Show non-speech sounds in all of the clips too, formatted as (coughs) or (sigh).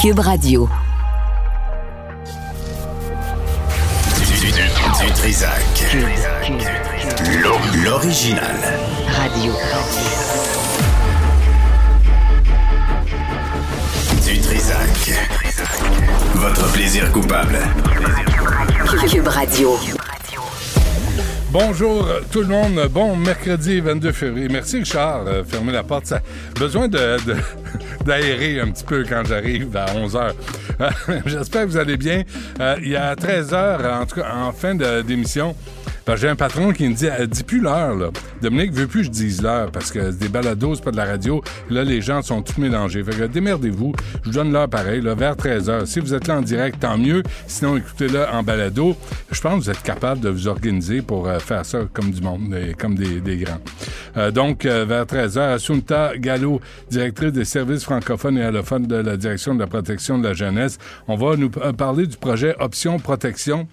Cube Radio. Du, Trisac. L'original. Radio. Du Trisac. Votre plaisir coupable. Cube Radio. Bonjour tout le monde. Bon mercredi 22 février. Merci Richard. Euh, fermez la porte. Ça besoin de, de- d'aérer un petit peu quand j'arrive à 11 heures. (laughs) J'espère que vous allez bien. Euh, il y a 13 heures, en tout cas en fin d'émission. J'ai un patron qui me dit, euh, dis plus l'heure, là. Dominique veut plus que je dise l'heure parce que des balados, c'est pas de la radio. Là, les gens sont tous mélangés. Fait que démerdez-vous. Je vous donne l'heure pareil, là, vers 13 heures. Si vous êtes là en direct, tant mieux. Sinon, écoutez-le en balado. Je pense que vous êtes capable de vous organiser pour euh, faire ça comme du monde, comme des, des grands. Euh, donc, euh, vers 13 heures, Assunta Gallo, directrice des services francophones et allophones de la Direction de la protection de la jeunesse. On va nous parler du projet Option Protection.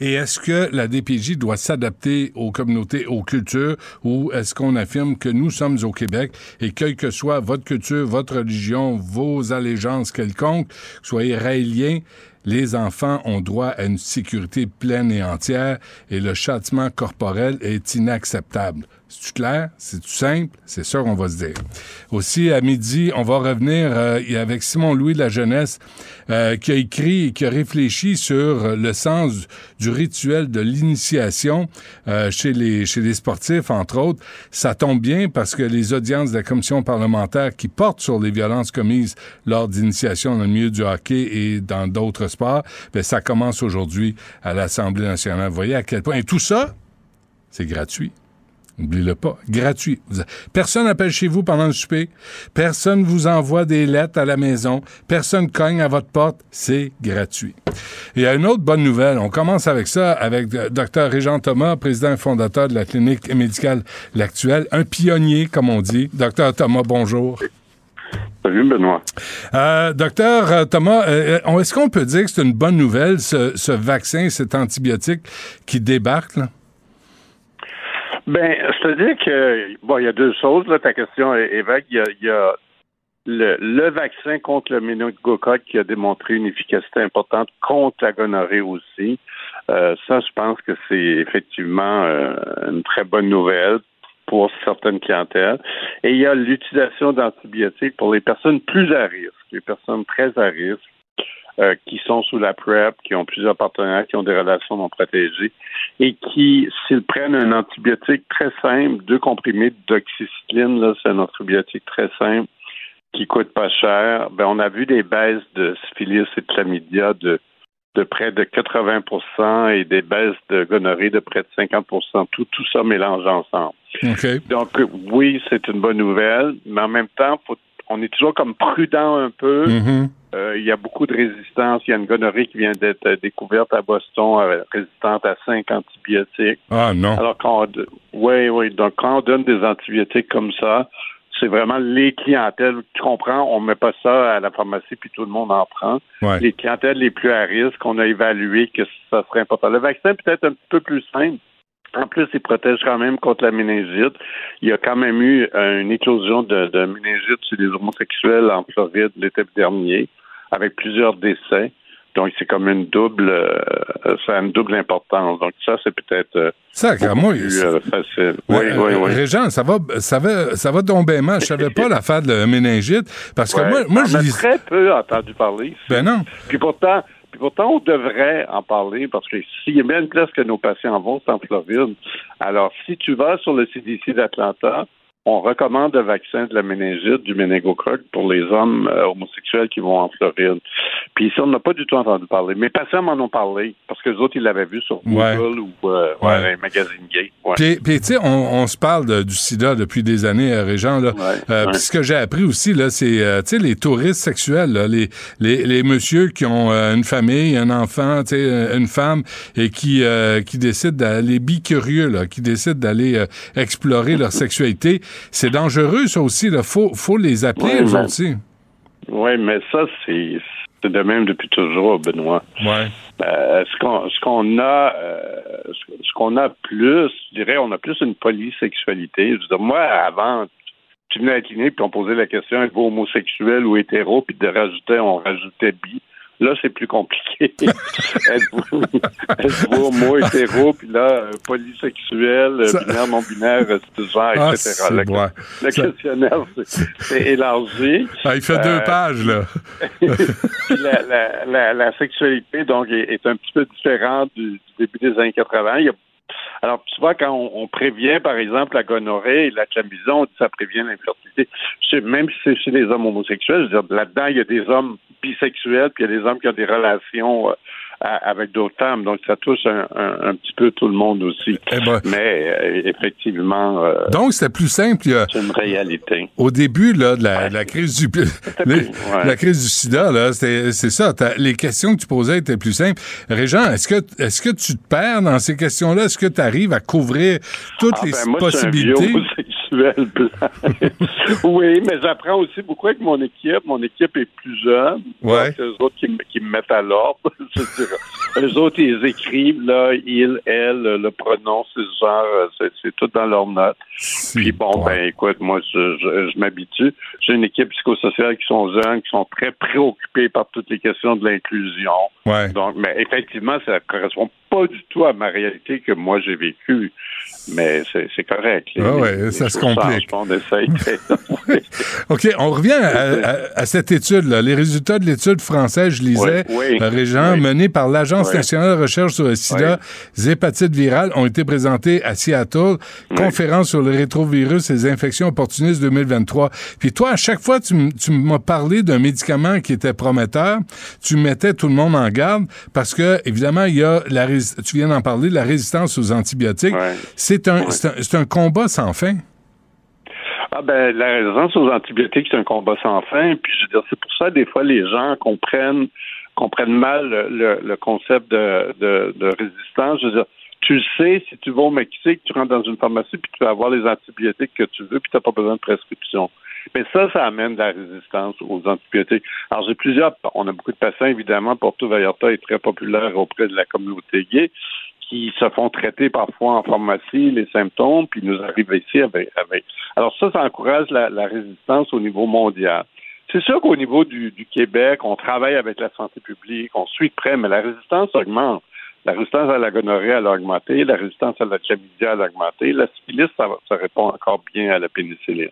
Et est-ce que la DPJ doit s'adapter aux communautés, aux cultures, ou est-ce qu'on affirme que nous sommes au Québec et quelle que soit votre culture, votre religion, vos allégeances quelconques, soyez raéliens, les enfants ont droit à une sécurité pleine et entière et le châtiment corporel est inacceptable. C'est clair? C'est tout simple? C'est sûr, on va se dire. Aussi, à midi, on va revenir euh, avec Simon-Louis de la Jeunesse, euh, qui a écrit et qui a réfléchi sur le sens du rituel de l'initiation euh, chez, les, chez les sportifs, entre autres. Ça tombe bien parce que les audiences de la commission parlementaire qui portent sur les violences commises lors d'initiation dans le milieu du hockey et dans d'autres sports, ben, ça commence aujourd'hui à l'Assemblée nationale. Vous voyez à quel point... Et tout ça, c'est gratuit. N'oubliez-le pas. Gratuit. Personne n'appelle chez vous pendant le souper. Personne vous envoie des lettres à la maison. Personne cogne à votre porte. C'est gratuit. Et il y a une autre bonne nouvelle. On commence avec ça, avec euh, Dr. Régent Thomas, président et fondateur de la clinique médicale L'Actuelle. Un pionnier, comme on dit. Dr. Thomas, bonjour. Salut, Benoît. Euh, docteur euh, Thomas, euh, est-ce qu'on peut dire que c'est une bonne nouvelle, ce, ce vaccin, cet antibiotique qui débarque? Là? Ben, c'est-à-dire que, bon, il y a deux choses, là, ta question est, est vague. Il y a, y a le, le vaccin contre le méningocoque qui a démontré une efficacité importante contre la gonorrhée aussi. Euh, ça, je pense que c'est effectivement euh, une très bonne nouvelle pour certaines clientèles. Et il y a l'utilisation d'antibiotiques pour les personnes plus à risque, les personnes très à risque, euh, qui sont sous la PrEP, qui ont plusieurs partenaires, qui ont des relations non protégées, et qui, s'ils prennent un antibiotique très simple, deux comprimés d'oxycycline, là, c'est un antibiotique très simple, qui coûte pas cher, ben, on a vu des baisses de syphilis et de chlamydia de, de près de 80 et des baisses de gonorrhée de près de 50 tout, tout ça mélange ensemble. Donc, oui, c'est une bonne nouvelle, mais en même temps, faut- on est toujours comme prudent un peu. Mhm. Euh, il y a beaucoup de résistance. Il y a une gonorrhée qui vient d'être euh, découverte à Boston, euh, résistante à cinq antibiotiques. Ah non. Alors, quand on, oui, oui. Donc, quand on donne des antibiotiques comme ça, c'est vraiment les clientèles. Tu comprends? On met pas ça à la pharmacie puis tout le monde en prend. Ouais. Les clientèles les plus à risque, on a évalué que ça serait important. Le vaccin peut être un peu plus simple. En plus, il protège quand même contre la méningite. Il y a quand même eu euh, une éclosion de, de méningite chez les homosexuels en Floride l'été dernier, avec plusieurs décès. Donc, c'est comme une double, euh, ça a une double importance. Donc, ça, c'est peut-être euh, beaucoup moi, plus euh, facile. Oui, Euh, oui, oui. Régent, ça va, ça va, ça va tomber mal. Je savais pas (laughs) l'affaire de la méningite parce que Ouais. moi, moi je lis. très peu entendu parler. Ben non. Puis pourtant, puis pourtant, on devrait en parler parce que s'il y a bien une place que nos patients vont, c'est en Floride. Alors, si tu vas sur le CDC d'Atlanta, on recommande le vaccin de la méningite, du méningocoque pour les hommes euh, homosexuels qui vont en Floride. Puis ici, on n'a pas du tout entendu parler. Mes patients m'en ont parlé parce que les autres, ils l'avaient vu sur Ouais. Google ou euh, Ouais. ouais, un magazine gay. Puis, tu sais, on, on se parle de- du sida depuis des années, euh, Régent. Là. Ouais, Euh, puis ce que j'ai appris aussi, là, c'est euh, tu sais, les touristes sexuels, là, les, les, les messieurs qui ont une famille, un enfant, tu sais, une femme, et qui, euh, qui décident d'aller bicurieux, là, qui décident d'aller explorer leur sexualité. C'est dangereux, ça aussi. Il faut, faut les appeler, mais- aussi. Oui, mais ça, c'est de même depuis toujours, Benoît. Ouais. Euh, ce qu'on ce qu'on a euh, ce ce qu'on a plus, je dirais, on a plus une polysexualité. Je veux dire, moi, avant, tu venais à la clinique, puis on posait la question êtes-vous homosexuel ou hétéro, puis de rajouter, on rajoutait bi. Là, c'est plus compliqué. (laughs) êtes-vous êtes homo, hétéro, puis là, euh, polysexuel, Ça- binaire, non-binaire, genre, Ah, etc. Le, ouais. le Ça- questionnaire, c'est- élargi. Ah, il fait deux Euh, pages, là. (laughs) La, la, la, la sexualité, donc, est, est un petit peu différente du, du début des années 80. Il y a- alors, tu vois, quand on, on prévient, par exemple, la gonorrhée et la chlamydia, on dit ça prévient l'infertilité. Même si c'est chez les hommes homosexuels, je veux dire, là-dedans, il y a des hommes bisexuels, puis il y a des hommes qui ont des relations euh, à- avec d'autres femmes. Donc, ça touche un, un- un petit peu tout le monde aussi. Eh ben, Mais, euh, effectivement, euh, donc, c'était plus simple. c'est une réalité. au début là, de la, de la crise du (laughs) les- ouais. la crise du sida, c'est ça. Les questions que tu posais étaient plus simples. Régent, est-ce que est-ce que tu te perds dans ces questions-là? Est-ce que tu arrives à couvrir toutes Ah, les ben, moi, possibilités? (laughs) oui, mais j'apprends aussi beaucoup avec mon équipe. Mon équipe est plus jeune. Ouais. C'est eux autres qui, me- qui me mettent à l'ordre. (laughs) Je. Eux autres, ils écrivent, là, il, elle, le pronom, c'est ce genre, euh, c'est, tout dans leurs notes. Puis bon, ben écoute, moi, je, je, je m'habitue. J'ai une équipe psychosociale qui sont jeunes, qui sont très préoccupés par toutes les questions de l'inclusion. Ouais. Donc, mais effectivement, ça correspond pas du tout à ma réalité que moi j'ai vécue. Mais c'est correct. Ah ouais, ça se complique. On. (laughs) OK, on revient à, à- à cette étude-là. Les résultats de l'étude française, je lisais, Oui, oui, euh, Régent, oui. menée par l'Agence Oui. nationale de recherche sur le sida, les hépatites virales, ont été présentées à Seattle. Conférence sur le rétrovirus et les infections opportunistes 2023. Puis toi, à chaque fois, tu, tu m'as parlé d'un médicament qui était prometteur. Tu mettais tout le monde en garde parce que, évidemment, il y a la tu viens d'en parler, la résistance aux antibiotiques. C'est un, un combat sans fin. Ah ben, la résistance aux antibiotiques, c'est un combat sans fin. Puis je veux dire, c'est pour ça, des fois, les gens comprennent comprennent mal le, le- concept de, résistance. Je veux dire, tu le sais, si tu vas au Mexique, tu rentres dans une pharmacie, puis tu vas avoir les antibiotiques que tu veux, puis tu n'as pas besoin de prescription. Mais ça, ça amène de la résistance aux antibiotiques. Alors, j'ai plusieurs, on a beaucoup de patients, évidemment, Porto Vallarta est très populaire auprès de la communauté gay, qui se font traiter parfois en pharmacie, les symptômes, puis nous arrivent ici avec, avec. Alors ça, ça encourage la résistance au niveau mondial. C'est sûr qu'au niveau du, du Québec, on travaille avec la santé publique, on suit de près, mais la résistance augmente. La résistance à la gonorrhée, elle a augmenté. La résistance à la chlamydia, elle a augmenté. La syphilis, ça, ça répond encore bien à la pénicilline.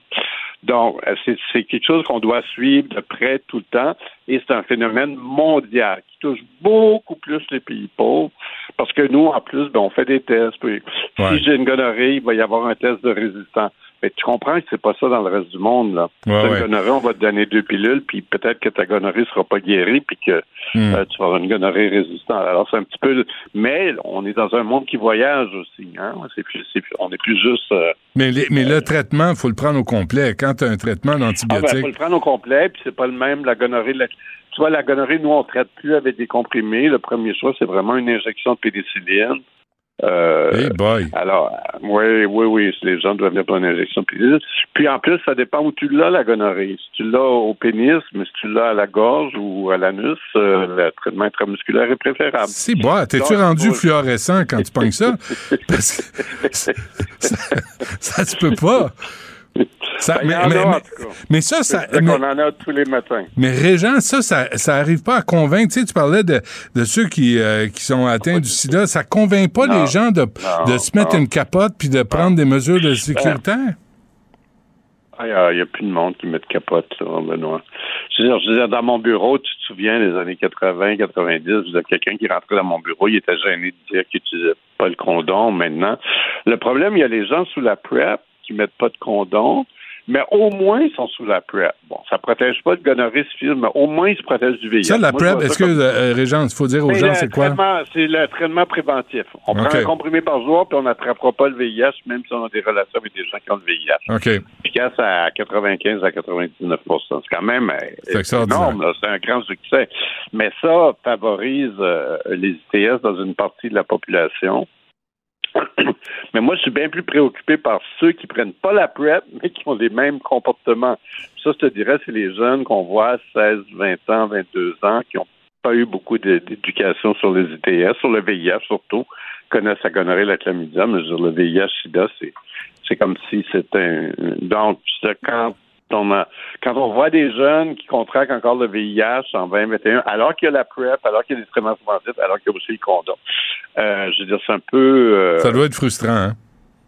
Donc, euh, c'est c'est quelque chose qu'on doit suivre de près tout le temps. Et c'est un phénomène mondial qui touche beaucoup plus les pays pauvres. Parce que nous, en plus, ben, on fait des tests. Puis, Ouais. Si j'ai une gonorrhée, il va y avoir un test de résistance. Mais tu comprends que c'est pas ça dans le reste du monde, là. Ouais, une gonorrhée, on va te donner deux pilules, puis peut-être que ta gonorrhée sera pas guérie, puis que Hmm. euh, tu vas avoir une gonorrhée résistante. Alors, c'est un petit peu... Mais on est dans un monde qui voyage aussi, hein. Plus, on est plus juste... euh, Mais, les- mais le traitement, il faut le prendre au complet. Quand tu as un traitement Ah ben, d'antibiotiques, faut le prendre au complet, puis c'est pas le même, la gonorrhée. la- Tu vois, la gonorrhée, nous, on traite plus avec des comprimés. Le premier choix, c'est vraiment une injection de pénicilline. Euh, hey boy. Alors, oui, oui, oui, les gens doivent venir pour une injection. Puis en plus, ça dépend où tu l'as, la gonorrhée. Si tu l'as au pénis, mais si tu l'as à la gorge ou à l'anus, euh, le traitement intramusculaire est préférable. C'est bon. T'es-tu rendu fluorescent quand tu pognes ça? (laughs) Parce que ça, ça se peut pas. Ça- Ben, mais, a, mais- ça, ça. Qu'on en a tous les matins. Mais Régent, ça, ça, ça arrive pas à convaincre. Tu sais, tu parlais de, de ceux qui, euh, qui sont atteints du sida. Ça convainc pas Non. les gens de, Non, de se mettre une capote puis de prendre des mesures de sécurité. Ah, Il n'y a, plus de monde qui met de capote, là, Benoît. Je veux dire, je veux dire, dans mon bureau, tu te souviens, les années 80, 90, je veux dire, quelqu'un qui rentrait dans mon bureau, il était gêné de dire qu'il n'utilisait pas le condom maintenant. Le problème, il y a les gens sous la PrEP qui mettent pas de condom, mais au moins, ils sont sous la PrEP. Bon, ça protège pas de gonorrhée syphilis, mais au moins, ils se protègent du VIH. Ça, la Moi, PrEP, que, comme- euh, Régent, il faut dire aux Mais gens, c'est quoi? C'est le traitement préventif. On OK. prend un comprimé par jour, puis on n'attrapera pas le VIH, même si on a des relations avec des gens qui ont le VIH OK. efficace à 95 à 99 C'est quand même euh, énorme, c'est un grand succès. Mais ça favorise euh, les ITS dans une partie de la population. (coughs) Mais moi, je suis bien plus préoccupé par ceux qui prennent pas la PrEP, mais qui ont les mêmes comportements. Ça, je te dirais, c'est les jeunes qu'on voit à 16, 20 ans, 22 ans, qui n'ont pas eu beaucoup d'éducation sur les ITS, sur le VIH surtout, connaissent la gonorrhée, la chlamydia, mais dire, le VIH, SIDA, c'est, c'est comme si c'était un. Donc, quand on a, quand on voit des jeunes qui contractent encore le VIH en 2021, alors qu'il y a la PrEP, alors qu'il y a des traitements préventifs, alors qu'il y a aussi le condom. Euh, je veux dire, c'est un peu. euh, Ça doit être frustrant, hein?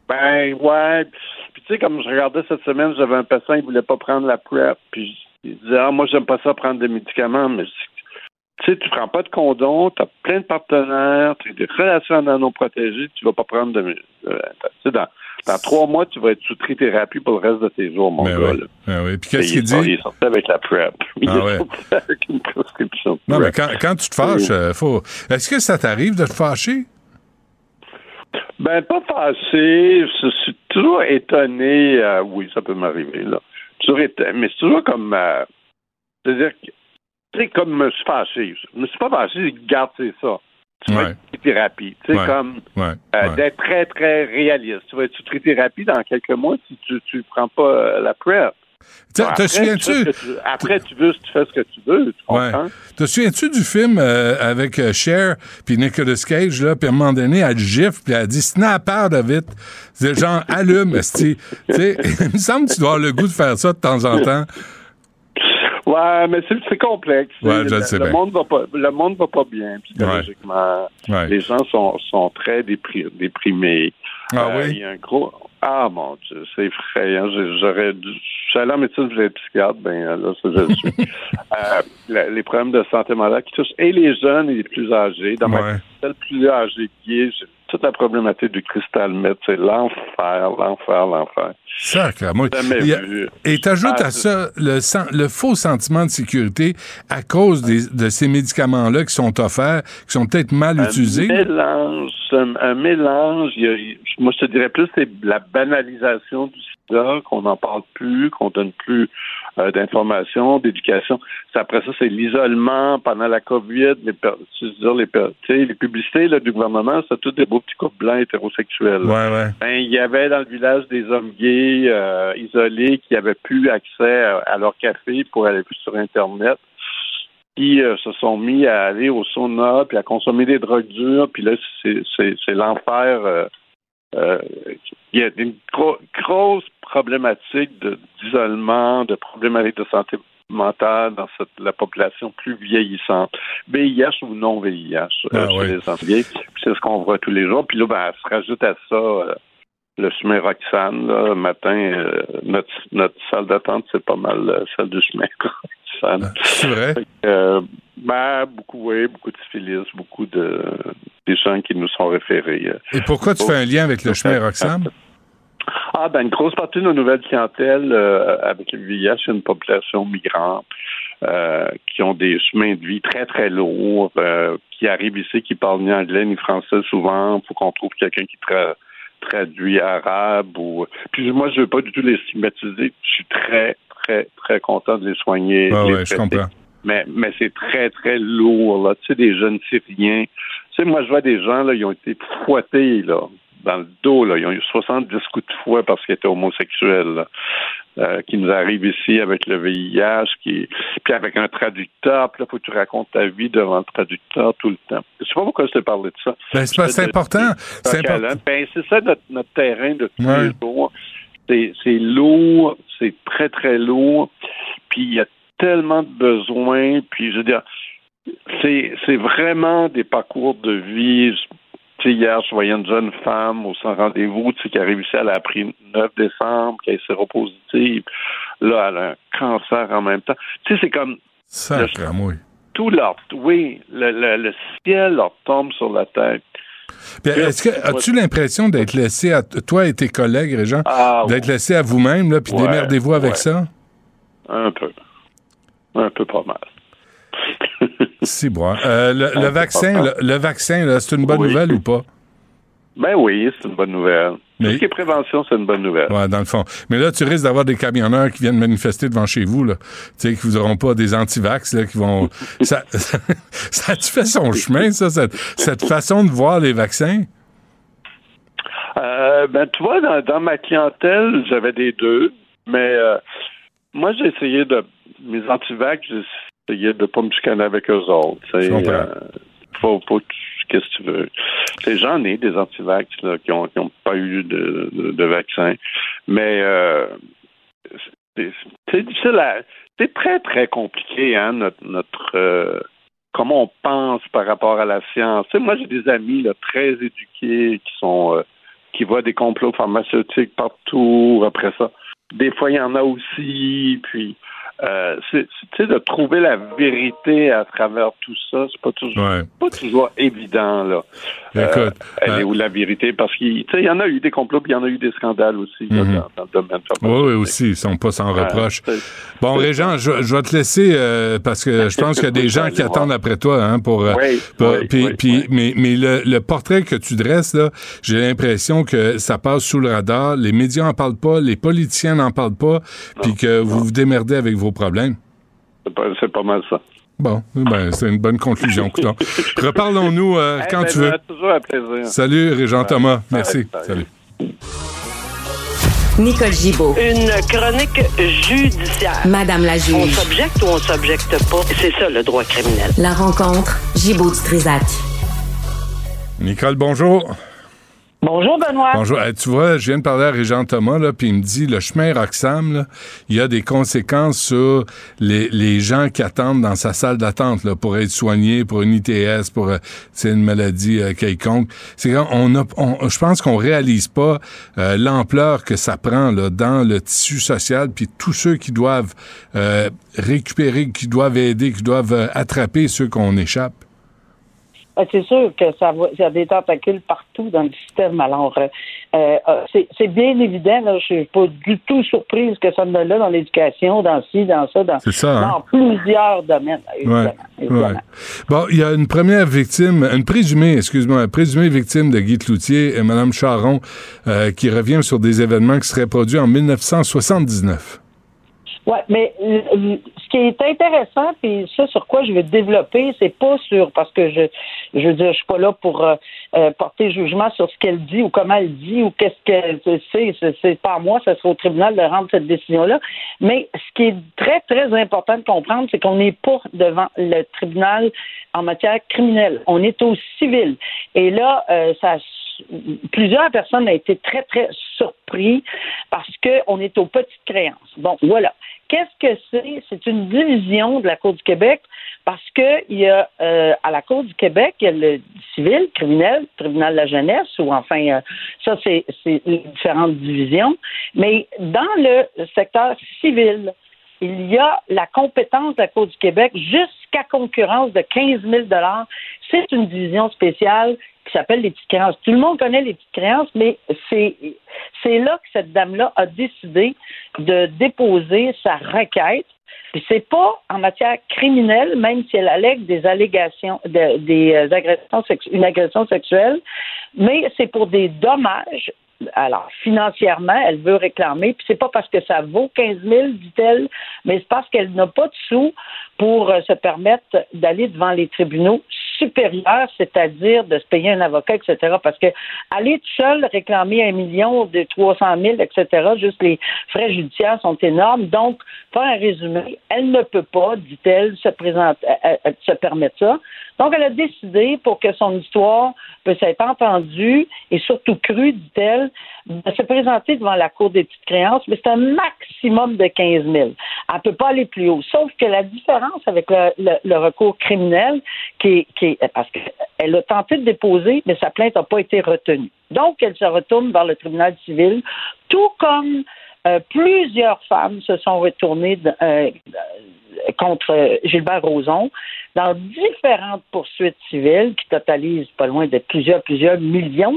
ben ouais. Puis tu sais, comme je regardais cette semaine, j'avais un patient, il voulait pas prendre la PrEP. Puis il disait Ah, moi j'aime pas ça prendre des médicaments, mais tu sais, tu prends pas de condom, tu as plein de partenaires, tu as des relations non protégées, tu vas pas prendre de. euh, dans, dans trois mois, tu vas être sous trithérapie pour le reste de tes jours, mon Ben gars. oui. Ben oui. Puis qu'est-ce qu'il il, dit? il est sorti avec la PrEP. (laughs) Il Ah est ouais. sorti avec une prescription. de Non, mais quand, quand tu te fâches, euh, faut. Est-ce que ça t'arrive de te fâcher? Ben, pas fâché. Je suis toujours étonné. euh, oui, ça peut m'arriver, là. Toujours étonné. Mais c'est toujours comme. euh, C'est-à-dire que. Tu sais, comme me suis fâché. Je me suis pas fâché, garde, c'est ça. Tu vas Ouais. être sous thérapie. Tu sais, Ouais. comme. Ouais. euh, ouais. D'être très, très réaliste. Tu vas être sous thérapie dans quelques mois si tu tu prends pas euh, la PrEP. Bon, Te souviens-tu? Après, tu veux, tu fais ce que tu veux. Tu Ouais. comprends? Te souviens-tu du film euh, avec euh, Cher puis Nicolas Cage, là, puis à un moment donné, elle gifle, puis elle dit « Snap out of it ». C'est genre « Allume, esti. » Tu sais, (laughs) il me semble que tu dois avoir le goût de faire ça de temps en temps. Ouais, mais c'est c'est complexe. Ouais, le monde va pas, le monde va pas bien psychologiquement. Ouais. Les gens sont, sont très dépri- déprimés. Ah Euh, oui? Il y a un gros. Ah mon Dieu, c'est effrayant. J'aurais dû. Je suis allé en médecine, je psychiatre, ben là, ça je suis. (laughs) Euh, les problèmes de santé mentale qui touchent et les jeunes et les plus âgés. Dans ma Ouais. le plus âgé qui est, toute la problématique du cristal meth, c'est l'enfer, l'enfer, l'enfer. Sacre, moi. A-. Et t'ajoutes Ah, à c'est- ça le, le faux sentiment de sécurité à cause des- de ces médicaments-là qui sont offerts, qui sont peut-être mal utilisés. Un mélange, un, un mélange. y a- moi, je te dirais plus, c'est la banalisation du sida, qu'on n'en parle plus, qu'on donne plus euh, d'informations, d'éducation. Après ça, c'est l'isolement pendant la COVID, les, dire, les, les publicités là, du gouvernement, c'est tous des beaux petits couples blancs hétérosexuels. Ouais, ouais. Ben, il y avait dans le village des hommes gays euh, isolés qui n'avaient plus accès à, à leur café pour aller plus sur Internet, qui euh, se sont mis à aller au sauna, puis à consommer des drogues dures, puis là, c'est, l'enfer. euh, euh, il y a une gro- grosse problématique de, d'isolement, de problématiques de santé mentale dans cette, la population plus vieillissante. VIH ou non VIH euh, Ah, chez les. Puis c'est ce qu'on voit tous les jours. Puis là, ben, se rajoute à ça euh, le chemin Roxane. Là, le matin, euh, notre, notre salle d'attente, c'est pas mal celle du chemin (laughs) Roxane. C'est vrai? Que, ben, beaucoup, oui, beaucoup de syphilis, beaucoup de des gens qui nous sont référés. Et pourquoi tu fais un lien avec le chemin Roxham? Ah, ben, une grosse partie de nos nouvelles clientèles euh, avec le VIH, c'est une population migrante euh, qui ont des chemins de vie très, très lourds, euh, qui arrivent ici, qui parlent ni anglais ni français souvent. Il faut qu'on trouve quelqu'un qui tra- traduit arabe. ou Puis moi, je veux pas du tout les stigmatiser. Je suis très, très, très content de les soigner. Ah les ouais, je comprends. Mais, mais c'est très, très lourd, là. Tu sais, des jeunes Syriens. Tu sais, moi, je vois des gens, là, ils ont été fouettés, là, dans le dos, là. Ils ont eu 70 coups de fouet parce qu'ils étaient homosexuels. Euh, qui nous arrivent ici avec le VIH, qui puis avec un traducteur, puis là, faut que tu racontes ta vie devant le traducteur tout le temps. Je sais pas pourquoi je t'ai parlé de ça. Ben, c'est pas- important. C'est important. Ben, c'est ça notre, notre terrain de tous Ouais. les jours. C'est, c'est lourd, c'est très, très lourd. Puis il y a tellement de besoins. Puis je veux dire, c'est, c'est vraiment des parcours de vie. Sais, hier, je voyais une jeune femme au sans rendez-vous, tu sais, qui arrive ici, elle a appris le 9 décembre, qui est séropositive. Là, elle a un cancer en même temps. Tu sais, c'est comme Sacre, moi. tout leur, oui, le, le, le ciel leur tombe sur la tête. Est-ce que as-tu l'impression d'être laissé à toi et tes collègues, Régent, Ah, d'être laissé à vous-même, là, puis Ouais, démerdez-vous avec ouais. ça? Un peu. Un peu pas mal. Bon. Euh, le, le vaccin, le, le vaccin, là, c'est une bonne Oui. nouvelle ou pas? Ben oui, c'est une bonne nouvelle. Mais- Tout ce qui est prévention, c'est une bonne nouvelle. Ouais, dans le fond. Mais là, tu risques d'avoir des camionneurs qui viennent manifester devant chez vous, là. Tu sais, qui vous auront pas des antivax, là, qui vont. (laughs) ça, (laughs) ça a-tu fait son chemin, ça, cette, cette façon de voir les vaccins? Euh, ben, tu vois, dans, dans ma clientèle, j'avais des deux, mais euh, moi, j'ai essayé de. Mes antivax, essayé de pas me chicaner avec eux autres. Je. Euh, faut, faut, qu'est-ce que tu veux? C'est j'en ai des antivax là, qui n'ont ont pas eu de, de, vaccin. Mais euh, c'est difficile C'est très, très compliqué, hein, notre, notre euh, comment on pense par rapport à la science. Tu sais, moi, j'ai des amis là, très éduqués qui sont euh, qui voient des complots pharmaceutiques partout après ça. Des fois, il y en a aussi, puis euh, c'est de trouver la vérité à travers tout ça, c'est pas toujours pas toujours évident là. Écoute, euh, elle est euh, où la vérité? Parce qu'il y en a eu des complots, puis il y en a eu des scandales aussi mhm. dans, le domaine. Oui, oui, aussi, ils sont pas sans reproche. bon, Régent, je, vais te laisser parce que je pense qu'il y a (laughs) des gens qui attendent après toi, hein, pour. puis, puis, mais, mais le, le, portrait que tu dresses là, j'ai l'impression que ça passe sous le radar. Les médias en parlent pas, les politiciens n'en parlent pas, puis que vous vous démerdez avec vos problèmes. C'est pas, mal ça. Bon, ben, c'est une bonne conclusion. (laughs) Reparlons-nous euh, quand ben, tu veux. Toujours un plaisir. Salut, Régent Thomas. Merci. Salut. Nicole Gibaud. Une chronique judiciaire. Madame la juge. On s'objecte ou on s'objecte pas? C'est ça, le droit criminel. La rencontre, Gibaud-Strisac. Nicole, bonjour. Bonjour Benoît. Bonjour. tu vois, je viens de parler à Régent Thomas, là, puis il me dit le chemin Roxham, il y a des conséquences sur les, les gens qui attendent dans sa salle d'attente là, pour être soignés pour une ITS, pour euh, c'est une maladie euh, quelconque. C'est on a, on, je pense qu'on réalise pas euh, l'ampleur que ça prend là, dans le tissu social, puis tous ceux qui doivent récupérer, qui doivent aider, qui doivent attraper ceux qu'on échappe. Ben, c'est sûr que ça va, il y a des tentacules partout dans le système. Alors, euh, euh, c'est bien évident. Là, je suis pas du tout surprise que ça ne là dans l'éducation, dans ci, dans ça, dans, hein? dans plusieurs domaines. Bon, il y a une première victime, une présumée, excuse-moi, une présumée victime de Guy Cloutier, Mme Charon, euh, qui revient sur des événements qui seraient produits en 1979. Oui, mais ce qui est intéressant, puis ça sur quoi je veux développer, c'est pas sur parce que je je veux dire, je suis pas là pour euh, euh, porter jugement sur ce qu'elle dit ou comment elle dit ou qu'est-ce qu'elle sait. C'est pas moi, ce sera au tribunal de rendre cette décision-là. Mais ce qui est très, très important de comprendre, c'est qu'on n'est pas devant le tribunal en matière criminelle. On est au civil. Et là, euh, ça plusieurs personnes ont été très, très surpris parce qu'on est aux petites créances. Bon, voilà. Qu'est-ce que c'est? C'est une division de la Cour du Québec parce qu'il y a euh, à la Cour du Québec, il y a le civil, criminel, tribunal de la jeunesse, ou enfin, euh, ça, c'est différentes divisions. Mais dans le secteur civil, il y a la compétence de la Cour du Québec jusqu'à concurrence de 15 000 C'est une division spéciale qui s'appelle les petites créances. Tout le monde connaît les petites créances, mais c'est, là que cette dame-là a décidé de déposer sa requête. Puis c'est pas en matière criminelle, même si elle allègue des allégations, des euh, agressions, une agression sexuelle, mais c'est pour des dommages alors, financièrement, elle veut réclamer, puis c'est pas parce que ça vaut 15 000, dit-elle, mais c'est parce qu'elle n'a pas de sous pour euh, se permettre d'aller devant les tribunaux c'est-à-dire de se payer un avocat, etc. Parce que aller tout seul réclamer un million de 300 000, etc., juste les frais judiciaires sont énormes. Donc, pour un résumé, elle ne peut pas, dit-elle, se présenter, euh, euh, se permettre ça. Donc, elle a décidé, pour que son histoire puisse être entendue et surtout crue, dit-elle, de se présenter devant la Cour des petites créances, mais c'est un maximum de 15 000. Elle ne peut pas aller plus haut. Sauf que la différence avec le, recours criminel, qui est, parce qu'elle a tenté de déposer, mais sa plainte n'a pas été retenue. Donc, elle se retourne vers le tribunal civil, tout comme euh, plusieurs femmes se sont retournées euh, contre Gilbert Rozon dans différentes poursuites civiles qui totalisent pas loin de plusieurs, plusieurs millions.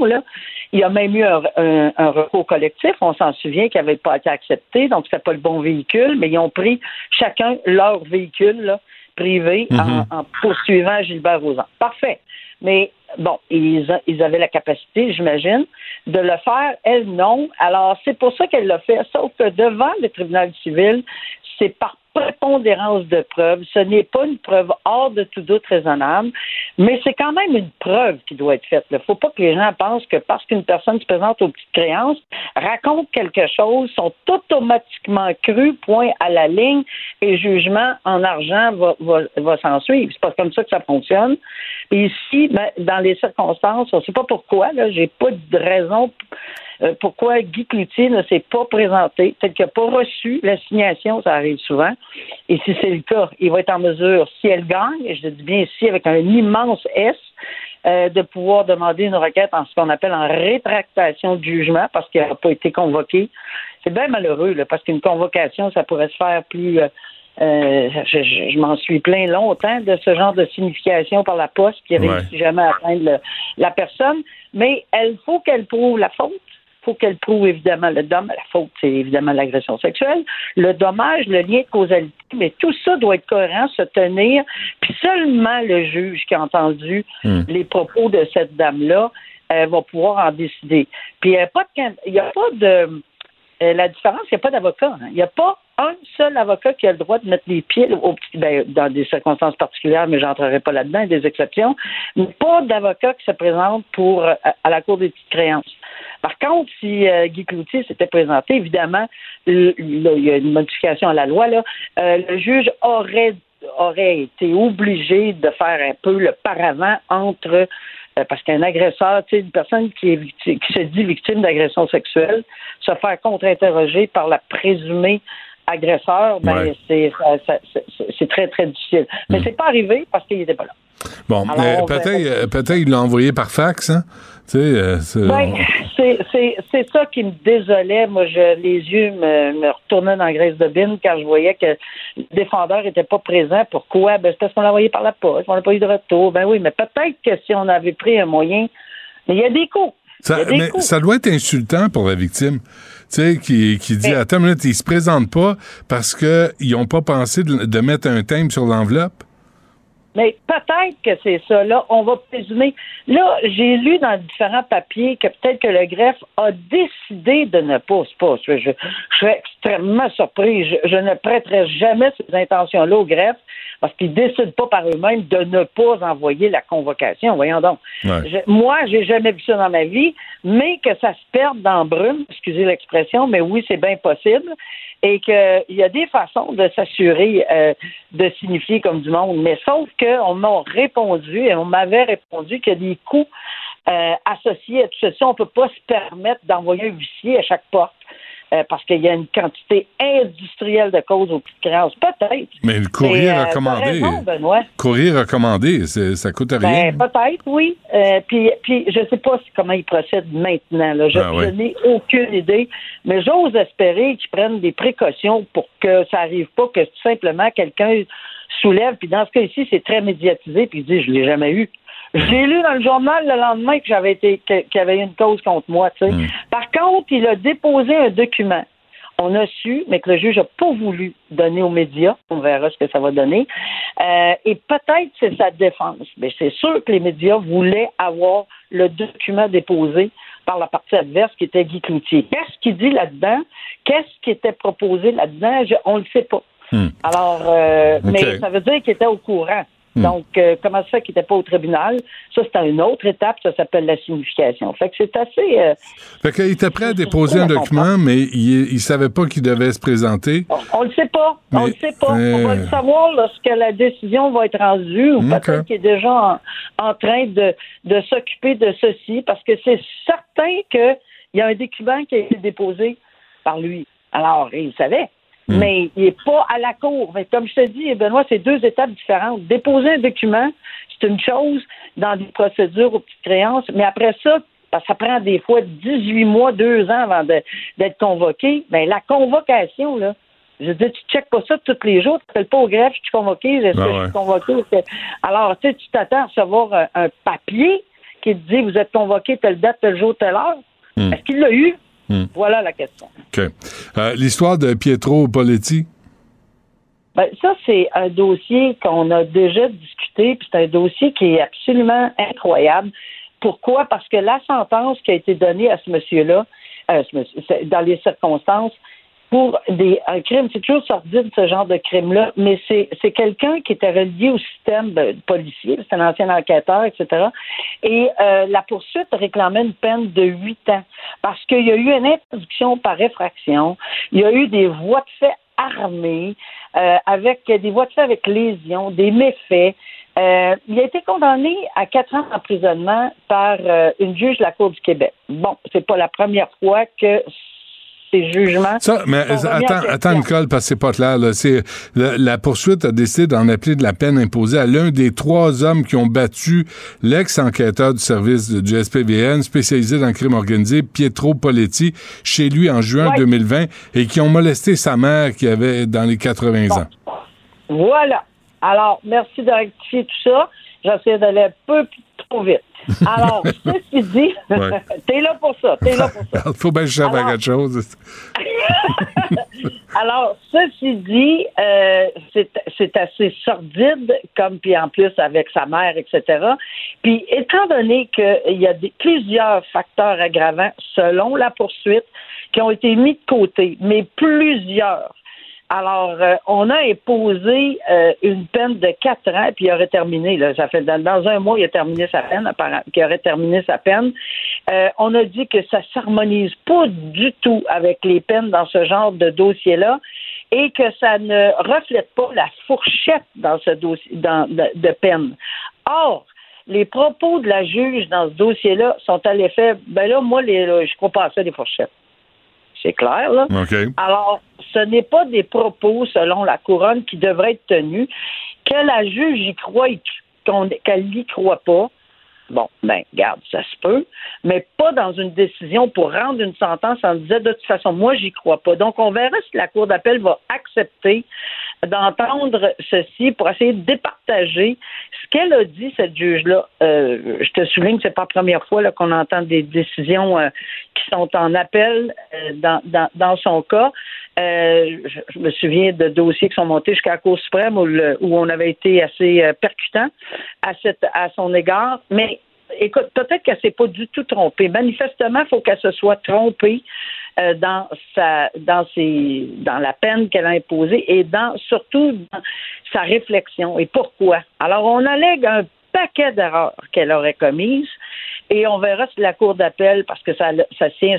Il y a même eu un, recours collectif, on s'en souvient, qui n'avait pas été accepté, donc c'était pas le bon véhicule, mais ils ont pris chacun leur véhicule privé en, mhm. en, poursuivant Gilbert Rozon. Parfait. Mais bon, ils, ils avaient la capacité, j'imagine, de le faire. Elle, non. Alors, c'est pour ça qu'elle l'a fait. Sauf que devant le tribunal civil, c'est par prépondérance de preuve. Ce n'est pas une preuve hors de tout doute raisonnable, mais c'est quand même une preuve qui doit être faite. Il ne faut pas que les gens pensent que parce qu'une personne se présente aux petites créances, raconte quelque chose, sont automatiquement crus, point à la ligne, et jugement en argent va, va, va s'en suivre. C'est pas comme ça que ça fonctionne. Et ici, ben, dans les circonstances, on ne sait pas pourquoi, là, j'ai pas de raison euh, pourquoi Guy Cloutier ne s'est pas présenté, peut-être qu'il n'a pas reçu l'assignation, ça arrive souvent. Et si c'est le cas, il va être en mesure, si elle gagne, et je dis bien ici avec un immense S, euh, de pouvoir demander une requête en ce qu'on appelle en rétractation de jugement parce qu'il n'a pas été convoqué. C'est bien malheureux, là, parce qu'une convocation, ça pourrait se faire plus. Euh, euh je, je, m'en suis plein longtemps de ce genre de signification par la poste qui réussit jamais à atteindre la personne, mais il faut qu'elle prouve la faute faut qu'elle prouve évidemment le dommage. La faute, c'est évidemment l'agression sexuelle. Le dommage, le lien de causalité, mais tout ça doit être cohérent, se tenir. Puis seulement le juge qui a entendu hmm. les propos de cette dame-là euh, va pouvoir en décider. Puis il n'y a pas de, il y a pas de la différence, il n'y a pas d'avocat. Hein. Il n'y a pas un seul avocat qui a le droit de mettre les pieds ben, dans des circonstances particulières, mais j'entrerai pas là-dedans, des exceptions, mais pas d'avocat qui se présente pour euh, à la Cour des petites créances. Par contre, si euh, Guy Cloutier s'était présenté, évidemment, il y a une modification à la loi, là, euh, le juge aurait aurait été obligé de faire un peu le paravent entre parce qu'un agresseur, tu sais, une personne qui, est qui se dit victime d'agression sexuelle, se faire contre-interroger par la présumée agresseur, ben, c'est très, très difficile. Mais hmm. c'est pas arrivé parce qu'il n'était pas là. Bon, euh, peut-être peut il l'a envoyé par fax, hein? Tu euh, ben, (laughs) c'est ça qui me désolait. Moi, je, les yeux me, me retournaient dans la graisse de bine quand je voyais que le défendeur n'était pas présent. Pourquoi? Ben, c'est parce qu'on l'a envoyé par la poste. On n'a pas eu de retour. Ben oui, mais peut-être que si on avait pris un moyen, mais il y a des coups. Ça, mais ça doit être insultant pour la victime sais, qui, qui dit, attends une minute, ils se présentent pas parce qu'ils n'ont pas pensé de, mettre un thème sur l'enveloppe? Mais peut-être que c'est ça. Là, on va présumer. Là, j'ai lu dans différents papiers que peut-être que le greffe a décidé de ne pas. pas je, je, serais extrêmement surpris. Je, je ne prêterai jamais ces intentions-là au greffe parce qu'ils décident pas par eux-mêmes de ne pas envoyer la convocation. Voyons donc. Je, moi, j'ai jamais vu ça dans ma vie, mais que ça se perde dans brume, excusez l'expression, mais oui, c'est bien possible, et qu'il y a des façons de s'assurer euh, de signifier comme du monde, mais sauf qu'on m'a répondu, et on m'avait répondu qu'il y a des coûts euh, associés à tout ceci. On ne peut pas se permettre d'envoyer un huissier à chaque porte. Euh, parce qu'il y a une quantité industrielle de causes aux petites créances. Peut-être. Mais le courrier euh, recommandé. Courrier recommandé, ça coûte rien. Ben, peut-être, oui. Euh, puis, puis, je ne sais pas comment ils procèdent maintenant. Là. Je, ben n'ai aucune idée. Mais j'ose espérer qu'ils prennent des précautions pour que ça n'arrive pas que tout simplement quelqu'un soulève. Puis dans ce cas ici, c'est très médiatisé. Puis il dit, je ne l'ai jamais eu. J'ai lu dans le journal le lendemain que j'avais été qu'il y avait une cause contre moi. Tu sais. Hmm. Par contre, il a déposé un document. On a su, mais que le juge n'a pas voulu donner aux médias. On verra ce que ça va donner. Euh, et peut-être c'est sa défense. Mais c'est sûr que les médias voulaient avoir le document déposé par la partie adverse qui était Guy Cloutier. Qu'est-ce qu'il dit là-dedans? Qu'est-ce qui était proposé là-dedans? on ne le sait pas. Hmm. Alors, euh, mais ça veut dire qu'il était au courant. Hmm. Donc, euh, comment ça fait qu'il n'était pas au tribunal? Ça, c'est une autre étape, ça s'appelle la signification. Fait que c'est assez. Euh, fait qu'il était prêt à déposer un document, mais il ne savait pas qu'il devait se présenter. On ne le sait pas. on le sait pas. On va le savoir lorsque la décision va être rendue, ou peut-être qu'il est déjà en, train de, de s'occuper de ceci, parce que c'est certain qu'il y a un document qui a été déposé par lui. Alors, il savait. Hmm. Mais il n'est pas à la cour. Mais comme je te dis, Benoît, c'est deux étapes différentes. Déposer un document, c'est une chose dans des procédures aux petites créances, mais après ça, ça prend des fois 18 mois, deux ans avant d'être convoqué. Mais la convocation, là, je veux dire, tu ne checkes pas ça tous les jours, tu ne pas au greffe, je suis convoqué, est-ce que je suis convoqué? Alors, tu sais, tu t'attends à recevoir un, papier qui te dit vous êtes convoqué telle date, tel jour, telle heure. Hmm. Est-ce qu'il l'a eu? Hmm. Voilà la question. OK. Euh, l'histoire de Pietro Poletti? Ben, ça, c'est un dossier qu'on a déjà discuté, puis c'est un dossier qui est absolument incroyable. Pourquoi? Parce que la sentence qui a été donnée à ce monsieur-là, euh, dans les circonstances, pour des un crime. C'est toujours sordide, ce genre de crime-là, mais c'est, c'est quelqu'un qui était relié au système ben, policier, c'est un ancien enquêteur, etc. Et euh, la poursuite réclamait une peine de huit ans parce qu'il y a eu une introduction par effraction, il y a eu des voies de fait armées, euh, avec des voies de fait avec lésion, des méfaits. Euh, il a été condamné à quatre ans d'emprisonnement par euh, une juge de la Cour du Québec. Bon, c'est pas la première fois que ces jugements. Ça, mais attends, attends, Nicole, parce que c'est pas clair. Là. C'est, la, la poursuite a décidé d'en appeler de la peine imposée à l'un des trois hommes qui ont battu l'ex-enquêteur du service du SPVN spécialisé dans le crime organisé, Pietro Poletti, chez lui en juin Ouais. 2020 et qui ont molesté sa mère qui avait dans les 80 ans. Voilà. Alors, merci de rectifier tout ça. J'essaie d'aller un peu trop vite. Alors, ceci dit, Ouais. (laughs) t'es là pour ça, t'es là pour ça. Il (laughs) faut bien que je quelque chose. (laughs) Alors, ceci dit, euh, c'est c'est assez sordide, comme puis en plus avec sa mère, etc. Puis, étant donné qu'il y a des, plusieurs facteurs aggravants selon la poursuite qui ont été mis de côté, mais plusieurs. Alors, euh, on a imposé euh, une peine de quatre ans, puis il aurait terminé. Là, ça fait dans, un mois, il a terminé sa peine, apparemment, qu'il aurait terminé sa peine. Euh, on a dit que ça s'harmonise pas du tout avec les peines dans ce genre de dossier-là et que ça ne reflète pas la fourchette dans ce dossier de, peine. Or, les propos de la juge dans ce dossier-là sont à l'effet, ben là, moi, les, je crois pas à ça, les fourchettes. C'est clair, là. OK. Alors, ce n'est pas des propos, selon la couronne, qui devraient être tenus. Que la juge y croit et qu'elle n'y croit pas, bon, ben, garde, ça se peut, mais pas dans une décision pour rendre une sentence en disant, de toute façon, moi, j'y crois pas. Donc, on verra si la Cour d'appel va accepter d'entendre ceci pour essayer de départager ce qu'elle a dit, cette juge-là. Euh, je te souligne que c'est pas la première fois qu'on entend des décisions euh, qui sont en appel euh, dans, dans, dans son cas. Euh, je, je me souviens de dossiers qui sont montés jusqu'à la Cour suprême où, le- où on avait été assez euh, percutant à, cette, à son égard. Mais écoute, peut-être qu'elle s'est pas du tout trompée. Manifestement, il faut qu'elle se soit trompée euh, dans sa dans ses dans la peine qu'elle a imposée et dans surtout dans sa réflexion. Et pourquoi? Alors, on allègue un paquet d'erreurs qu'elle aurait commises et on verra si la Cour d'appel, parce que ça, ça tient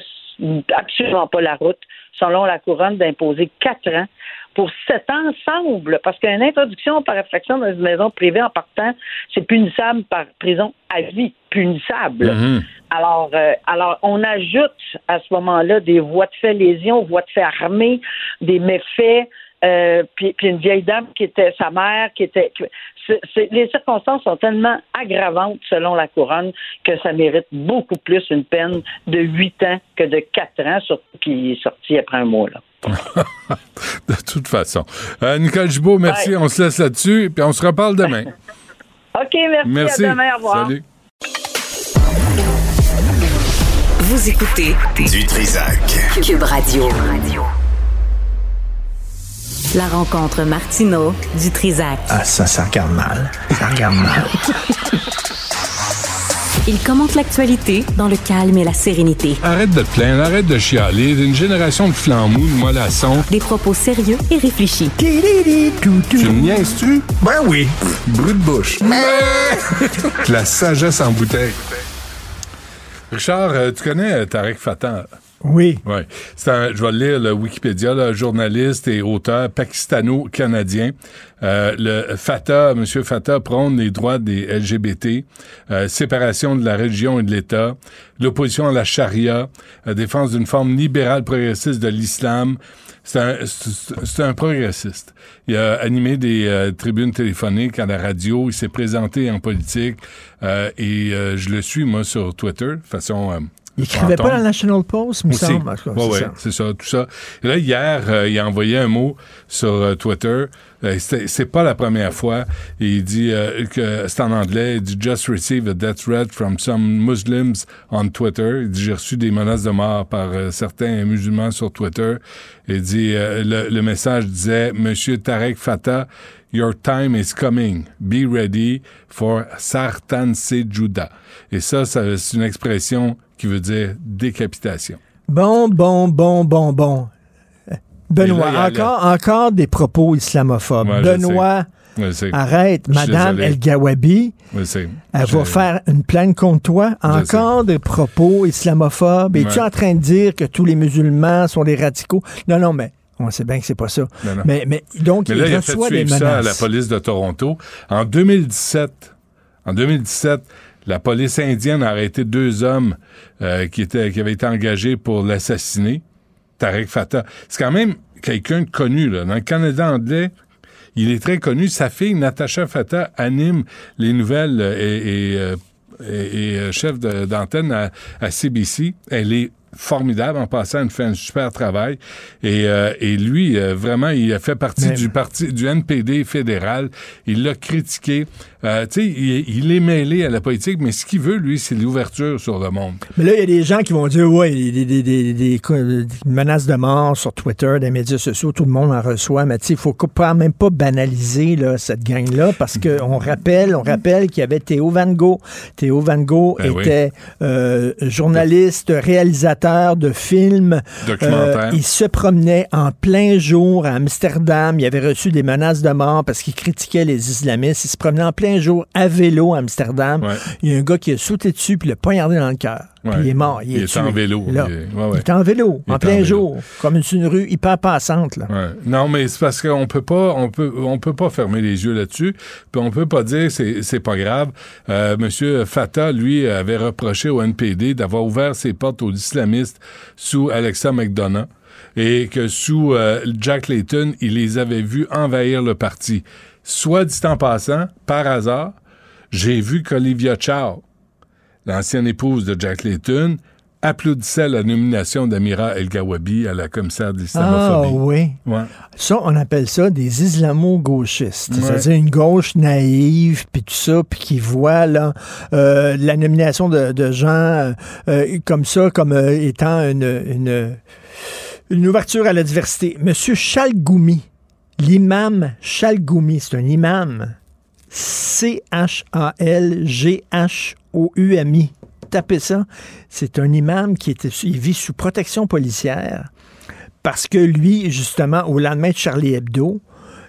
absolument pas la route, selon la couronne, d'imposer quatre ans pour sept ans ensemble, parce qu'une introduction par réflexion dans une maison privée en partant, c'est punissable par prison à vie, punissable. Mhm. Alors, euh, alors, on ajoute à ce moment-là des voies de fait lésions, voies de fait armées, des méfaits, euh, puis, puis une vieille dame qui était sa mère, qui était. que- c'est- c'est- les circonstances sont tellement aggravantes selon la couronne que ça mérite beaucoup plus une peine de huit ans que de quatre ans, surtout qu'il est sorti après un mois. Là. (laughs) De toute façon. Euh, Nicole Gibault, merci. Ouais. On se laisse là-dessus, puis on se reparle demain. (laughs) OK, merci. Merci. À demain. Au revoir. Salut. Vous écoutez Du Trisac. Cube Radio. La rencontre Martino du Trisac. Ah, ça, ça regarde mal. Ça regarde mal. (laughs) Il commente l'actualité dans le calme et la sérénité. Arrête de te plaindre, arrête de chialer. Une génération de flambous, de mollassons. Des propos sérieux et réfléchis. Tu me niaises-tu? Ben oui. Brut de bouche. (laughs) La sagesse en bouteille. Richard, euh, tu connais euh, Tarek Fatah? Oui. Oui. Je vais lire le Wikipédia, là, journaliste et auteur pakistano-canadien. Euh, le Fatah, M. Fatah prône les droits des LGBT, euh, séparation de la religion et de l'État, l'opposition à la charia, la défense d'une forme libérale progressiste de l'islam. C'est un, progressiste. Il a animé des euh, tribunes téléphoniques à la radio. Il s'est présenté en politique euh, et je le suis, moi, sur Twitter, de façon... Il écrivait pas dans le National Post, me semble. Cas, Ouais, c'est ça. tout ça. Et là, hier, euh, il a envoyé un mot sur euh, Twitter. Euh, c'est pas la première fois. Il dit euh, que c'est en anglais. Il dit Just received a death threat from some Muslims on Twitter. Il dit J'ai reçu des menaces de mort par certains musulmans sur Twitter. Il dit le, le message disait Monsieur Tarek Fatah, Your time is coming. Be ready for Sartan Juda. Et ça, ça c'est une expression qui veut dire décapitation. Bon, bon, bon, bon, bon. Benoît, Et là, encore, encore des propos islamophobes. Ouais, Benoît, arrête. Madame. El Gawabi, elle Je- va faire une plainte contre toi. Encore des propos islamophobes. Es-tu Ouais. en train de dire que tous les musulmans sont des radicaux? Non, non, mais on sait bien que c'est pas ça. Non, non. Mais, mais donc, Mais il là, il a fait reçoit des suivre ça à la menaces. police de Toronto. En 2017, en 2017, la police indienne a arrêté deux hommes euh, qui, étaient, qui avaient été engagés pour l'assassiner, Tarek Fatah. C'est quand même quelqu'un de connu. Là. Dans le Canada anglais, il est très connu. Sa fille, Natasha Fatah, anime les nouvelles euh, et, et, euh, et- et, chef d'antenne à, à CBC. Elle est formidable en passant, elle fait un super travail. Et, euh, et lui, euh, vraiment, il a fait partie du parti du NPD fédéral. Il l'a critiqué. Euh, tu sais, il, il est mêlé à la politique, mais ce qu'il veut, lui, c'est l'ouverture sur le monde. Mais là, il y a des gens qui vont dire, ouais, des, des, des, des- des- des menaces de mort sur Twitter, des médias sociaux, tout le monde en reçoit. Mais tu sais, il faut même pas banaliser là, cette gang-là parce qu'on (laughs) rappelle, on rappelle qu'il y avait Théo Van Gogh. Théo Van Gogh Ben oui. était euh, journaliste, réalisateur de films. Documentaire. Euh, il se promenait en plein jour à Amsterdam. Il avait reçu des menaces de mort parce qu'il critiquait les islamistes. Il se promenait en plein jour à vélo à Amsterdam. Il y a un gars qui a sauté dessus puis l'a poignardé dans le cœur. Puis il est mort. Il, Il est en vélo. Là. Il est- Il en vélo, en plein vélo. jour, comme une, une rue hyper passante. Là. Non, mais c'est parce qu'on peut pas, on peut, on peut pas fermer les yeux là-dessus. Puis on peut pas dire c'est, c'est pas grave. Euh, Monsieur Fatah, lui, avait reproché au NPD d'avoir ouvert ses portes aux islamistes sous Alexa McDonough et que sous euh, Jack Layton, il les avait vus envahir le parti. Soit dit en passant, par hasard, j'ai vu qu'Olivia Chow, l'ancienne épouse de Jack Layton, applaudissait la nomination d'Amira El-Gawabi à la commissaire de Ah l'islamophobie. oui. Ouais. Ça, on appelle ça des islamo-gauchistes. Ouais. C'est-à-dire une gauche naïve, puis tout ça, puis qui voit là, euh, la nomination de, de gens euh, euh, comme ça comme euh, étant une, une, une ouverture à la diversité. Monsieur Chalgoumi, l'imam Chalgoumi, c'est un imam. C-H-A-L-G-H-O-U-M-I. Tapez ça. C'est un imam qui était, il vit sous protection policière parce que lui, justement, au lendemain de Charlie Hebdo,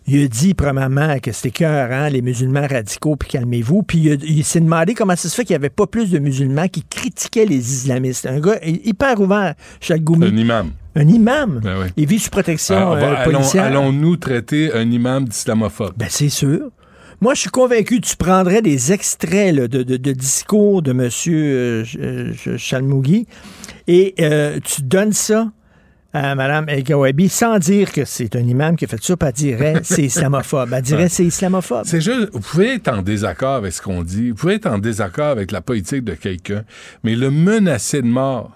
il a dit, premièrement, que c'était cœur, les musulmans radicaux, puis calmez-vous. Puis il, s'est demandé comment ça se fait qu'il n'y avait pas plus de musulmans qui critiquaient les islamistes. Un gars hyper ouvert, Chalgoumi. Un imam. Un imam? Ben oui. Il vit sous protection Alors, va- euh, allons- policière. Allons-nous traiter un imam d'islamophobe? Ben, c'est sûr. Moi, je suis convaincu que tu prendrais des extraits là, de, de- de discours de M. Euh, euh, Chalmougui et euh, tu donnes ça à Mme El Gawabi sans dire que c'est un imam qui a fait ça, puis elle dirait c'est islamophobe. Elle dirait c'est islamophobe. C'est juste, vous pouvez être en désaccord avec ce qu'on dit, vous pouvez être en désaccord avec la politique de quelqu'un, mais le menacer de mort,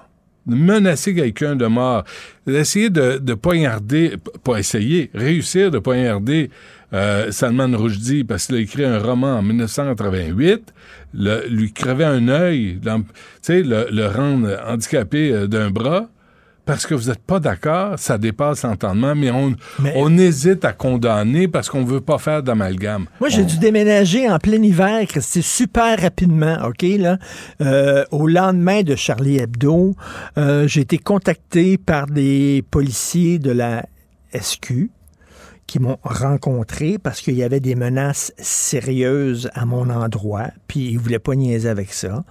menacer quelqu'un de mort, essayer de, de poignarder, pas essayer, réussir de poignarder euh, Salman Rushdie parce qu'il a écrit un roman en 1988, le- lui crever un œil, tu sais, le, le rendre handicapé euh, d'un bras, parce que vous n'êtes pas d'accord, ça dépasse l'entendement, mais on, Mais- on hésite à condamner parce qu'on veut pas faire d'amalgame. Moi, j'ai On- dû déménager en plein hiver, Christy, super rapidement, OK, là. Euh, au lendemain de Charlie Hebdo, euh, j'ai été contacté par des policiers de la SQ qui m'ont rencontré parce qu'il y avait des menaces sérieuses à mon endroit, puis ils voulaient pas niaiser avec ça.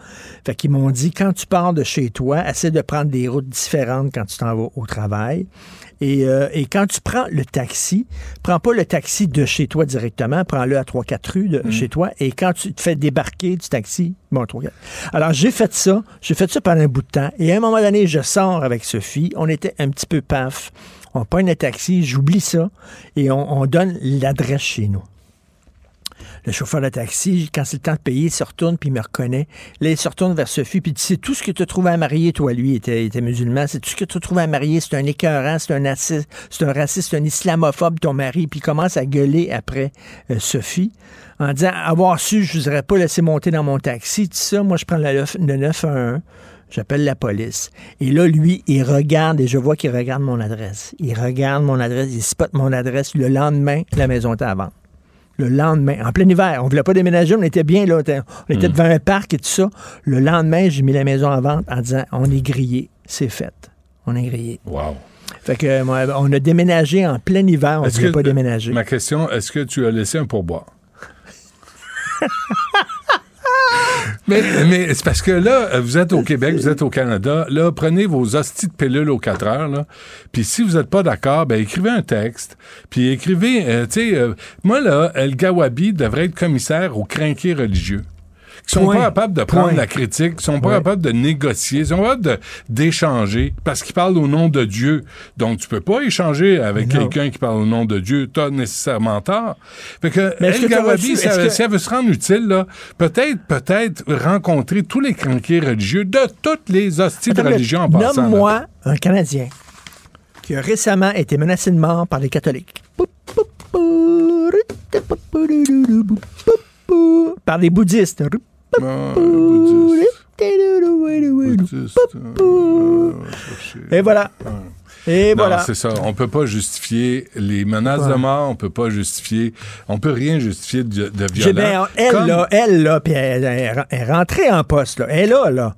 Fait qu'ils m'ont dit, quand tu pars de chez toi, essaie de prendre des routes différentes quand tu t'en vas au travail. Et, euh, et quand tu prends le taxi, prends pas le taxi de chez toi directement, prends-le à 3-4 rues de chez toi. Et quand tu te fais débarquer du taxi, bon, 3 4. Alors, j'ai fait ça. J'ai fait ça pendant un bout de temps. Et à un moment donné, je sors avec Sophie. On était un petit peu paf. On prend un taxi, j'oublie ça. Et on, on donne l'adresse chez nous. Le chauffeur de taxi, quand c'est le temps de payer, il se retourne puis il me reconnaît. Là, il se retourne vers Sophie puis il dit tout ce que tu as trouvé à marier, toi, lui, était, musulman. C'est tout ce que tu as trouvé à marier. C'est un écœurant, c'est un raciste, c'est un raciste, un islamophobe, ton mari. Puis il commence à gueuler après euh, Sophie en disant Avoir su, je ne vous aurais pas laissé monter dans mon taxi. Tout ça, moi, je prends le, le 911. J'appelle la police. Et là, lui, il regarde, et je vois qu'il regarde mon adresse. Il regarde mon adresse, il spot mon adresse. Le lendemain, la maison était à vendre le lendemain, en plein hiver. On voulait pas déménager, on était bien là. On était, on était devant un parc et tout ça. Le lendemain, j'ai mis la maison en vente en disant on est grillé, c'est fait. On est grillé. Wow. Fait que, on a déménagé en plein hiver, on ne voulait que- pas déménager. Ma question, est-ce que tu as laissé un pourboire? (laughs) mais (laughs) mais c'est parce que là, euh, vous êtes au Québec, vous êtes au Canada. Là, prenez vos hosties de pilules aux 4 heures. Là. Puis si vous n'êtes pas d'accord, ben écrivez un texte. Puis écrivez, euh, tu sais, euh, moi là, El Gawabi devrait être commissaire aux crinqués religieux. Qui sont Point. pas capables de prendre Point. la critique, qui sont pas Ouais. capables de négocier, ils sont pas capables de- d'échanger parce qu'ils parlent au nom de Dieu. Donc tu peux pas échanger avec quelqu'un qui parle au nom de Dieu. T'as nécessairement tort. Fait que Mais El que Gawabi, si, elle- que- si elle veut se rendre utile, là, peut-être, peut-être rencontrer tous les cranqués religieux de toutes les hosties de Attends, religion en passant. Nomme-moi un Canadien qui a récemment été menacé de mort par les catholiques. Par les bouddhistes. Et voilà. Et Non, voilà. c'est ça. On peut pas justifier les menaces Ouais. de mort. On peut pas justifier. On peut rien justifier de, de violence. bien- elle, Comme- là, elle, là, puis elle, elle- elle est rentrée en poste, là. Elle, là, là.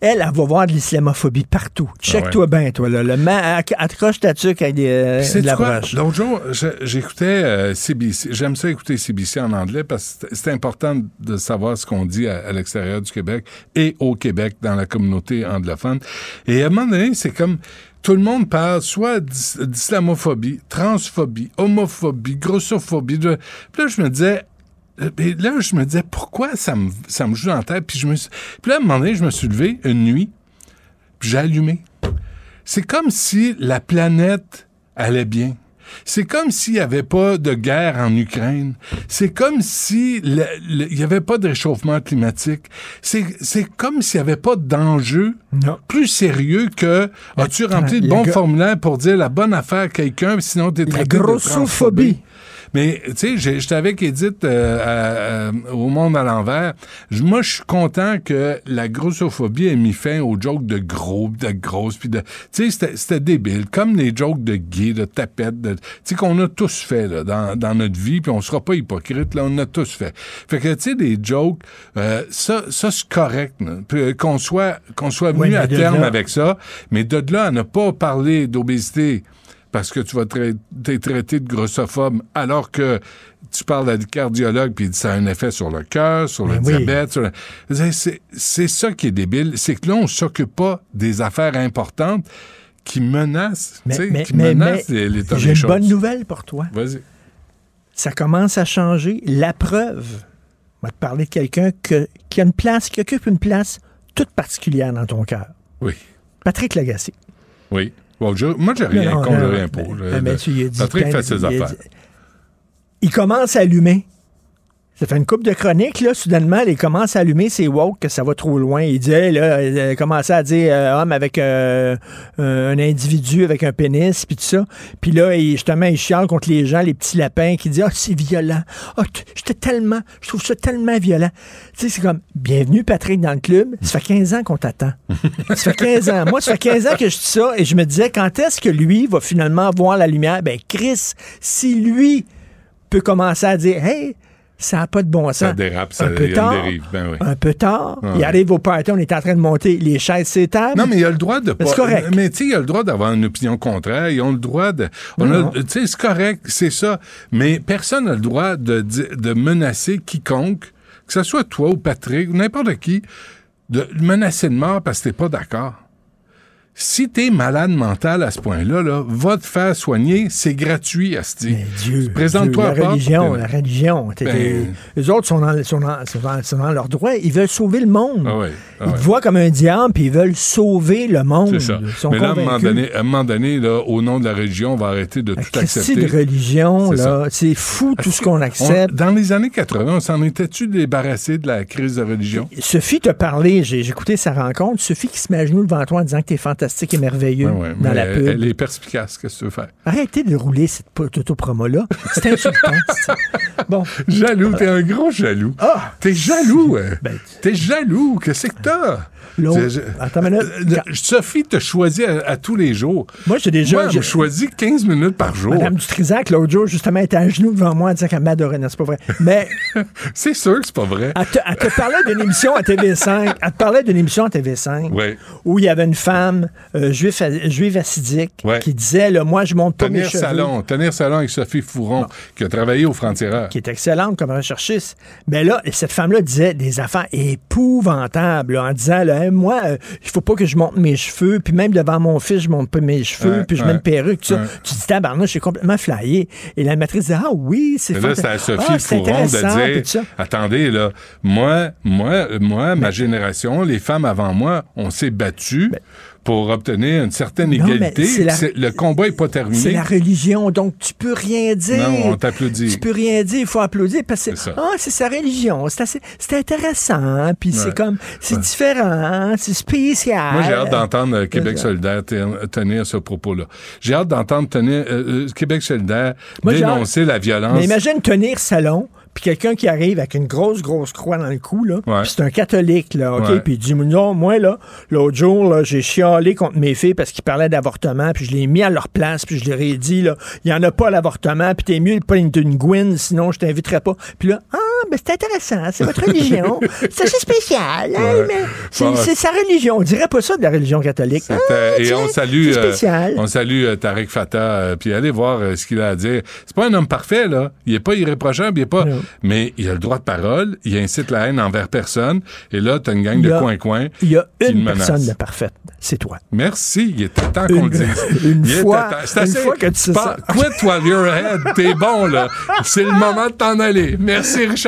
Elle, elle va voir de l'islamophobie partout. Check-toi bien, toi, là. Le man, accroche ta tuque avec des, euh, de la quoi? broche. L'autre jour, j'écoutais euh, CBC. J'aime ça écouter CBC en anglais parce que c'est- c'est important de savoir ce qu'on dit à, à l'extérieur du Québec et au Québec dans la communauté anglophone. Et à un moment donné, c'est comme tout le monde parle soit d'is- d'islamophobie, transphobie, homophobie, grossophobie. Puis là, je me disais, euh, et là, je me disais, pourquoi ça me, ça me joue dans la tête? Puis, je me puis là, à un moment donné, je me suis levé une nuit, puis j'ai allumé. C'est comme si la planète allait bien. C'est comme s'il n'y avait pas de guerre en Ukraine. C'est comme si le- le- il n'y avait pas de réchauffement climatique. C'est comme s'il n'y avait pas d'enjeu plus sérieux que as-tu rempli le bon formulaire pour dire la bonne affaire à quelqu'un, sinon tu es La traité de grossophobie. Mais, tu sais, j'étais avec Edith euh, à- à- au Monde à l'envers. Je- Moi, je suis content que la grossophobie ait mis fin aux jokes de gros, de grosses, puis de... Tu sais, c'était- c'était débile. Comme les jokes de gays, de tapettes, de... Tu sais, qu'on a tous fait là, dans, dans notre vie, puis on sera pas hypocrite, là, on a tous fait. Fait que, tu sais, des jokes, euh, ça, ça c'est correct. euh, qu'on soit, qu'on soit venu à terme là- avec ça, mais de là à ne pas parler d'obésité parce que tu vas tra- t'es traité de grossophobe alors que tu parles à des cardiologues puis ça a un effet sur le cœur, sur le Ben oui. diabète. sur le- C'est- ça qui est débile. C'est que là, on s'occupe pas des affaires importantes qui menacent, Mais, mais, qui mais- menacent mais les- l'état j'ai une bonne nouvelle pour toi. Vas-y. Ça commence à changer. La preuve, on va te parler de quelqu'un que- qui a une place, qui occupe une place toute particulière dans ton cœur. Oui. Patrick Lagacé. Oui. Je- moi, j'ai rien Non, contre non, le non, impôt. mais- Je- mais tu lui as dit Patrick fait ses affaires. Il commence à allumer. Ça fait une coupe de chroniques, là, soudainement, il commence à allumer ses woke que ça va trop loin. Il dit, hey, là, il a commencé à dire euh, homme avec euh, euh, un individu avec un pénis, puis tout ça. Puis là, il, justement, il chiale contre les gens, les petits lapins, qui disent, ah, c'est violent. Ah, t- j'étais tellement, je trouve ça tellement violent. Tu sais, c'est comme, bienvenue, Patrick, dans le club. Ça fait 15 ans qu'on t'attend. (laughs) ça fait 15 ans. Moi, ça fait 15 ans que je dis ça, et je me disais, quand est-ce que lui va finalement voir la lumière? Ben, Chris, si lui peut commencer à dire, hey, ça n'a pas de bon sens. Ça dérape, ça, un peu tard, dérive. Ben oui. un peu tard, Ouais. il arrive au party, on est en train de monter les chaises, ces tables. Non, mais il a le droit de pas. c'est correct. Mais tu sais, il a le droit d'avoir une opinion contraire. Ils ont le droit de. Tu sais, c'est correct, c'est ça. Mais personne n'a le droit de, de menacer quiconque, que ce soit toi ou Patrick ou n'importe qui, de menacer de mort parce que t'es pas d'accord. Si t'es malade mental à ce point-là, là, va te faire soigner, c'est gratuit, Asti. Mais Dieu, Présente-toi à la religion, la religion. Ben- les autres sont dans, sont, dans, sont, dans, sont dans leur droit. Ils veulent sauver le monde. Ah ouais, ah Ils ouais. te voient comme un diable, puis ils veulent sauver le monde. C'est ça. Ils sont Mais là, à un moment donné, à un moment donné là, au nom de la religion, on va arrêter de La tout accepter. de religion, C'est là, c'est fou tout ce qu'on On- accepte. dans les années 80, on s'en était-tu débarrassé de la crise de religion? Sophie t'a parlé, j'ai j'ai écouté sa rencontre. Sophie qui se met à genoux devant toi en disant que t'es fantastique et merveilleux Ouais, ouais, dans la pub. elle est perspicace, qu'est-ce que tu veux faire? Arrêtez de rouler cette auto-promo-là. C'est insultant. bon. Jaloux, t'es un gros jaloux. Ah! T'es jaloux, hein? Ben, T'es jaloux, qu'est-ce que t'as? L'autre. Je- je- Attends une minute. Euh, Quand- Sophie te choisit à, à tous les jours. Moi, j'ai déjà. Moi, me choisit 15 minutes par jour. Madame Dutrisac, l'autre jour, justement, était à genoux devant moi, elle disait qu'elle m'adorait. Non, c'est pas vrai? Mais (laughs) C'est sûr que c'est pas vrai. elle te, elle te parlait d'une émission à TV5. Elle te parlait d'une émission à TV5 Oui. où il y avait une femme euh, juive assidique Ouais. qui disait là, Moi, je monte pas mes Tenir cheveux. salon. Tenir salon avec Sophie Fouron, qui a travaillé au Frontières. qui est excellente comme recherchiste. Mais là, cette femme-là disait des affaires épouvantables là, en disant là, Hey, moi, euh, il faut pas que je monte mes cheveux, puis même devant mon fils, je monte pas mes cheveux, puis je mets une perruque, tout ça. Tu dis tabarnouche, j'ai complètement flyé. Et la maîtresse disait Ah oui, c'est Mais là, c'est à Sophie Fouron de dire Attendez, là, moi, moi, moi, ma génération, les femmes avant moi, on s'est battu pour obtenir une certaine Non, égalité. c'est la- C'est- Le combat n'est pas C'est terminé. la religion, donc tu peux rien dire. Non, on t'applaudit. Tu peux rien dire, il faut applaudir parce que C'est ah, c'est sa religion, c'est assez- c'est intéressant, puis Ouais. c'est comme c'est Ouais. différent, c'est spécial. Moi, j'ai hâte d'entendre euh, Québec ça. solidaire te- tenir ce propos-là. J'ai hâte d'entendre tenir euh, euh, Québec solidaire Moi, dénoncer la violence. Mais imagine tenir salon, puis quelqu'un qui arrive avec une grosse, grosse croix dans le cou, là, Ouais. c'est un catholique, là, OK? Ouais. Puis il dit, non, moi, là, l'autre jour, là, j'ai chialé contre mes filles parce qu'ils parlaient d'avortement, puis je les ai mis à leur place, puis je leur ai dit, là, il n'y en a pas à l'avortement, puis t'es mieux de pas une, une Gwyn, sinon je t'inviterai pas. Puis là, ah, ben c'est intéressant, c'est votre religion, (laughs) c'est assez spécial, hein, Ouais. mais c'est Bon, c'est sa religion. On dirait pas ça de la religion catholique. Ah, et tiens, on salue, c'est euh, on salue euh, Tarek Fatah, euh, puis allez voir ce qu'il a à dire. C'est pas un homme parfait là, il est pas irréprochable, il est pas, Non. mais il a le droit de parole, il incite la haine envers personne, et là t'as une gang de coin-coin. Il y a une personne de parfaite, c'est toi. Merci, il était temps qu'on Une- le dise. (laughs) une Il fois-. C'est une assez- fois que tu sais ça. Quit while you're ahead, t'es bon là. C'est le moment de t'en aller. Merci Richard.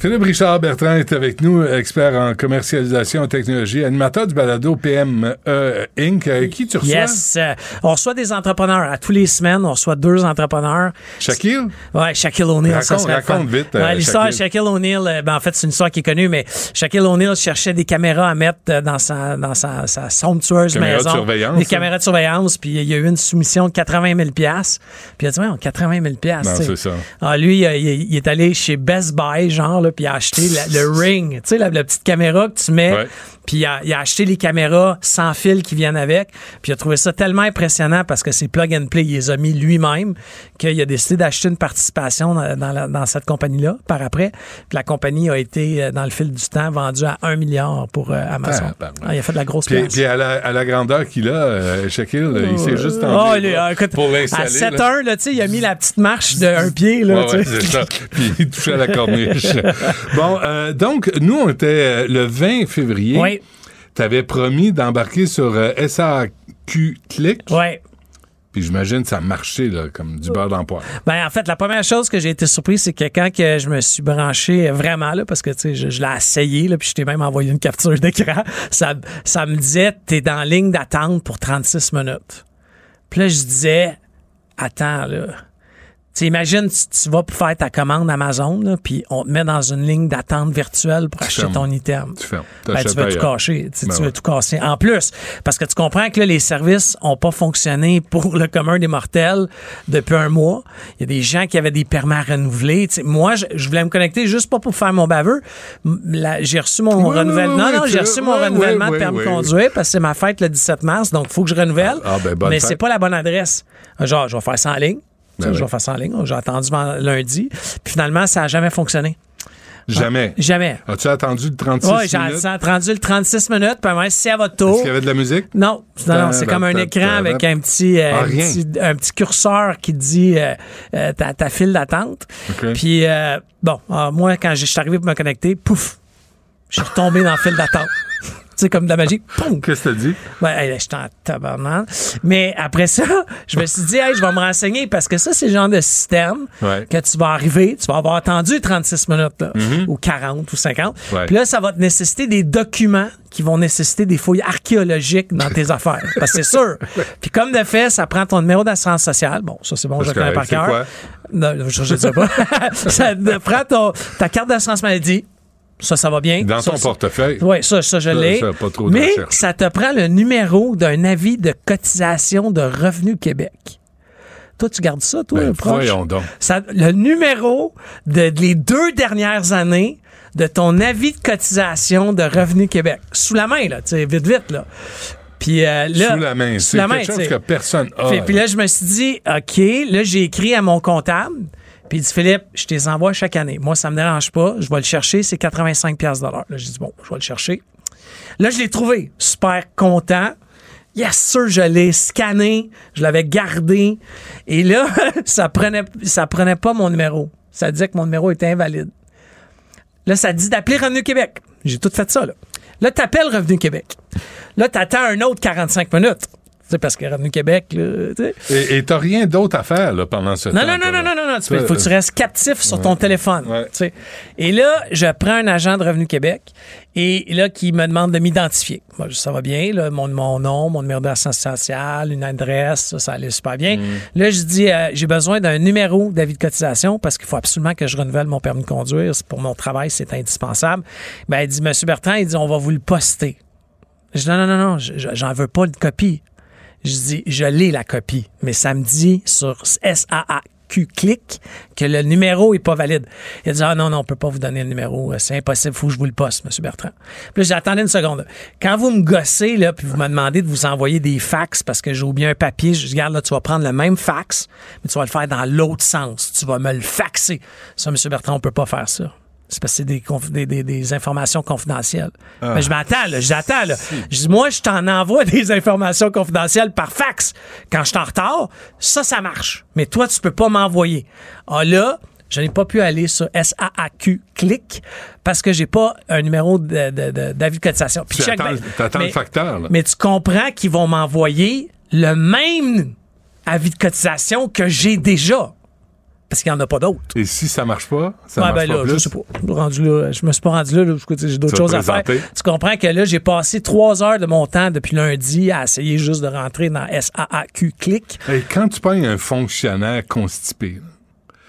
Philippe Richard Bertrand est avec nous, expert en commercialisation et technologie, animateur du balado PME Inc. Euh, Qui tu reçois? Yes. Euh, on reçoit des entrepreneurs. À tous les semaines, on reçoit deux entrepreneurs. Shaquille? Ouais, Shaquille O'Neal. Raconte- raconte vite, euh, Ouais, L'histoire de Shaquille. O'Neal, euh, ben, en fait, c'est une histoire qui est connue, mais Shaquille O'Neal cherchait des caméras à mettre euh, dans sa, dans sa, sa somptueuse Caméras de maison. surveillance, Des hein? caméras de surveillance, puis il y a eu une soumission de 80 000 Puis il a dit, ouais, 80 000 Non, c'est ça. Ah, lui, il, il- il est allé chez Best Buy, genre, là, puis il a acheté la- le ring, tu sais, la, petite caméra que tu mets. Puis il a, il a acheté les caméras sans fil qui viennent avec. Puis il a trouvé ça tellement impressionnant parce que c'est plug and play, il les a mis lui-même, qu'il a décidé d'acheter une participation dans, dans la- dans cette compagnie-là par après. Puis la compagnie a été, euh, dans le fil du temps, vendue à 1 milliard pour euh, Amazon. Tabarnak. Ah, il a fait de la grosse Puis, place. puis à, la, à la grandeur qu'il a, euh, Shaquille, il s'est juste Ah, tendu il les est- bras ah, écoute, pour à l'installer. 7 là. heures, là, tu sais, il a mis la petite marche d'un pied. Là, Ouais, ouais, c'est ça. Puis il touchait à la corniche. (laughs) bon, euh, donc, nous, on était euh, le 20 février. Oui. Tu avais promis d'embarquer sur euh, SAQ Click? Ouais. Puis j'imagine que ça a marché là, comme du beurre d'emploi. Ben, en fait, la première chose que j'ai été surpris, c'est que quand que je me suis branché vraiment, là, parce que, tu sais, je, je l'ai essayé, là, puis je t'ai même envoyé une capture d'écran, (laughs) ça, ça me disait, t'es dans ligne d'attente pour 36 minutes. Puis là, je disais, attends, là. Tu sais, imagine, tu, vas pour faire ta commande Amazon, là, puis on te met dans une ligne d'attente virtuelle pour acheter fermes. ton item. Tu fermes. Ben, T'achètes tu vas tout cacher. Tu, Ben ouais. vas tout casser. En plus, parce que tu comprends que là, les services ont pas fonctionné pour le commun des mortels depuis un mois. Il y a des gens qui avaient des permis à renouveler. Moi, je, je voulais me connecter juste pas pour faire mon baveux. J'ai reçu mon Oui, renouvellement. oui, non, non, j'ai reçu mon renouvellement de permis de conduire parce que c'est ma fête le 17 mars. Donc, il faut que je renouvelle. Ah, ben, bonne Mais c'est pas la bonne adresse. Genre, je vais faire ça en ligne. Ben je vais faire ça en ligne. J'ai attendu lundi. Puis finalement, ça a jamais fonctionné. Jamais. Jamais. As-tu attendu le 36 Oui, j'ai minutes? attendu le 36 minutes, puis moi, si à votre Est-ce tour. qu'il y avait de la musique? Non, non, non, c'est Ta- comme un ta- écran avec un petit, euh, Ah, un, petit un petit curseur qui dit euh, euh, ta, ta file d'attente. Puis, bon, moi, quand je suis arrivé pour me connecter, pouf, je suis retombé dans le fil d'attente. Comme de la magie. (laughs) Qu'est-ce que t'as dit? Ouais, j'étais en tabarnak. Mais après ça, je me suis dit, hey, je vais me renseigner parce que ça, c'est le genre de système Ouais. que tu vas arriver, tu vas avoir attendu 36 minutes, là, ou 40 ou 50. Mm-hmm. Ouais. Puis là, ça va te nécessiter des documents qui vont nécessiter des fouilles archéologiques dans tes (laughs) affaires. Parce que c'est sûr. Puis comme de fait, ça prend ton numéro d'assurance sociale. Bon, ça, c'est bon, je le C'est connais par cœur. Non, je ne sais pas. (laughs) ça prend ton- ta carte d'assurance maladie Ça, ça va bien. Dans Ça, ton ça- portefeuille. Oui, ça, ça, je l'ai. Mais ça te prend le numéro d'un avis de cotisation de Revenu Québec. Toi, tu gardes ça, toi, Ben, proche? voyons donc. Ça, le numéro de, de les deux dernières années de ton avis de cotisation de Revenu Québec. Sous la main, là, tu sais, vite, vite, là. Puis euh, là, Sous la main. C'est quelque chose que personne a. Puis là, je me suis dit, OK, là, j'ai écrit à mon comptable. Puis il dit, Philippe, je te les envoie chaque année. Moi, ça me dérange pas. Je vais le chercher. C'est 85 pièces de l'heure. Là, j'ai dit, bon, je vais le chercher. Là, je l'ai trouvé. Super content. Yes, sûr, je l'ai scanné. Je l'avais gardé. Et là, (laughs) ça prenait, ça prenait pas mon numéro. Ça disait que mon numéro était invalide. Là, ça dit d'appeler Revenu Québec. J'ai tout fait ça, là. Là, t'appelles Revenu Québec. Là, t'attends un autre 45 minutes. Sais, parce que Revenu Québec, là, tu sais. Et t'as rien d'autre à faire là, pendant ce Non, temps. non, non, non, non, non, non. Ça, faut que tu euh, restes captif sur ton téléphone. Ouais. tu sais. Et là, je prends un agent de Revenu Québec et là, qui me demande de m'identifier. Moi, ça va bien, là, mon, mon nom, mon numéro d'assurance sociale, une adresse, ça, ça allait super bien. Là, je dis, euh, j'ai besoin d'un numéro d'avis de cotisation parce qu'il faut absolument que je renouvelle mon permis de conduire. C'est Pour mon travail, c'est indispensable. Ben, il dit, Monsieur Bertrand, il dit, on va vous le poster. Je dis, non, non, non, non, je- je- j'en veux pas de copie. Je dis, je l'ai la copie, mais ça me dit sur SAAQ clic que le numéro est pas valide. Il dit, ah non, non, on peut pas vous donner le numéro, euh, c'est impossible, faut que je vous le poste, M. Bertrand. Puis attendu une seconde. Quand vous me gossez, là, puis vous me demandez de vous envoyer des fax parce que j'ai oublié un papier, je regarde, là, tu vas prendre le même fax, mais tu vas le faire dans l'autre sens. Tu vas me le faxer. Ça, M. Bertrand, on peut pas faire ça. C'est parce que c'est des, des, des- des informations confidentielles. Mais je m'attends, là. Je l'attends, là. Je dis, moi, je t'en envoie des (laughs) informations confidentielles par fax. Quand je suis en retard, ça, ça marche. Mais toi, tu peux pas m'envoyer. Ah, là, je n'ai pas pu aller sur SAAQ clic parce que j'ai pas un numéro de- de- de- d'avis de, cotisation. Puis Tu attends- ben, t'attends le facteur, là. Mais tu comprends qu'ils vont m'envoyer le même avis de cotisation que j'ai déjà. Parce qu'il n'y en a pas d'autres. Et si ça marche pas, ça Ouais, marche ben pas là, plus. je sais pas. Rendu là, je me suis pas rendu là, là, j'ai d'autres choses à faire. Tu comprends que là, j'ai passé trois heures de mon temps depuis lundi à essayer juste de rentrer dans SAAQ clic. Hey, quand tu pognes un fonctionnaire constipé, là,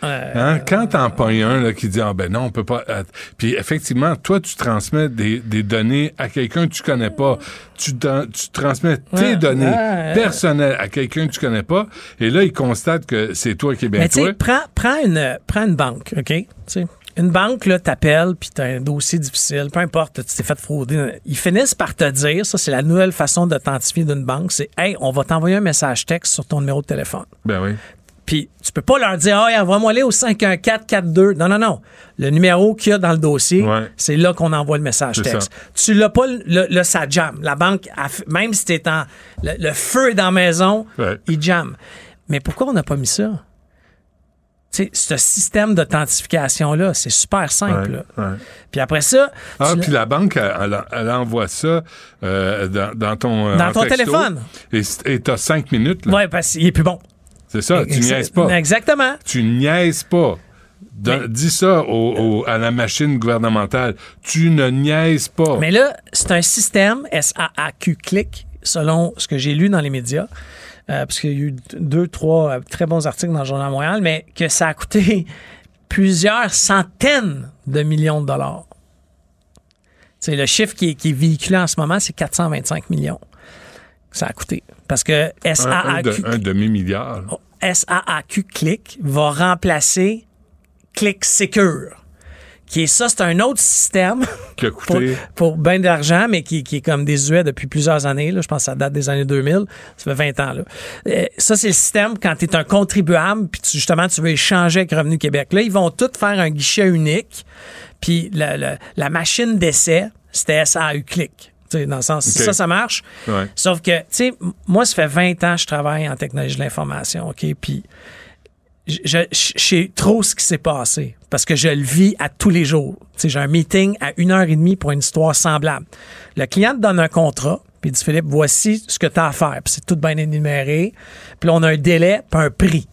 Euh, hein, quand t'en pognes un là, qui dit ah ben non on peut pas euh, puis effectivement toi tu transmets des, des données à quelqu'un que tu connais pas tu, tra- tu transmets tes Ouais, données ouais. personnelles à quelqu'un que tu connais pas et là il constate que c'est toi qui es bien Mais tu toi sais, prends, prends, une, prends une banque, OK? Une banque, là, t'appelles, puis t'as un dossier difficile, peu importe, tu t'es fait frauder. Ils finissent par te dire, ça, c'est la nouvelle façon d'authentifier d'une banque, c'est, hey, on va t'envoyer un message texte sur ton numéro de téléphone. ben oui Puis tu peux pas leur dire, ah, envoie-moi aller au 51442. Non, non, non. Le numéro qu'il y a dans le dossier, Ouais. c'est là qu'on envoie le message texte. Tu l'as pas, le, le- ça jamme. La banque, même si t'es en, le, le feu est dans la maison, Ouais. il jamme. Mais pourquoi on n'a pas mis ça? Tu sais, ce système d'authentification-là, c'est super simple. Ouais, là. ouais. Puis après ça, Ah, puis la banque, elle, elle- envoie ça euh, dans, dans ton euh, Dans ton texto, téléphone. Et t'as cinq minutes. Là. ouais, parce qu'il est plus bon. C'est ça, tu niaises pas. Exactement. Tu niaises pas. Mais- dis ça au- au- à la machine gouvernementale. Tu ne niaises pas. Mais là, c'est un système SAAQ clic, selon ce que j'ai lu dans les médias, euh, parce qu'il y a eu deux, trois euh, très bons articles dans le Journal Montréal, mais que ça a coûté (laughs) plusieurs centaines de millions de dollars. C'est le chiffre qui est, qui est véhiculé en ce moment, c'est 425 millions. Ça a coûté. Parce que un, un SAAQ, de- un demi-milliard. SAAQ Click va remplacer Click Secure. Qui est ça, c'est un autre système (laughs) Qui a pour, coûté. pour bien d'argent, mais qui, qui est comme désuet depuis plusieurs années. Là. Je pense que ça date des années 2000. Ça fait 20 ans. Là. Euh, ça, c'est le système quand tu es un contribuable, puis tu- justement, tu veux échanger avec Revenu Québec. Là, ils vont tous faire un guichet unique, puis la, la- la machine d'essai, c'était SAU Click. Tu sais, dans le sens, ça, ça marche. Ouais. Sauf que, tu sais, moi, ça fait 20 ans que je travaille en technologie de l'information, OK? Puis je, je, je sais trop ce qui s'est passé parce que je le vis à tous les jours. Tu sais, j'ai un meeting à une heure et demie pour une histoire semblable. Le client te donne un contrat, puis il dit Philippe, voici ce que tu as à faire. Puis c'est tout bien énuméré. Puis là, on a un délai, puis un prix.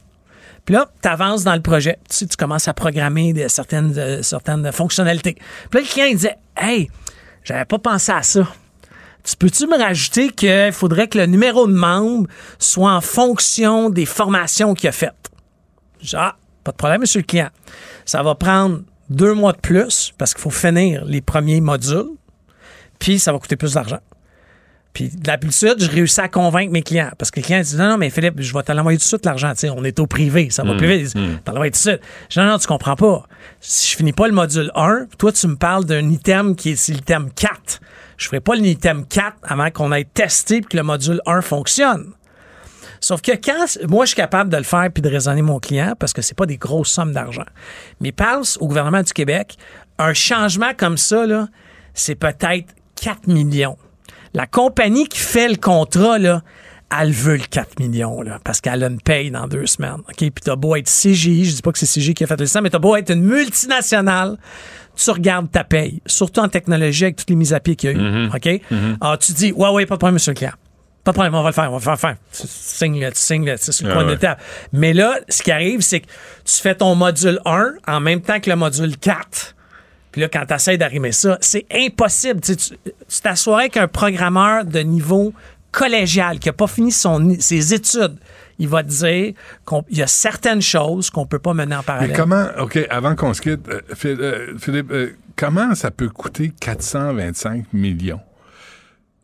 Puis là, tu avances dans le projet. Tu, sais, tu commences à programmer certaines, euh, certaines fonctionnalités. Puis là, le client, il disait Hey, j'avais pas pensé à ça. Tu peux-tu me rajouter qu'il faudrait que le numéro de membre soit en fonction des formations qu'il a faites? Ah, pas de problème, monsieur le client. Ça va prendre deux mois de plus parce qu'il faut finir les premiers modules, puis ça va coûter plus d'argent. Puis d'habitude, je réussis à convaincre mes clients. Parce que les clients disent Non, non, mais Philippe, je vais te l'envoyer tout de suite, l'argent. On est au privé, ça va plus vite. Ils disent, T'en l'envoyer tout de suite. Je dis Non, non, tu comprends pas. Si je finis pas le module 1, toi, tu me parles d'un item qui est c'est l'item 4. Je ferai pas l'item 4 avant qu'on ait testé et que le module 1 fonctionne. Sauf que quand moi je suis capable de le faire puis de raisonner mon client parce que c'est pas des grosses sommes d'argent. Mais pense au gouvernement du Québec, un changement comme ça là, c'est peut-être 4 millions. La compagnie qui fait le contrat là, elle veut le 4 millions là, parce qu'elle a une paye dans deux semaines. OK, puis t'as beau être CGI, je dis pas que c'est CGI qui a fait le sang, mais t'as beau être une multinationale, tu regardes ta paye, surtout en technologie avec toutes les mises à pied qu'il y a eu. OK? Alors, tu dis, ouais, ouais, pas de problème, monsieur le client. Pas de problème, on va le faire, on va le faire. Tu signes là, tu signes là, c'est sur le Ah ouais. Mais là, ce qui arrive, c'est que tu fais ton module 1 en même temps que le module 4. Puis là, quand tu essaies d'arrimer ça, c'est impossible. Tu t'assoirais avec un programmeur de niveau collégial qui n'a pas fini son, ses études. Il va dire qu'il y a certaines choses qu'on peut pas mener en Mais parallèle. comment, OK, avant qu'on se quitte, euh, euh, Philippe, euh, comment ça peut coûter 425 millions?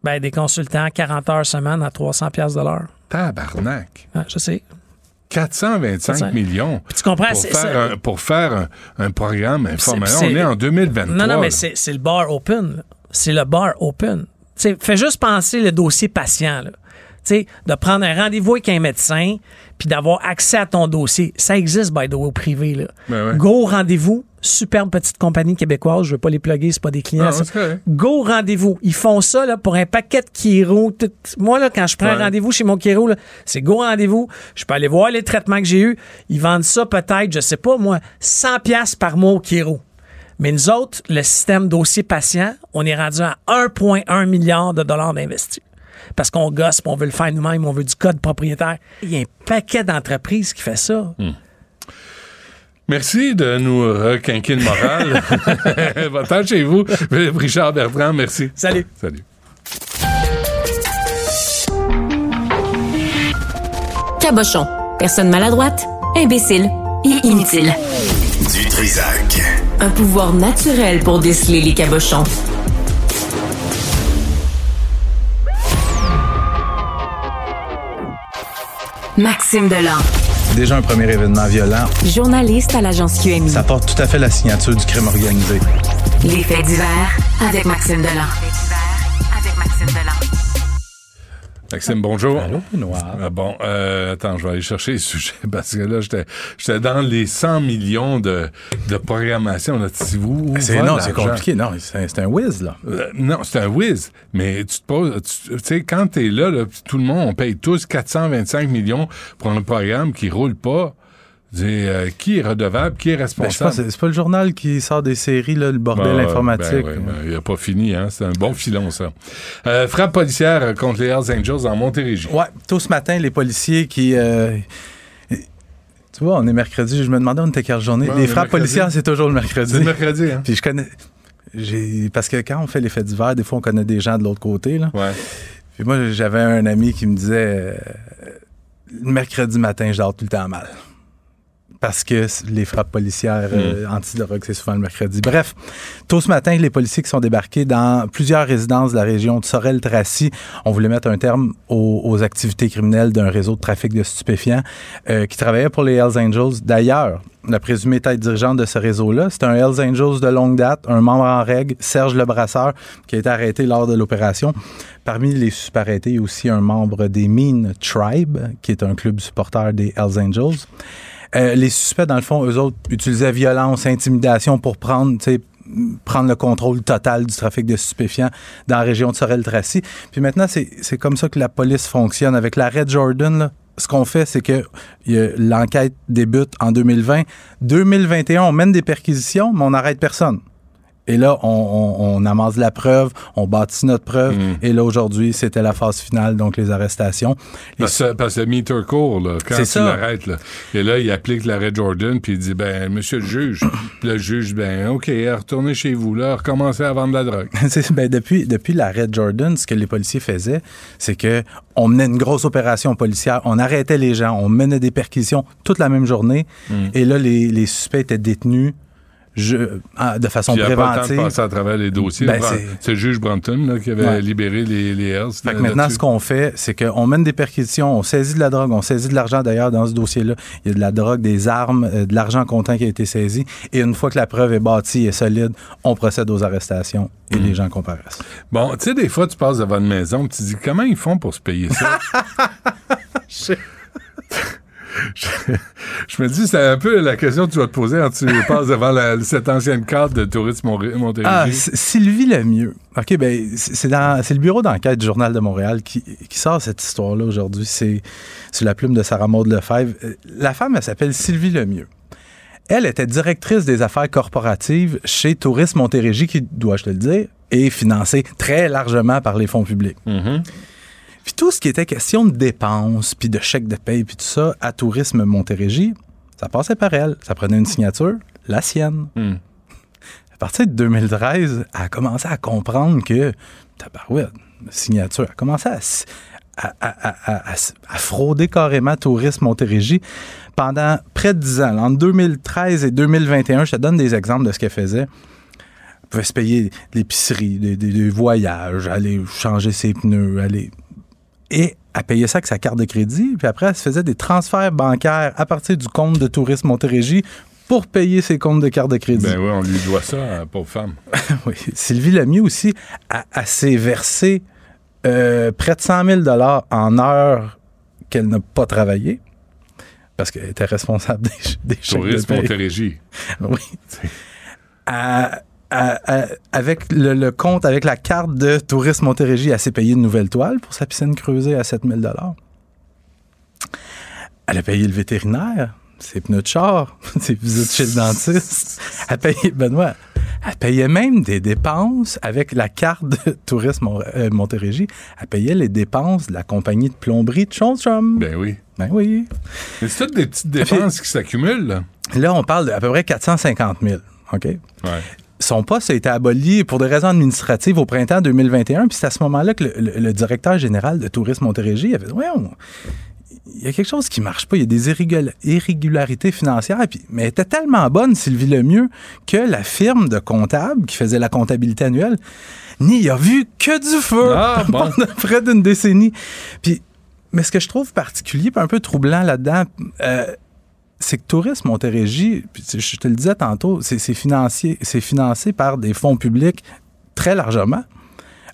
Ben, des consultants, 40 heures semaine à 300 pièces de l'heure. Tabarnak! Ah, je sais. 425 400. millions Puis tu comprends, pour faire, un, pour faire un, un programme informatique. On est en 2023. Non, non, mais c'est le bar open. C'est le bar open. Tu sais, fais juste penser le dossier patient. Là. Sais, de prendre un rendez-vous avec un médecin puis d'avoir accès à ton dossier. Ça existe, by the way, au privé. Là. Ben ouais. Go rendez-vous. Superbe petite compagnie québécoise. Je veux pas les plugger, c'est pas des clients. Ah, ça. Go rendez-vous. Ils font ça là, pour un paquet de Kiro. Tout- Moi, là, quand je prends Ouais. un rendez-vous chez mon Kiro, là, c'est go rendez-vous. Je peux aller voir les traitements que j'ai eus. Ils vendent ça peut-être, je sais pas moi, 100 pièces par mois au Kiro. Mais nous autres, le système dossier patient, on est rendu à 1,1 milliard de dollars d'investis. Parce qu'on gosse, on veut le faire nous-mêmes, on veut du code propriétaire. Il y a un paquet d'entreprises qui fait ça. Merci de nous requinquer le moral. (laughs) (laughs) Va-t'en chez vous. Richard Bertrand, merci. Salut. Salut. Cabochon. Personne maladroite, imbécile et inutile. Du Trisac. Un pouvoir naturel pour déceler les cabochons. Maxime Delan, Déjà un premier événement violent, journaliste à l'agence QMI. ça porte tout à fait la signature du crime organisé. Les faits divers avec Maxime Delan. Avec Maxime Delan. Maxime, bonjour. Allô, Noir. Ah bon, euh, attends, je vais aller chercher les (laughs) sujets parce que là, j'étais j'étais dans les 100 millions de, de programmation. Là, si vous, C'est, va non, c'est compliqué. Non, c'est, un whiz, là. Euh, non, c'est un whiz. Mais tu te poses, tu sais, quand t'es là, là, tout le monde, on paye tous 425 millions pour un programme qui roule pas. Euh, qui est redevable, qui est Ben, responsable? que c'est, pas le journal qui sort des séries, là, le bordel Ah, informatique. ben ouais, ben, il a pas fini, hein. C'est un bon filon, ça. Euh, frappe policière contre les Hells Angels en Montérégie. Ouais, tôt ce matin, les policiers qui. euh, tu vois, on est mercredi. Je me demandais on était quelle journée. Ouais, les frappes mercredi. policières, c'est toujours le mercredi. C'est mercredi, hein? Puis je connais. Parce que quand on fait les faits divers, des fois, on connaît des gens de l'autre côté. Là. Ouais. Puis moi, j'avais un ami qui me disait le mercredi matin, je dors tout le temps mal. Parce que les frappes policières euh, antidrogue, c'est souvent le mercredi. Bref, tôt ce matin, les policiers qui sont débarqués dans plusieurs résidences de la région de Sorel-Tracy ont voulu mettre un terme aux, aux activités criminelles d'un réseau de trafic de stupéfiants euh, qui travaillait pour les Hells Angels. D'ailleurs, la présumée tête dirigeante de ce réseau-là, c'est un Hells Angels de longue date, un membre en règle, Serge Lebrasseur, qui a été arrêté lors de l'opération. Parmi les suspects arrêtés, il y a aussi un membre des Mean Tribe, qui est un club supporter des Hells Angels. Euh, les suspects, dans le fond, eux autres, utilisaient violence, intimidation pour prendre, prendre le contrôle total du trafic de stupéfiants dans la région de Sorel-Tracy. Puis maintenant, c'est comme ça que la police fonctionne. Avec l'arrêt Jordan, là, ce qu'on fait, c'est que l'enquête débute en 2020. 2021, on mène des perquisitions, mais on n'arrête personne. Et là, on, on- on amasse la preuve, on bâtit notre preuve. Mm. Et là, aujourd'hui, c'était la phase finale, donc les arrestations. Les Parce, que- parce que meter court, là, quand tu l'arrêtes, là. Et là, il applique l'arrêt Jordan, puis il dit, ben, monsieur le juge. (coughs) Puis le juge, ben, OK, retournez chez vous, là, recommencez à vendre de la drogue. (laughs) Ben, depuis depuis l'arrêt Jordan, ce que les policiers faisaient, c'est que on menait une grosse opération policière, on arrêtait les gens, on menait des perquisitions toute la même journée, et là, les, les suspects étaient détenus je, ah, de façon Puis il préventive. passer à travers les dossiers. Ben, c'est- le juge Branton là, qui avait Ouais. libéré les, les Hells. Fait que là- maintenant, ce qu'on fait, c'est qu'on mène des perquisitions, on saisit de la drogue, on saisit de l'argent d'ailleurs dans ce dossier-là. Il y a de la drogue, des armes, euh, de l'argent comptant qui a été saisi. Et une fois que la preuve est bâtie et solide, on procède aux arrestations et Mm. les gens comparaissent. Bon, tu sais, des fois, tu passes devant une maison, tu te dis comment ils font pour se payer ça? (laughs) (laughs) je, (laughs) je me dis, c'est un peu la question que tu vas te poser quand tu passes devant la- cette ancienne carte de tourisme Montérégie. Ah, Sylvie Lemieux. OK, ben, c'est le bureau d'enquête du Journal de Montréal qui, qui sort cette histoire-là aujourd'hui. C'est sur la plume de Sarah Maud Lefebvre. Euh, La femme, elle s'appelle Sylvie Lemieux. Elle était directrice des affaires corporatives chez Tourisme Montérégie, qui, dois-je te le dire, est financée très largement par les fonds publics. Mhm. Puis tout ce qui était question de dépenses, puis de chèques de paye, puis tout ça, à Tourisme Montérégie, ça passait par elle. Ça prenait une signature, la sienne. Hmm. À partir de 2013, elle a commencé à comprendre que, tabarouette, signature, elle a commencé à, à, frauder carrément Tourisme Montérégie pendant près de 10 ans. Entre 2013 et 2021, je te donne des exemples de ce qu'elle faisait. Elle pouvait se payer l'épicerie, des, des- des voyages, aller changer ses pneus, aller... Et elle payait ça avec sa carte de crédit, puis après, elle se faisait des transferts bancaires à partir du compte de Tourisme Montérégie pour payer ses comptes de carte de crédit. Ben oui, on lui doit ça, à la pauvre femme. (laughs) Oui. Sylvie Lemieux aussi, elle, elle s'est versé euh, près de 100 000 en heures qu'elle n'a pas travaillé parce qu'elle était responsable (laughs) des, des de Tourisme. Montérégie. Oui. Elle- avec le, le compte, avec la carte de Tourisme Montérégie, elle s'est payé une nouvelle toile pour sa piscine creusée à 7 000 Elle a payé le vétérinaire, ses pneus de char, (laughs) ses visites chez le dentiste. Elle payait, Benoît, elle payait même des dépenses avec la carte de Tourisme euh, Montérégie. Elle payait les dépenses de la compagnie de plomberie de Chonstrom. Ben oui. Ben oui. Mais c'est toutes des petites dépenses qui s'accumulent, là. Là, on parle d'à peu près 450 000. OK? Ouais. Son poste a été aboli pour des raisons administratives au printemps 2021. Puis c'est à ce moment-là que le, le- le directeur général de Tourisme Montérégie avait dit Ouais, on- il y a quelque chose qui marche pas. Il y a des irrégula- irrégularités financières. Puis, mais elle était tellement bonne, Sylvie Lemieux, que la firme de comptable qui faisait la comptabilité annuelle n'y a vu que du feu Ah, (laughs) bon. pendant près d'une décennie. Puis, mais ce que je trouve particulier, un peu troublant là-dedans, euh, c'est que Tourisme Montérégie, je te le disais tantôt, c'est c'est c'est financé par des fonds publics très largement.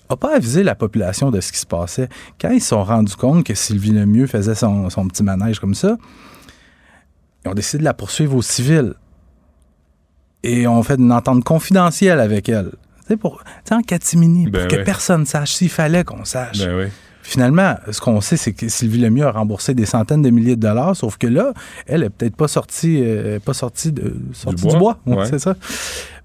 n'a pas avisé la population de ce qui se passait. Quand ils se sont rendus compte que Sylvie Lemieux faisait son, son petit manège comme ça, ils ont décidé de la poursuivre au civil. Et ont fait une entente confidentielle avec elle. Tu sais, pour, en catimini, Ben pour que ouais. personne sache, s'il fallait qu'on sache. Ben oui. Finalement, ce qu'on sait, c'est que Sylvie Lemieux a remboursé des centaines de milliers de dollars, sauf que là, elle est peut-être pas sortie, euh, pas sortie, de, sortie du bois? bois. Ouais. C'est ça.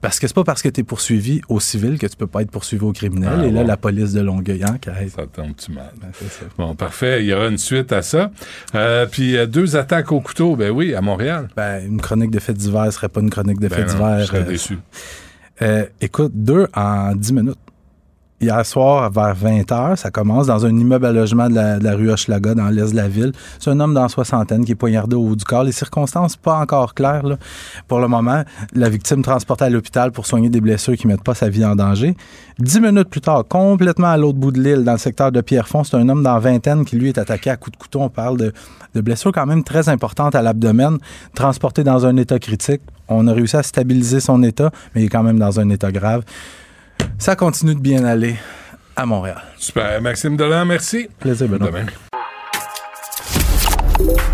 Parce que c'est pas parce que tu es poursuivi au civil que tu peux pas être poursuivi au criminel. Ah, Et là, bon. la police de Longueuil enquête. Ça tombe-tu mal? Ben, ça. Bon, parfait. Il y aura une suite à ça. Euh, puis euh, deux attaques au couteau, ben oui, à Montréal. Ben, une chronique de faits divers serait pas une chronique de Ben faits divers. je serais euh, déçu. Euh, écoute, deux en dix minutes. Hier soir, vers 20 h, ça commence dans un immeuble à logement de la, rue Hochelaga, dans l'est de la ville. C'est un homme dans soixantaine qui est poignardé au haut du corps. Les circonstances pas encore claires. là. Pour le moment, la victime transportée à l'hôpital pour soigner des blessures qui mettent pas sa vie en danger. Dix minutes plus tard, complètement à l'autre bout de l'île, dans le secteur de Pierrefonds, c'est un homme dans vingtaine qui, lui, est attaqué à coups de couteau. On parle de, de blessures quand même très importantes à l'abdomen, transporté dans un état critique. On a réussi à stabiliser son état, mais il est quand même dans un état grave. Ça continue de bien aller à Montréal. Super. Maxime Delan, merci. Plaisir, Benoît. Demain.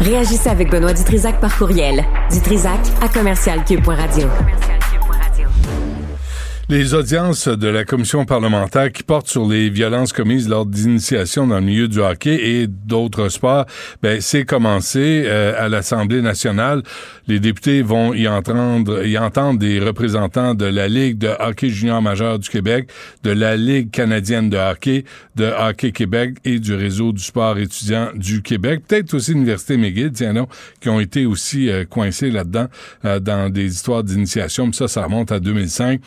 Réagissez avec Benoît Dutrisac par courriel. Dutrisac à commercialcube.radio. Les audiences de la commission parlementaire qui portent sur les violences commises lors d'initiation dans le milieu du hockey et d'autres sports, ben c'est commencé euh, à l'Assemblée nationale. Les députés vont y entendre, y entendre des représentants de la Ligue de hockey junior majeur du Québec, de la Ligue canadienne de hockey, de Hockey Québec et du réseau du sport étudiant du Québec. Peut-être aussi l'Université McGill, tiens non, qui ont été aussi euh, coincés là-dedans euh, dans des histoires d'initiation. Ça, ça remonte à 2005.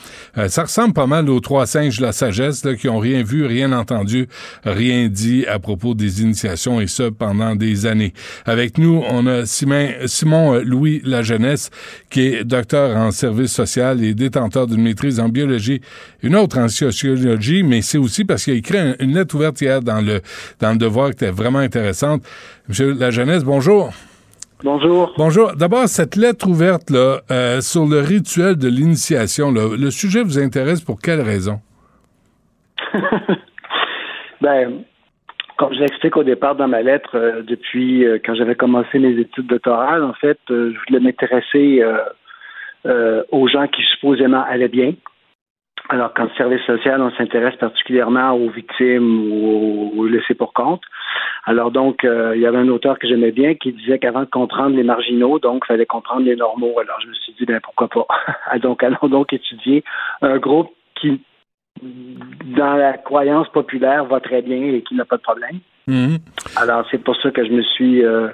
Euh, ça ressemble pas mal aux trois singes de la sagesse là, qui ont rien vu, rien entendu, rien dit à propos des initiations et ce pendant des années. Avec nous, on a Simon, Simon Louis Lajeunesse qui est docteur en service social et détenteur d'une maîtrise en biologie, une autre en sociologie, mais c'est aussi parce qu'il a écrit une lettre ouverte hier dans le dans le Devoir qui était vraiment intéressante. Monsieur Lajeunesse, bonjour. Bonjour. Bonjour. D'abord, cette lettre ouverte là, euh, sur le rituel de l'initiation, le sujet vous intéresse pour quelle raison? (laughs) ben, comme je l'explique au départ dans ma lettre, euh, depuis euh, quand j'avais commencé mes études doctorales, en fait, je voulais m'intéresser aux gens qui supposément allaient bien. Alors, quand service social, on s'intéresse particulièrement aux victimes ou aux laissés pour compte. Alors donc, euh, il y avait un auteur que j'aimais bien qui disait qu'avant de comprendre les marginaux, donc, il fallait comprendre les normaux. Alors je me suis dit, ben pourquoi pas? (laughs) donc, allons donc étudier un groupe qui, dans la croyance populaire, va très bien et qui n'a pas de problème. Mhm. Alors, c'est pour ça que je me suis euh,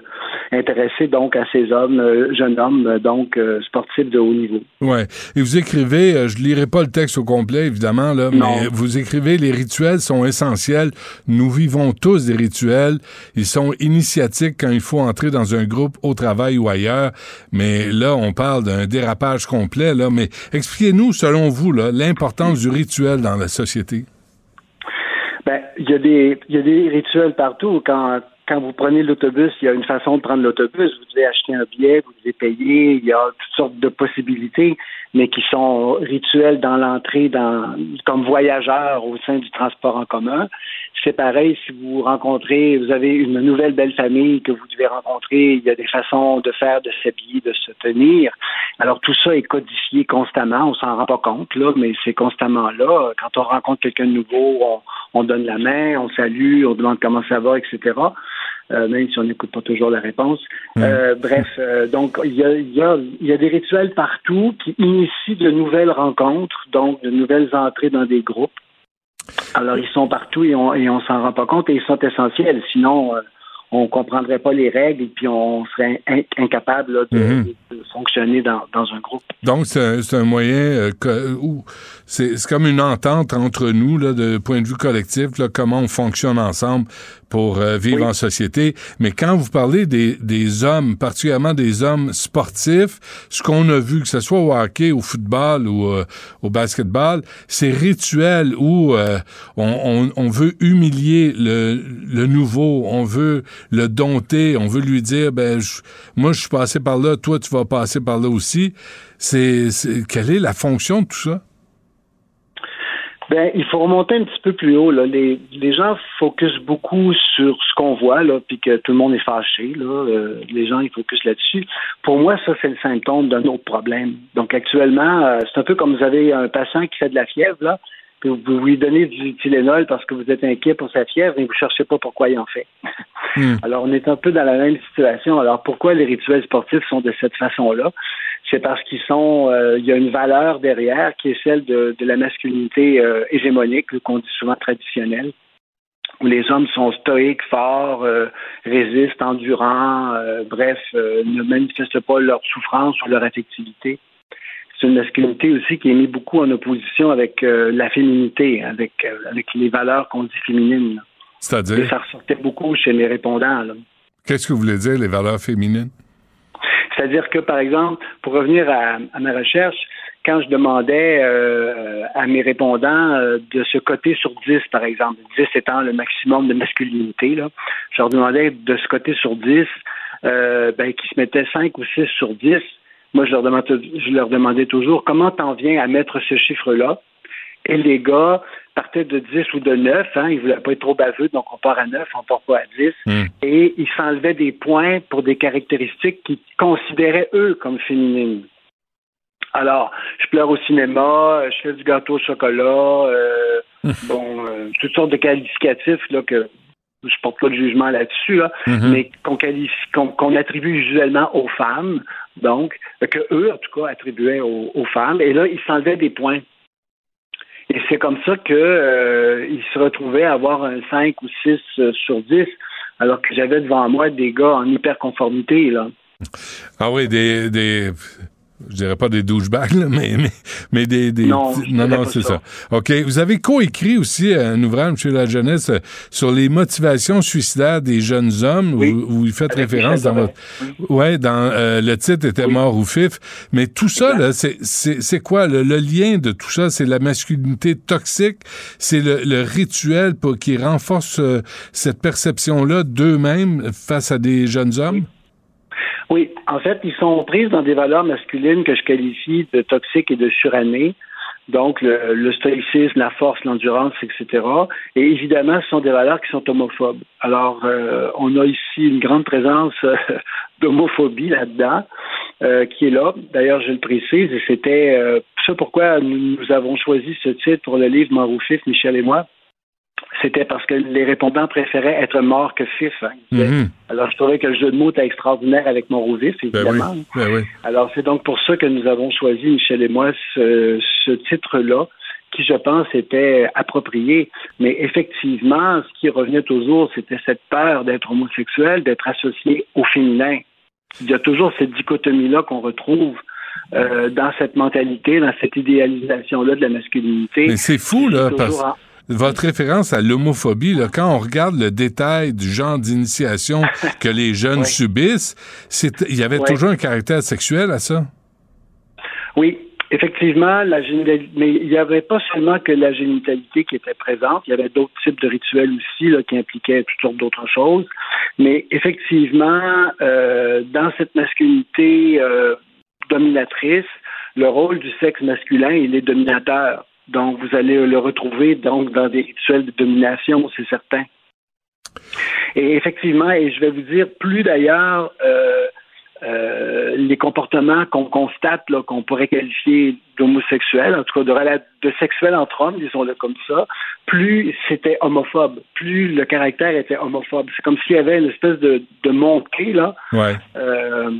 intéressé donc à ces hommes, euh, jeunes hommes, euh, donc sportifs de haut niveau. Ouais. Et vous écrivez, je lirai pas le texte au complet évidemment là, mais vous écrivez les rituels sont essentiels. Nous vivons tous des rituels. Ils sont initiatiques quand il faut entrer dans un groupe au travail ou ailleurs. Mais là, on parle d'un dérapage complet là. Mais expliquez-nous, selon vous, l'importance du rituel dans la société. Ben, il y a des rituels partout. Quand quand vous prenez l'autobus, il y a une façon de prendre l'autobus. Vous devez acheter un billet, vous devez payer. Il y a toutes sortes de possibilités, mais qui sont rituels dans l'entrée, dans comme voyageur au sein du transport en commun. C'est pareil si vous rencontrez, vous avez une nouvelle belle famille que vous devez rencontrer. Il y a des façons de faire, de s'habiller, de se tenir. Alors tout ça est codifié constamment. On s'en rend pas compte là, mais c'est constamment là. Quand on rencontre quelqu'un de nouveau, on, on donne la main, on salue, on demande comment ça va, etc. Euh, même si on n'écoute pas toujours la réponse. Euh, bref, euh, donc il y a, y, a, y a, des rituels partout qui initient de nouvelles rencontres, donc de nouvelles entrées dans des groupes. Alors ils sont partout et on, et on s'en rend pas compte et ils sont essentiels. Sinon, on comprendrait pas les règles et puis on serait incapable mhm. de, fonctionner dans, un groupe. Donc, c'est un, moyen euh, où c'est comme une entente entre nous, là, de point de vue collectif, là, comment on fonctionne ensemble pour euh, vivre en société. Mais quand vous parlez des, des hommes, particulièrement des hommes sportifs, ce qu'on a vu, que ce soit au hockey, au football ou euh, au basketball, c'est rituel où on, on, on, veut humilier le, le nouveau, on veut le dompter, on veut lui dire, ben, moi, je suis passé par là, toi, tu vas passer par là aussi. C'est, quelle est la fonction de tout ça? Ben, il faut remonter un petit peu plus haut. Là. Les, gens focusent beaucoup sur ce qu'on voit, là, puis que tout le monde est fâché. Là. Euh, les gens, ils focusent là-dessus. Pour moi, ça, c'est le symptôme d'un autre problème. Donc, actuellement, euh, c'est un peu comme vous avez un patient qui fait de la fièvre, là puis vous, lui donnez du Tylenol parce que vous êtes inquiet pour sa fièvre et vous cherchez pas pourquoi il en fait. Hmm. (laughs) Alors, on est un peu dans la même situation. Alors, pourquoi les rituels sportifs sont de cette façon-là? C'est parce qu'ils sont, euh, il y a une valeur derrière qui est celle de, la masculinité euh, hégémonique, qu'on dit souvent traditionnelle, où les hommes sont stoïques, forts, euh, résistent, endurants, bref, ne manifestent pas leur souffrance ou leur affectivité c'est une masculinité aussi qui est mise beaucoup en opposition avec euh, la féminité, avec, euh, avec les valeurs qu'on dit féminines. C'est-à-dire? ça ressortait beaucoup chez mes répondants. Qu'est-ce que vous voulez dire, les valeurs féminines? C'est-à-dire que, par exemple, pour revenir à, ma recherche, quand je demandais euh, à mes répondants de se coter sur 10, par exemple, 10 étant le maximum de masculinité, là, je leur demandais de se coter sur 10, ben, qu'ils se mettaient 5 ou 6 sur 10, moi, je leur, demandais, je leur demandais toujours comment t'en viens à mettre ce chiffre-là? Et les gars partaient de 10 ou de 9, hein, ils voulaient pas être trop baveux, donc on part à 9, on part pas à 10. Hmm. Et ils s'enlevaient des points pour des caractéristiques qu'ils considéraient, eux, comme féminines. Alors, je pleure au cinéma, je fais du gâteau au chocolat, euh, (laughs) bon, euh, toutes sortes de qualificatifs là, que je porte pas de jugement là-dessus, mm-hmm. mais qu'on attribue usuellement aux femmes, donc, que eux, en tout cas, attribuaient aux, femmes, et là, ils s'enlevaient des points. Et c'est comme ça qu'ils euh, se retrouvaient à avoir un 5 ou 6 euh, sur 10, alors que j'avais devant moi des gars en hyperconformité, là. Ah oui, des, des je dirais pas des douchebags, là, mais, mais, mais des, des Non, non, c'est ça. ça. OK. Vous avez coécrit aussi un ouvrage, M. La Jeunesse, euh, sur les motivations suicidaires des jeunes hommes, Oui. où, où vous faites Avec référence dans votre... Ouais, dans euh, le titre était Oui. Mort ou Fif. Mais tout ça, là, c'est, c'est, c'est quoi? Le, le lien de tout ça, c'est la masculinité toxique, c'est le, le rituel pour, qui renforce euh, cette perception-là d'eux-mêmes face à des jeunes hommes? Oui, en fait, ils sont prises dans des valeurs masculines que je qualifie de toxiques et de surannées. Donc, le, le stoïcisme, la force, l'endurance, etc. Et évidemment, ce sont des valeurs qui sont homophobes. Alors, euh, on a ici une grande présence euh, (laughs) d'homophobie là-dedans, euh, qui est là. D'ailleurs, je le précise, et c'était euh, ça pourquoi nous, nous avons choisi ce titre pour le livre Mort ou Fif, Michel et moi. C'était parce que les répondants préféraient être morts que fif. hein. Mhm. alors, je trouvais que le jeu de mots était extraordinaire avec mon vif, Ben oui. évidemment. Ben oui. Alors, c'est donc pour ça que nous avons choisi, Michel et moi, ce, ce titre-là, qui, je pense, était approprié. Mais effectivement, ce qui revenait toujours, c'était cette peur d'être homosexuel, d'être associé au féminin. Il y a toujours cette dichotomie-là qu'on retrouve euh, dans cette mentalité, dans cette idéalisation-là de la masculinité. Mais c'est fou, là, Toujours parce en- votre référence à l'homophobie, là, quand on regarde le détail du genre d'initiation (laughs) que les jeunes Oui. subissent, c'est, il y avait Oui. toujours un caractère sexuel à ça? Oui, effectivement, la génitalité, mais il n'y avait pas seulement que la génitalité qui était présente, il y avait d'autres types de rituels aussi là, qui impliquaient toutes sortes d'autres choses. Mais effectivement, euh, dans cette masculinité euh, dominatrice, le rôle du sexe masculin, il est dominateur. Donc, vous allez le retrouver donc dans des rituels de domination, c'est certain. Et effectivement, et je vais vous dire, plus d'ailleurs euh, euh, les comportements qu'on constate, qu'on pourrait qualifier d'homosexuels, en tout cas de, de sexuels entre hommes, disons-le comme ça, plus c'était homophobe, plus le caractère était homophobe. C'est comme s'il y avait une espèce de, de montée là, Ouais. euh,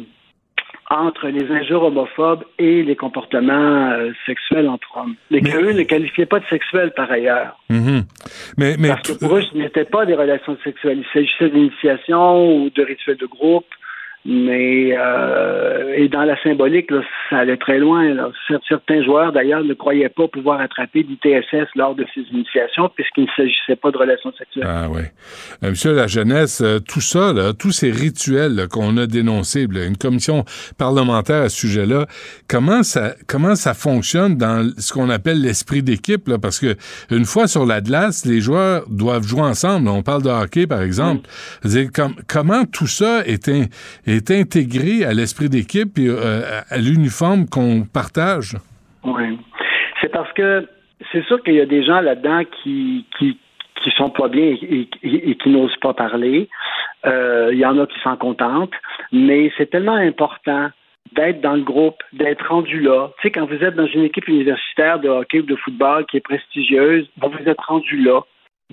entre les injures homophobes et les comportements euh, sexuels entre hommes. Les Mais- qu'eux ne qualifiaient pas de sexuels par ailleurs. Mhm. Mais, mais Parce que pour eux, ce n'était pas des relations sexuelles. Il s'agissait d'initiation ou de rituels de groupe. Mais euh, et dans la symbolique, là, ça allait très loin. là. Cer- Certains joueurs, d'ailleurs, ne croyaient pas pouvoir attraper l'ITSS lors de ces initiations, puisqu'il ne s'agissait pas de relations sexuelles. Ah oui. Euh, Monsieur la jeunesse, euh, tout ça, là, tous ces rituels qu'on a dénoncés, là, une commission parlementaire à ce sujet-là, comment ça comment ça fonctionne dans ce qu'on appelle l'esprit d'équipe, parce que une fois sur la glace, les joueurs doivent jouer ensemble. On parle de hockey, par exemple. Comment tout ça est, in- est intégré à l'esprit d'équipe et euh, à, l'uniforme qu'on partage? Oui. C'est parce que c'est sûr qu'il y a des gens là-dedans qui, qui, qui sont pas bien et, qui n'osent pas parler. Euh, il y en a qui s'en contentent, mais c'est tellement important d'être dans le groupe, d'être rendu là. Tu sais, quand vous êtes dans une équipe universitaire de hockey ou de football qui est prestigieuse, bon, vous êtes rendu là.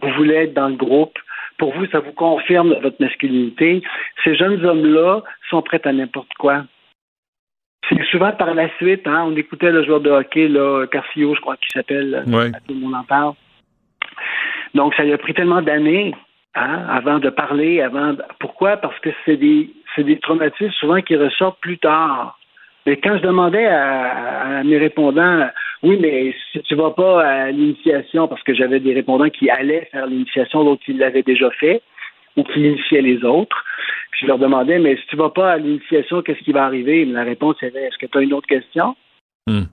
Vous voulez être dans le groupe. Pour vous, ça vous confirme votre masculinité. Ces jeunes hommes-là sont prêts à n'importe quoi. C'est souvent par la suite, hein, on écoutait le joueur de hockey, là, Carcio, je crois qu'il s'appelle, Ouais. tout le monde en parle. Donc, ça lui a pris tellement d'années hein, avant de parler, avant. de- Pourquoi? Parce que c'est des, c'est des traumatismes souvent qui ressortent plus tard. Mais quand je demandais à, à mes répondants, oui, mais si tu vas pas à l'initiation, parce que j'avais des répondants qui allaient faire l'initiation, d'autres qui l'avaient déjà fait, ou qui initiaient les autres, puis je leur demandais, mais si tu vas pas à l'initiation, qu'est-ce qui va arriver? La réponse était, est-ce que tu as une autre question? Hmm.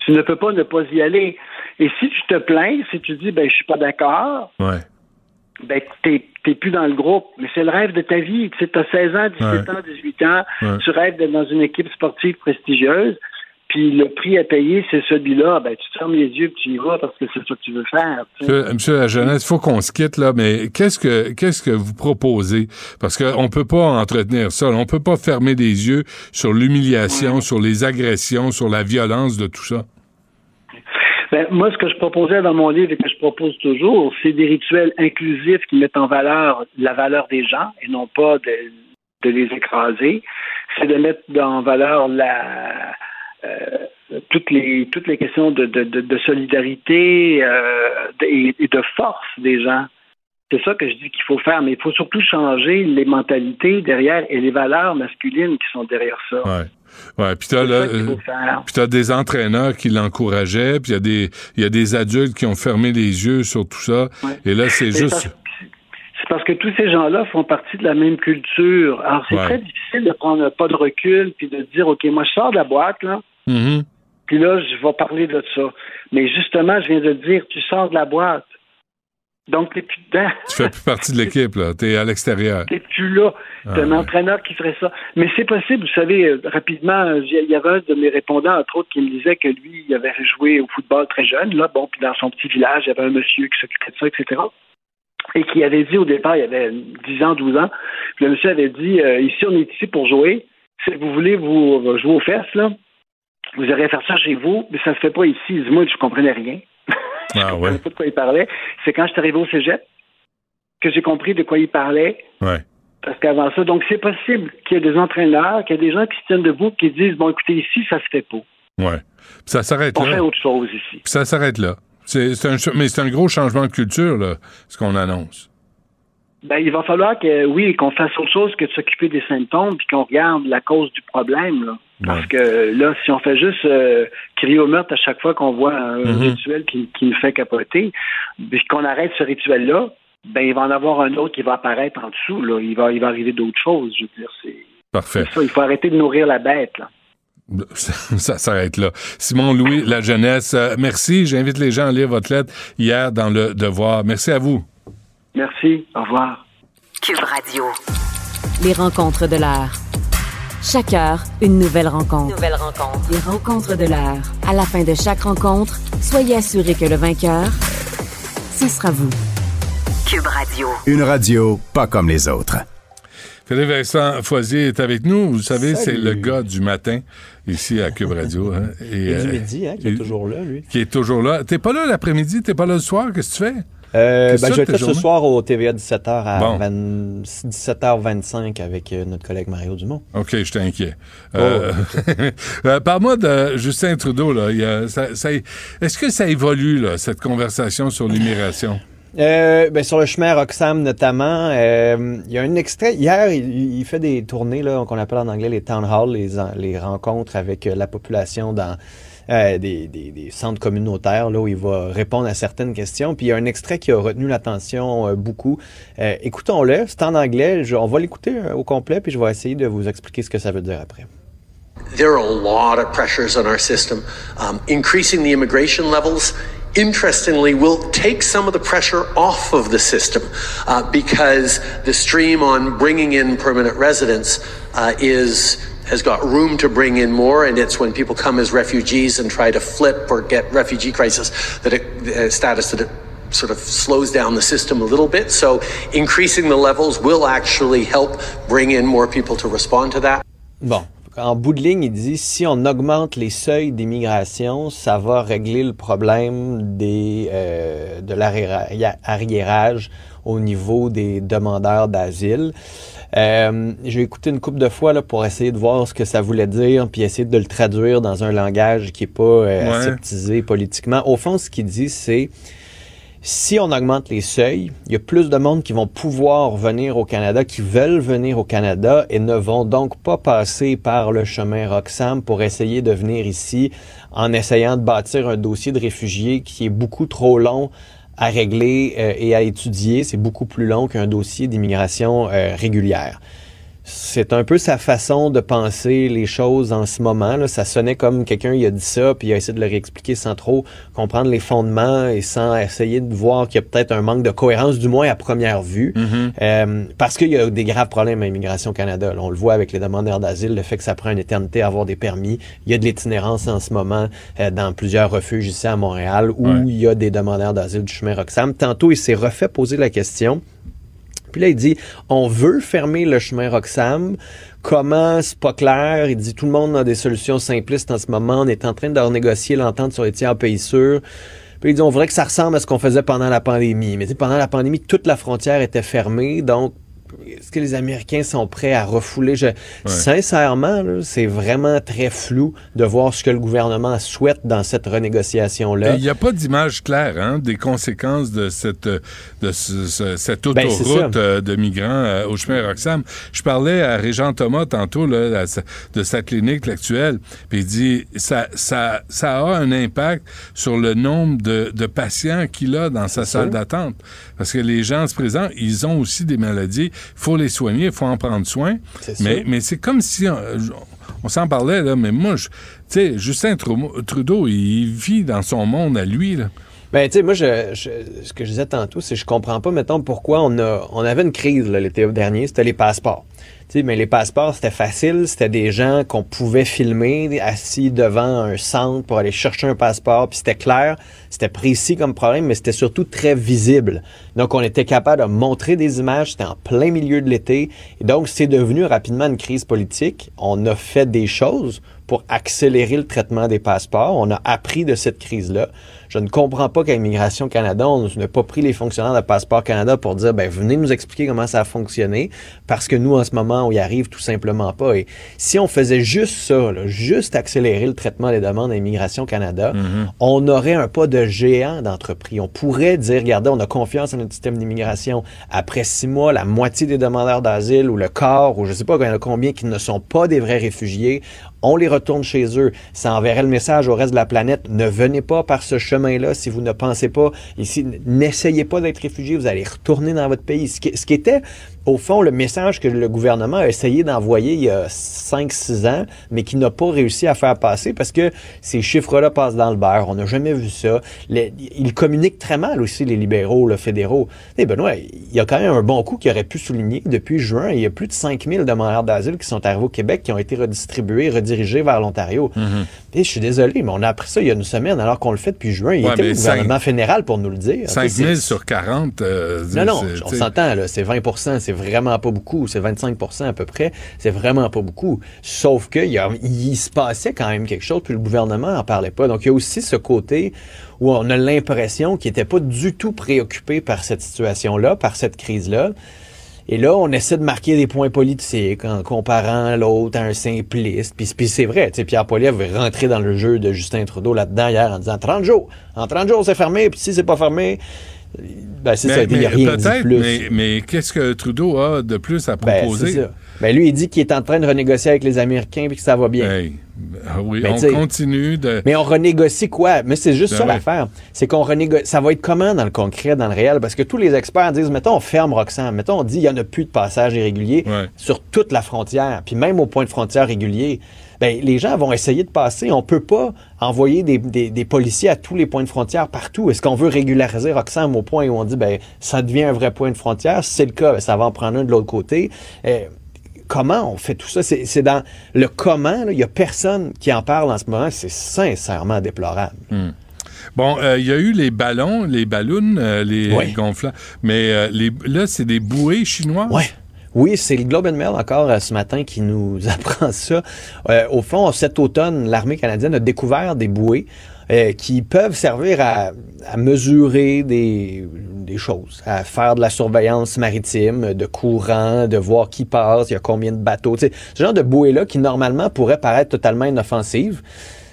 Tu ne peux pas ne pas y aller. Et si tu te plains, si tu dis, ben, je suis pas d'accord, Ouais. ben, t'es, t'es plus dans le groupe. Mais c'est le rêve de ta vie. Tu sais, as 16 ans, 17 Ouais. ans, 18 ans, Ouais. tu rêves d'être dans une équipe sportive prestigieuse, puis le prix à payer, c'est celui-là. Ben, tu te fermes les yeux puis tu y vas parce que c'est ça que tu veux faire. tu sais. Monsieur, monsieur la jeunesse, faut qu'on se quitte là, mais qu'est-ce que qu'est-ce que vous proposez? Parce qu'on peut pas entretenir ça, on peut pas fermer les yeux sur l'humiliation, sur les agressions, sur la violence de tout ça. Ben, moi, ce que je proposais dans mon livre et que je propose toujours, c'est des rituels inclusifs qui mettent en valeur la valeur des gens et non pas de, les écraser. C'est de mettre en valeur la, euh, toutes les toutes les questions de, de, de, solidarité euh, et de force des gens. C'est ça que je dis qu'il faut faire, mais il faut surtout changer les mentalités derrière et les valeurs masculines qui sont derrière ça. Ouais. Ouais, puis t'as là, euh, t'as des entraîneurs qui l'encourageaient, puis il y a des y a des adultes qui ont fermé les yeux sur tout ça. Et là, c'est juste. C'est parce que tous ces gens-là font partie de la même culture. Alors c'est très difficile de prendre un pas de recul puis de dire ok, moi je sors de la boîte là. Mm-hmm. Puis là, je vais parler de ça. Mais justement, je viens de dire, tu sors de la boîte. Donc, t'es plus dedans. Tu fais plus partie de (laughs) l'équipe, là. T'es à l'extérieur. T'es plus là. T'es un entraîneur qui ferait ça. Mais c'est possible, vous savez, euh, rapidement, il y avait un de mes répondants, entre autres, qui me disait que lui, il avait joué au football très jeune, là. Bon, puis dans son petit village, il y avait un monsieur qui s'occupait de ça, etc. Et qui avait dit au départ, il y avait 10 ans, 12 ans, puis le monsieur avait dit, euh, ici, on est ici pour jouer. Si vous voulez vous jouer aux fesses, là, vous aurez à faire ça chez vous, mais ça se fait pas ici. Moi, je comprenais rien. Ah, (laughs) ouais. pas de quoi il parlait. C'est quand je suis arrivé au cégep que j'ai compris de quoi il parlait. Ouais. Parce qu'avant ça, donc c'est possible qu'il y ait des entraîneurs, qu'il y ait des gens qui se tiennent debout, qui disent bon, écoutez, ici, ça se fait pas. Ouais. Puis ça s'arrête là. On fait autre chose ici. Puis ça s'arrête là. C'est, c'est un, mais c'est un gros changement de culture, là, ce qu'on annonce. Ben, il va falloir que, oui, qu'on fasse autre chose que de s'occuper des symptômes puis qu'on regarde la cause du problème, là. Parce que là, si on fait juste euh, crier au meurtre à chaque fois qu'on voit un Mhm. rituel qui, qui nous fait capoter, puis qu'on arrête ce rituel-là, ben il va en avoir un autre qui va apparaître en dessous. Là. Il va, il va arriver d'autres choses. Je veux dire, c'est Parfait. ça. Il faut arrêter de nourrir la bête. Là. (laughs) Ça s'arrête là. Simon Louis, la jeunesse, euh, merci. J'invite les gens à lire votre lettre hier dans le Devoir. Merci à vous. Merci. Au revoir. Cube Radio. Les rencontres de l'heure. Chaque heure, une nouvelle rencontre. Nouvelle rencontre. Les rencontres de l'heure. À la fin de chaque rencontre, soyez assurés que le vainqueur, ce sera vous. Cube Radio. Une radio pas comme les autres. Philippe Vincent Foisier est avec nous. Vous savez, c'est le gars du matin ici à Cube Radio. hein. Et, Et euh, du midi, hein, qui est toujours là, lui. Qui est toujours là. T'es pas là l'après-midi, t'es pas là le soir, qu'est-ce que tu fais? Euh, ben, je vais être ce journées? soir au TVA 17h à Bon. 20 17h25 avec euh, notre collègue Mario Dumont. OK, je t'inquiète. Oh, Euh, (laughs) euh, Parle-moi de Justin Trudeau. Est-ce que ça évolue, là, cette conversation sur l'immigration? Euh, ben, sur le chemin Roxham notamment, euh, il y a un extrait. Hier, il, il fait des tournées là, qu'on appelle en anglais les town halls, les, les rencontres avec la population dans euh, des, des- des centres communautaires là, où il va répondre à certaines questions. Puis il y a un extrait qui a retenu l'attention euh, beaucoup. Euh, Écoutons-le, c'est en anglais. Je- on va l'écouter euh, au complet, puis je vais essayer de vous expliquer ce que ça veut dire après. There are a lot of pressures on our system. Um, increasing the immigration levels, interestingly, will take some of the pressure off of the system uh, because the stream on bringing in permanent residents uh, is has got room to bring in more, and it's when people come as refugees and try to flip or get refugee crisis that it, uh, status that it sort of slows down the system a little bit. So increasing the levels will actually help bring in more people to respond to that. Bon. En bout de ligne, il dit si on augmente les seuils d'immigration, ça va régler le problème des, euh, de l'arriérage au niveau des demandeurs d'asile. Euh, J'ai écouté une couple de fois là, pour essayer de voir ce que ça voulait dire, puis essayer de le traduire dans un langage qui est pas euh, Ouais. aseptisé politiquement. Au fond, ce qu'il dit, c'est si on augmente les seuils, il y a plus de monde qui vont pouvoir venir au Canada, qui veulent venir au Canada et ne vont donc pas passer par le chemin Roxham pour essayer de venir ici en essayant de bâtir un dossier de réfugiés qui est beaucoup trop long à régler euh, et à étudier. C'est beaucoup plus long qu'un dossier d'immigration euh, régulière. C'est un peu sa façon de penser les choses en ce moment. Là. Ça sonnait comme quelqu'un il a dit ça, puis il a essayé de le réexpliquer sans trop comprendre les fondements et sans essayer de voir qu'il y a peut-être un manque de cohérence, du moins à première vue. Euh, parce qu'il y a des graves problèmes à Immigration Canada. Là, on le voit avec les demandeurs d'asile, le fait que ça prend une éternité à avoir des permis. Il y a de l'itinérance en ce moment euh, dans plusieurs refuges ici à Montréal où Ouais. il y a des demandeurs d'asile du chemin Roxham. Tantôt, il s'est refait poser la question. Puis là, il dit, on veut fermer le chemin Roxham. Comment, c'est pas clair. Il dit, tout le monde a des solutions simplistes en ce moment. On est en train de renégocier l'entente sur les tiers pays sûrs. Puis il dit, on voudrait que ça ressemble à ce qu'on faisait pendant la pandémie. Mais pendant la pandémie, toute la frontière était fermée. Donc, est-ce que les Américains sont prêts à refouler? Je, Sincèrement, c'est vraiment très flou de voir ce que le gouvernement souhaite dans cette renégociation-là. Il n'y a pas d'image claire hein, des conséquences de cette, de cette ben, autoroute euh, de migrants euh, au chemin Roxham. Je parlais à Régent Thomas tantôt là, de sa clinique actuelle, puis il dit ça, ça, ça a un impact sur le nombre de, de patients qu'il a dans sa salle d'attente. Parce que les gens se présentent, ils ont aussi des maladies. Il faut les soigner, il faut en prendre soin. Mais, mais c'est comme si on, s'en parlait, là, mais moi, tu sais, Justin Trudeau, il vit dans son monde à lui. Là. Ben, tu sais, moi, je, ce que je disais tantôt, c'est que je comprends pas, mettons, pourquoi on a, on avait une crise l'été dernier, c'était les passeports mais les passeports, c'était facile. C'était des gens qu'on pouvait filmer assis devant un centre pour aller chercher un passeport. Puis c'était clair, c'était précis comme problème, mais c'était surtout très visible. Donc, on était capable de montrer des images. C'était en plein milieu de l'été. Et donc, c'est devenu rapidement une crise politique. On a fait des choses pour accélérer le traitement des passeports. On a appris de cette crise-là. Je ne comprends pas qu'à Immigration Canada, on n'a pas pris les fonctionnaires de Passeport Canada pour dire, ben, venez nous expliquer comment ça a fonctionné, parce que nous, en ce moment, on y arrive tout simplement pas. Et si on faisait juste ça, juste accélérer le traitement des demandes à Immigration Canada, mm-hmm. on aurait un pas de géant d'entreprise. On pourrait dire, regardez, on a confiance en notre système d'immigration. Après six mois, la moitié des demandeurs d'asile ou le quart, ou je sais pas combien qui ne sont pas des vrais réfugiés, on les retourne chez eux. Ça enverrait le message au reste de la planète. Ne venez pas par ce chemin-là si vous ne pensez pas ici. N'essayez pas d'être réfugié. Vous allez retourner dans votre pays. Ce qui, ce qui était au fond, le message que le gouvernement a essayé d'envoyer il y a 5-6 ans, mais qui n'a pas réussi à faire passer parce que ces chiffres-là passent dans le beurre. On n'a jamais vu ça. ils communiquent très mal aussi, les libéraux, le fédéraux. Et eh, Benoît, il y a quand même un bon coup qui aurait pu souligner. Depuis juin, il y a plus de 5000 demandeurs d'asile qui sont arrivés au Québec, qui ont été redistribués, redirigés vers l'Ontario. Et mm-hmm. eh, je suis désolé, mais on a appris ça il y a une semaine, alors qu'on le fait depuis juin. Il était le gouvernement fédéral pour nous le dire. 5000 sur 40. Euh, non, non, on s'entend, c'est 20 c'est vraiment pas beaucoup, c'est 25% à peu près, c'est vraiment pas beaucoup. Sauf qu'il il se passait quand même quelque chose, puis le gouvernement n'en parlait pas. Donc il y a aussi ce côté où on a l'impression qu'il n'était pas du tout préoccupé par cette situation-là, par cette crise-là. Et là, on essaie de marquer des points politiques en comparant l'autre à un simpliste. Puis, c'est vrai, Pierre Poilievre veut rentrer dans le jeu de Justin Trudeau là-dedans hier en disant 30 jours. En 30 jours, c'est fermé, puis si c'est pas fermé, ben, c'est ça, il n'y a rien de plus. Mais, qu'est-ce que Trudeau a de plus à ben, proposer? Ben, ben, lui, il dit qu'il est en train de renégocier avec les Américains et que ça va bien. Ah oui, on continue de. Mais on renégocie quoi? Mais c'est juste ben ça l'affaire. C'est qu'on renégocie. Ça va être comment dans le concret, dans le réel? Parce que tous les experts disent, mettons, on ferme Roxham. Mettons, on dit, il n'y en a plus de passage irrégulier sur toute la frontière. Puis même au point de frontière régulier ben, les gens vont essayer de passer. On peut pas envoyer des, des, policiers à tous les points de frontière partout. Est-ce qu'on veut régulariser Roxham au point où on dit, ben, ça devient un vrai point de frontière? Si c'est le cas, ben, ça va en prendre un de l'autre côté. Euh, comment on fait tout ça? C'est dans le comment. Il y a personne qui en parle en ce moment. C'est sincèrement déplorable. Hmm. Bon, euh, il y a eu les ballons, les ballons, euh, les gonflants, mais les, là, c'est des bouées chinoises? Ouais. Oui, c'est le Globe and Mail encore euh, ce matin qui nous (laughs) apprend ça. Euh, au fond, cet automne, l'armée canadienne a découvert des bouées euh, qui peuvent servir à, mesurer des, des, choses, à faire de la surveillance maritime, de courant, de voir qui passe, il y a combien de bateaux. ce genre de bouées-là qui normalement pourraient paraître totalement inoffensives.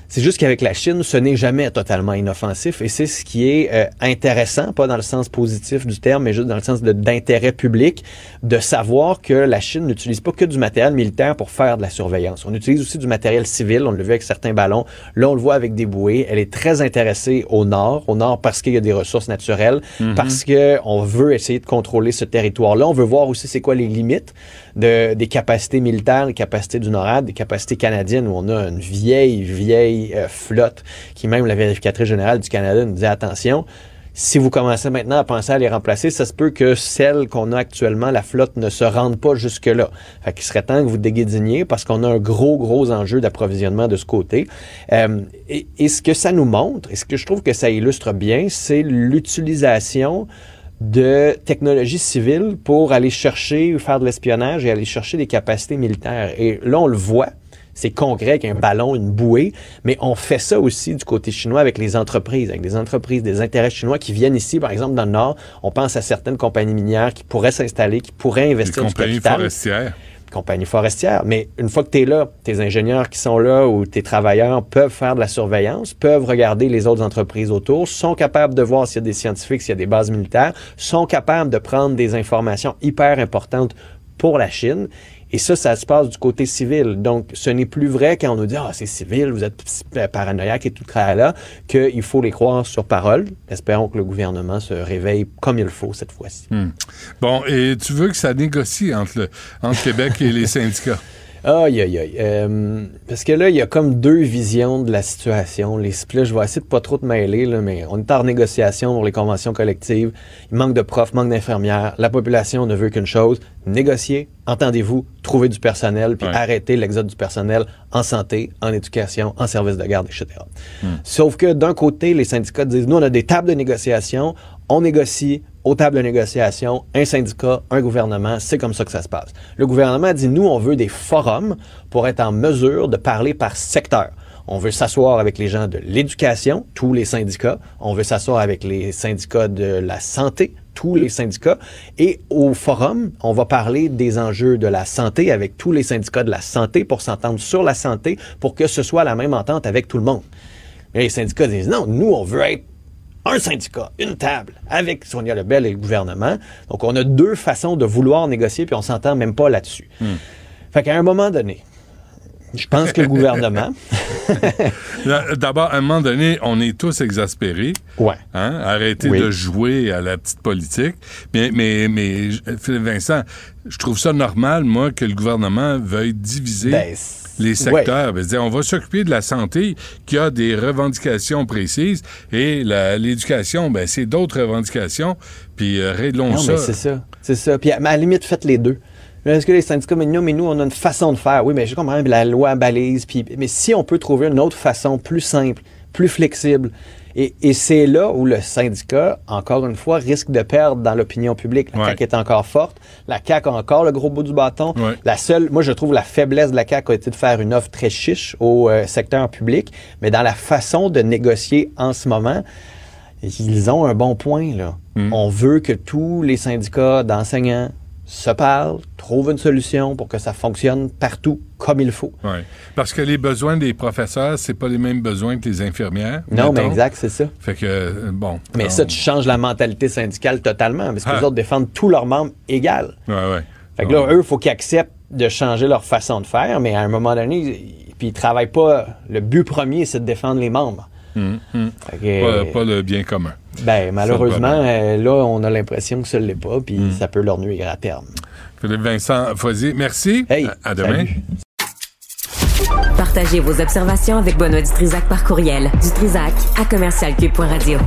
C'est juste qu'avec la Chine, ce n'est jamais totalement inoffensif et c'est ce qui est euh, intéressant, pas dans le sens positif du terme, mais juste dans le sens d'intérêt public, de savoir que la Chine n'utilise pas que du matériel militaire pour faire de la surveillance. On utilise aussi du matériel civil, on l'a vu avec certains ballons. Là, on le voit avec des bouées. Elle est très intéressée au nord, au nord parce qu'il y a des ressources naturelles, mm-hmm. parce que on veut essayer de contrôler ce territoire-là. On veut voir aussi c'est quoi les limites de, des capacités militaires, des capacités du NORAD, des capacités canadiennes où on a une vieille, vieille euh, flotte qui même la vérificatrice générale du Canada nous dit attention, si vous commencez maintenant à penser à les remplacer, ça se peut que celle qu'on a actuellement, la flotte, ne se rende pas jusque-là. Fait qu'il serait temps que vous déguédiniez parce qu'on a un gros, gros enjeu d'approvisionnement de ce côté. Euh, et, et, ce que ça nous montre, et ce que je trouve que ça illustre bien, c'est l'utilisation de technologie civile pour aller chercher, faire de l'espionnage et aller chercher des capacités militaires. Et là, on le voit, c'est concret qu'un ballon, une bouée, mais on fait ça aussi du côté chinois avec les entreprises, avec des entreprises, des intérêts chinois qui viennent ici, par exemple, dans le Nord. On pense à certaines compagnies minières qui pourraient s'installer, qui pourraient investir des du compagnies capital. forestières. Compagnie forestière. Mais une fois que tu es là, tes ingénieurs qui sont là ou tes travailleurs peuvent faire de la surveillance, peuvent regarder les autres entreprises autour, sont capables de voir s'il y a des scientifiques, s'il y a des bases militaires, sont capables de prendre des informations hyper importantes pour la Chine. Et ça, ça se passe du côté civil. Donc, ce n'est plus vrai quand on nous dit, ah, c'est civil, vous êtes paranoïaque et tout là, qu'il faut les croire sur parole. Espérons que le gouvernement se réveille comme il faut cette fois-ci. Hmm. Bon, et tu veux que ça négocie entre, le, entre Québec et les (laughs) syndicats? Aïe, aïe, aïe. Euh, parce que là, il y a comme deux visions de la situation. Les splits, je vais essayer de pas trop te mêler, là, mais on est en négociation pour les conventions collectives. Il manque de profs, manque d'infirmières. La population ne veut qu'une chose, négocier, entendez-vous, trouver du personnel, puis arrêter l'exode du personnel en santé, en éducation, en service de garde, etc. Hmm. Sauf que d'un côté, les syndicats disent, nous, on a des tables de négociation, on négocie, aux tables de négociation, un syndicat, un gouvernement, c'est comme ça que ça se passe. Le gouvernement dit, nous, on veut des forums pour être en mesure de parler par secteur. On veut s'asseoir avec les gens de l'éducation, tous les syndicats. On veut s'asseoir avec les syndicats de la santé, tous les syndicats. Et au forum, on va parler des enjeux de la santé avec tous les syndicats de la santé pour s'entendre sur la santé pour que ce soit la même entente avec tout le monde. Les syndicats disent non, nous, on veut être un syndicat, une table, avec Sonia Lebel et le gouvernement. Donc, on a deux façons de vouloir négocier, puis on s'entend même pas là-dessus. Hmm. Fait qu'à un moment donné, je pense que le gouvernement. (laughs) D'abord, à un moment donné, on est tous exaspérés. Ouais. Hein? Arrêtez de jouer à la petite politique. Mais, mais, mais, Philippe Vincent, je trouve ça normal, moi, que le gouvernement veuille diviser. Ben, les secteurs. Ben, on va s'occuper de la santé qui a des revendications précises et l'éducation, ben, c'est d'autres revendications. Puis euh, réglons non, ça. c'est ça. C'est ça. Puis à la limite, faites les deux. Est-ce que les syndicats, mais nous, mais nous, on a une façon de faire. Oui, mais je comprends, la loi balise. Puis, mais si on peut trouver une autre façon plus simple, plus flexible, et, et c'est là où le syndicat, encore une fois, risque de perdre dans l'opinion publique. La Ouais. CAQ est encore forte. La CAQ a encore le gros bout du bâton. Ouais. La seule, moi, je trouve la faiblesse de la CAQ a été de faire une offre très chiche au euh, secteur public. Mais dans la façon de négocier en ce moment, ils ont un bon point, là. Hmm. On veut que tous les syndicats d'enseignants se parlent, trouvent une solution pour que ça fonctionne partout comme il faut. Ouais. Parce que les besoins des professeurs, c'est pas les mêmes besoins que les infirmières. Non, mais exact, c'est ça. Fait que, euh, bon. Mais on- ça, tu changes la mentalité syndicale totalement, parce que Ah. les autres défendent tous leurs membres égal. Ouais, ouais. Fait que là, eux, il faut qu'ils acceptent de changer leur façon de faire, mais à un moment donné, ils- puis ils travaillent pas. Le but premier, c'est de défendre les membres. Fait que, Pas, pas le bien commun. ben, malheureusement, euh, là, on a l'impression que ça ne l'est pas, puis Hmm. ça peut leur nuire à terme. Philippe Vincent Foisier, merci. Hey, à, à demain. salut. Partagez vos observations avec Benoît Dutrisac par courriel. Dutrisac à commercialcube.radio.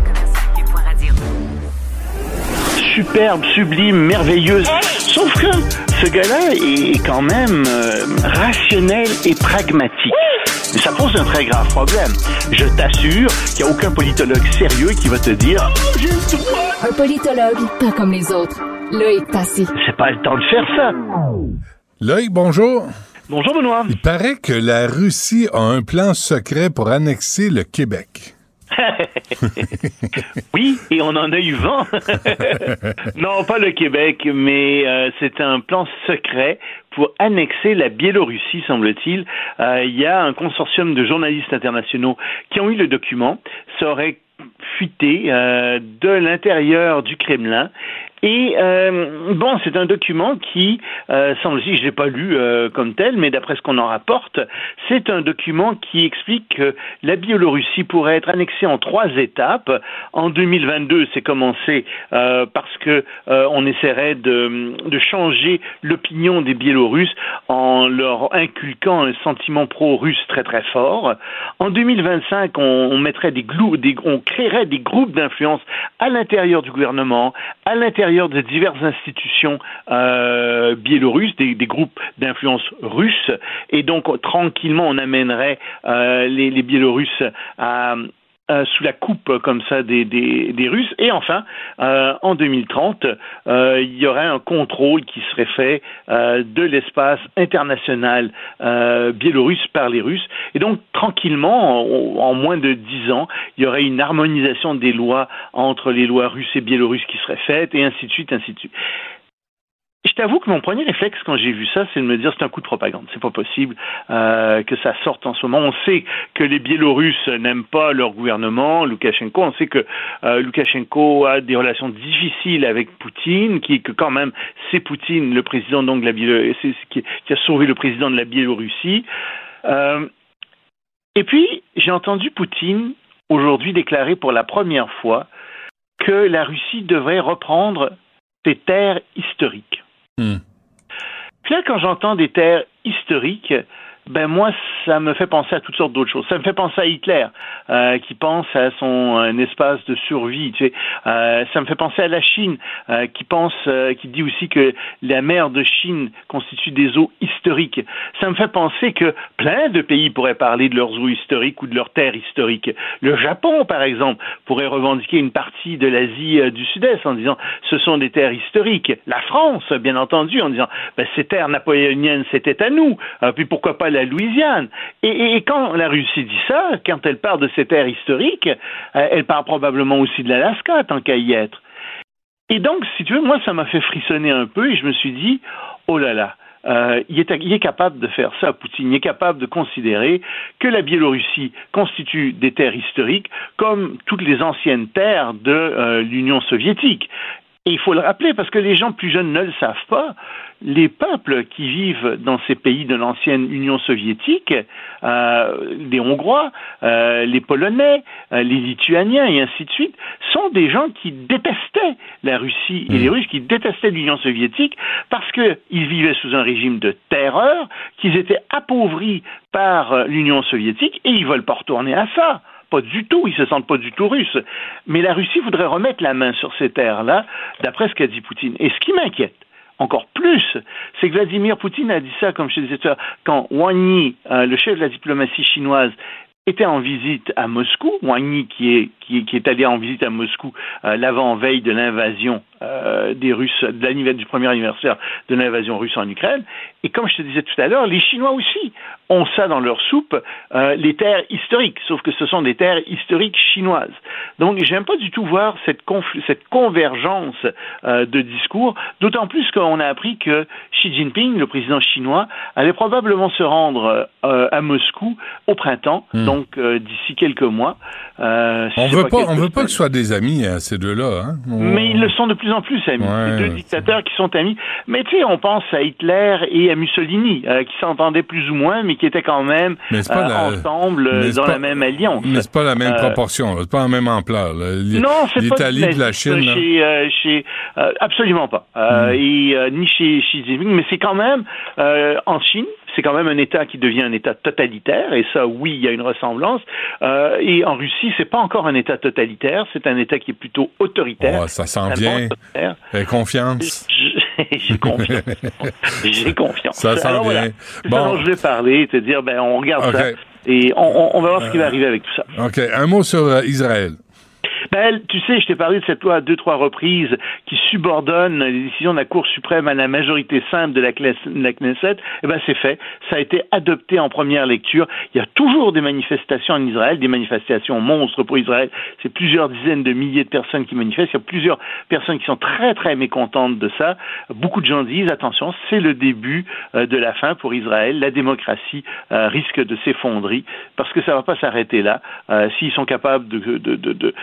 superbe, sublime, merveilleuse. Sauf que ce gars-là est quand même euh, rationnel et pragmatique. Mais ça pose un très grave problème. Je t'assure qu'il n'y a aucun politologue sérieux qui va te dire Oh, j'ai le droit. Un politologue, pas comme les autres. Là est passé. C'est pas le temps de faire ça. Loïc, bonjour. Bonjour, Benoît. Il paraît que la Russie a un plan secret pour annexer le Québec. (laughs) oui, et on en a eu vent. (laughs) non, pas le Québec, mais euh, c'est un plan secret pour annexer la Biélorussie, semble-t-il. Euh, Il y a un consortium de journalistes internationaux qui ont eu le document. Ça aurait fuité euh, de l'intérieur du Kremlin. Et euh, bon, c'est un document qui, euh, semble-t-il, je l'ai pas lu euh, comme tel, mais d'après ce qu'on en rapporte, c'est un document qui explique que la Biélorussie pourrait être annexée en trois étapes. En 2022, c'est commencé euh, parce que euh, on essaierait de, de changer l'opinion des Biélorusses en leur inculquant un sentiment pro-russe très très fort. En 2025, on, mettrait des, glou- des on créerait des groupes d'influence à l'intérieur du gouvernement, à l'intérieur de diverses institutions euh, biélorusses, des, groupes d'influence russes, et donc tranquillement on amènerait euh, les Biélorusses à euh, sous la coupe comme ça des, des, des Russes. Et enfin, euh, en 2030, euh, il y aurait un contrôle qui serait fait de l'espace international biélorusse par les Russes. Et donc, tranquillement, en, en, moins de dix ans, il y aurait une harmonisation des lois entre les lois russes et biélorusses qui serait faite, et ainsi de suite, ainsi de suite. Je t'avoue que mon premier réflexe quand j'ai vu ça, c'est de me dire c'est un coup de propagande. C'est pas possible euh, que ça sorte en ce moment. On sait que les Biélorusses n'aiment pas leur gouvernement, Loukachenko. On sait que euh, Loukachenko a des relations difficiles avec Poutine, qui que quand même c'est Poutine, le président donc de la Biélorussie, qui, a sauvé le président de la Biélorussie. Euh, et puis j'ai entendu Poutine aujourd'hui déclarer pour la première fois que la Russie devrait reprendre ses terres historiques. Hmm. Quand j'entends des terres historiques, ben moi, ça me fait penser à toutes sortes d'autres choses. Ça me fait penser à Hitler, euh, qui pense à son un espace de survie. Tu sais. Euh, ça me fait penser à la Chine, euh, qui pense, euh, qui dit aussi que la mer de Chine constitue des eaux historiques. Ça me fait penser que plein de pays pourraient parler de leurs eaux historiques ou de leurs terres historiques. Le Japon, par exemple, pourrait revendiquer une partie de l'Asie euh, du Sud-Est en disant ce sont des terres historiques. La France, bien entendu, en disant ben, ces terres napoléoniennes, c'était à nous. Euh, puis pourquoi pas la Louisiane. Et, quand la Russie dit ça, quand elle parle de ces terres historiques, euh, elle parle probablement aussi de l'Alaska, tant qu'à y être. Et donc, si tu veux, moi, ça m'a fait frissonner un peu et je me suis dit, oh là là, euh, il, est, il, est, capable de faire ça, Poutine. Il est capable de considérer que la Biélorussie constitue des terres historiques comme toutes les anciennes terres de euh, l'Union soviétique. Et il faut le rappeler parce que les gens plus jeunes ne le savent pas les peuples qui vivent dans ces pays de l'ancienne Union soviétique, euh, les Hongrois, euh, les Polonais, euh, les Lituaniens et ainsi de suite, sont des gens qui détestaient la Russie et les Russes, qui détestaient l'Union soviétique parce qu'ils vivaient sous un régime de terreur, qu'ils étaient appauvris par l'Union soviétique et ils veulent pas retourner à ça pas du tout, ils se sentent pas du tout russes. Mais la Russie voudrait remettre la main sur ces terres-là, d'après ce qu'a dit Poutine. Et ce qui m'inquiète, encore plus, c'est que Vladimir Poutine a dit ça, comme je disais tout quand Wang Yi, euh, le chef de la diplomatie chinoise, était en visite à Moscou, Wang Yi qui est, qui, est allé en visite à Moscou euh, l'avant-veille de l'invasion euh, des Russes, de du premier anniversaire de l'invasion russe en Ukraine. Et comme je te disais tout à l'heure, les Chinois aussi ont ça dans leur soupe, euh, les terres historiques, sauf que ce sont des terres historiques chinoises. Donc, j'aime pas du tout voir cette, convergence de discours, d'autant plus qu'on a appris que Xi Jinping, le président chinois, allait probablement se rendre à Moscou au printemps, hmm. Donc euh, d'ici quelques mois. Si on veut pas, on veut pas que ce soit des amis ces deux-là. Hein? Mais ils le sont de plus en plus amis. Ouais, deux dictateurs qui sont amis. Mais tu sais, on pense à Hitler et à Mussolini, qui s'entendaient plus ou moins, mais qui étaient quand même euh, la... ensemble euh, dans pas... la même alliance. Mais c'est pas la même euh... proportion, c'est pas la même ampleur. Non, c'est pas l'Italie de la Chine. Chez, euh, chez, absolument pas. Mm. Et ni chez Xi Jinping, mais c'est quand même en Chine, c'est quand même un État qui devient un État totalitaire, et ça, oui, il y a une ressemblance. Euh, et en Russie, c'est pas encore un État totalitaire, c'est un État qui est plutôt autoritaire. Oh, ça sent bien. Et confiance. (laughs) J'ai confiance. (laughs) J'ai confiance. Ça sent Alors, bien. Voilà. Bon. je vais parler, te dire, ben, on regarde okay. ça, et on, on, va voir ce qui va arriver avec tout ça. OK. Un mot sur euh, Israël. Tu sais, je t'ai parlé de cette loi à deux, trois reprises qui subordonne les décisions de la Cour suprême à la majorité simple de la, Knesset. Eh ben, c'est fait. Ça a été adopté en première lecture. Il y a toujours des manifestations en Israël, des manifestations monstres pour Israël. C'est plusieurs dizaines de milliers de personnes qui manifestent. Il y a plusieurs personnes qui sont très, très mécontentes de ça. Beaucoup de gens disent, attention, c'est le début euh, de la fin pour Israël. La démocratie euh, risque de s'effondrer parce que ça va pas s'arrêter là. Euh, S'ils sont capables de, de, de, de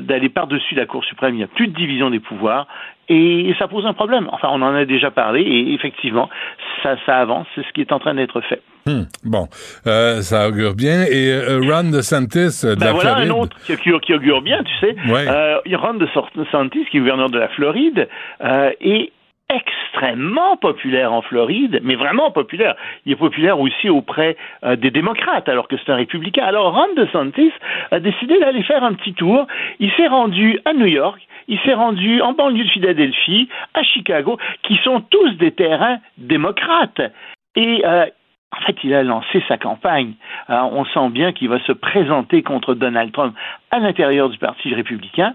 d'aller par-dessus la Cour suprême, il n'y a plus de division des pouvoirs, et ça pose un problème. Enfin, on en a déjà parlé, et effectivement, ça, ça avance, c'est ce qui est en train d'être fait. Hmm. Bon, euh, ça augure bien. Et euh, Ron DeSantis euh, de ben la voilà Floride. un autre qui, qui, qui, augure bien, tu sais. Ouais. Euh, Ron DeSantis, qui est gouverneur de la Floride, est extrêmement populaire en Floride, mais vraiment populaire. Il est populaire aussi auprès euh, des démocrates, alors que c'est un républicain. Alors Ron DeSantis a décidé d'aller faire un petit tour. Il s'est rendu à New York, il s'est rendu en banlieue de Philadelphie, à Chicago, qui sont tous des terrains démocrates. Et euh, en fait, il a lancé sa campagne. Euh, on sent bien qu'il va se présenter contre Donald Trump à l'intérieur du Parti républicain.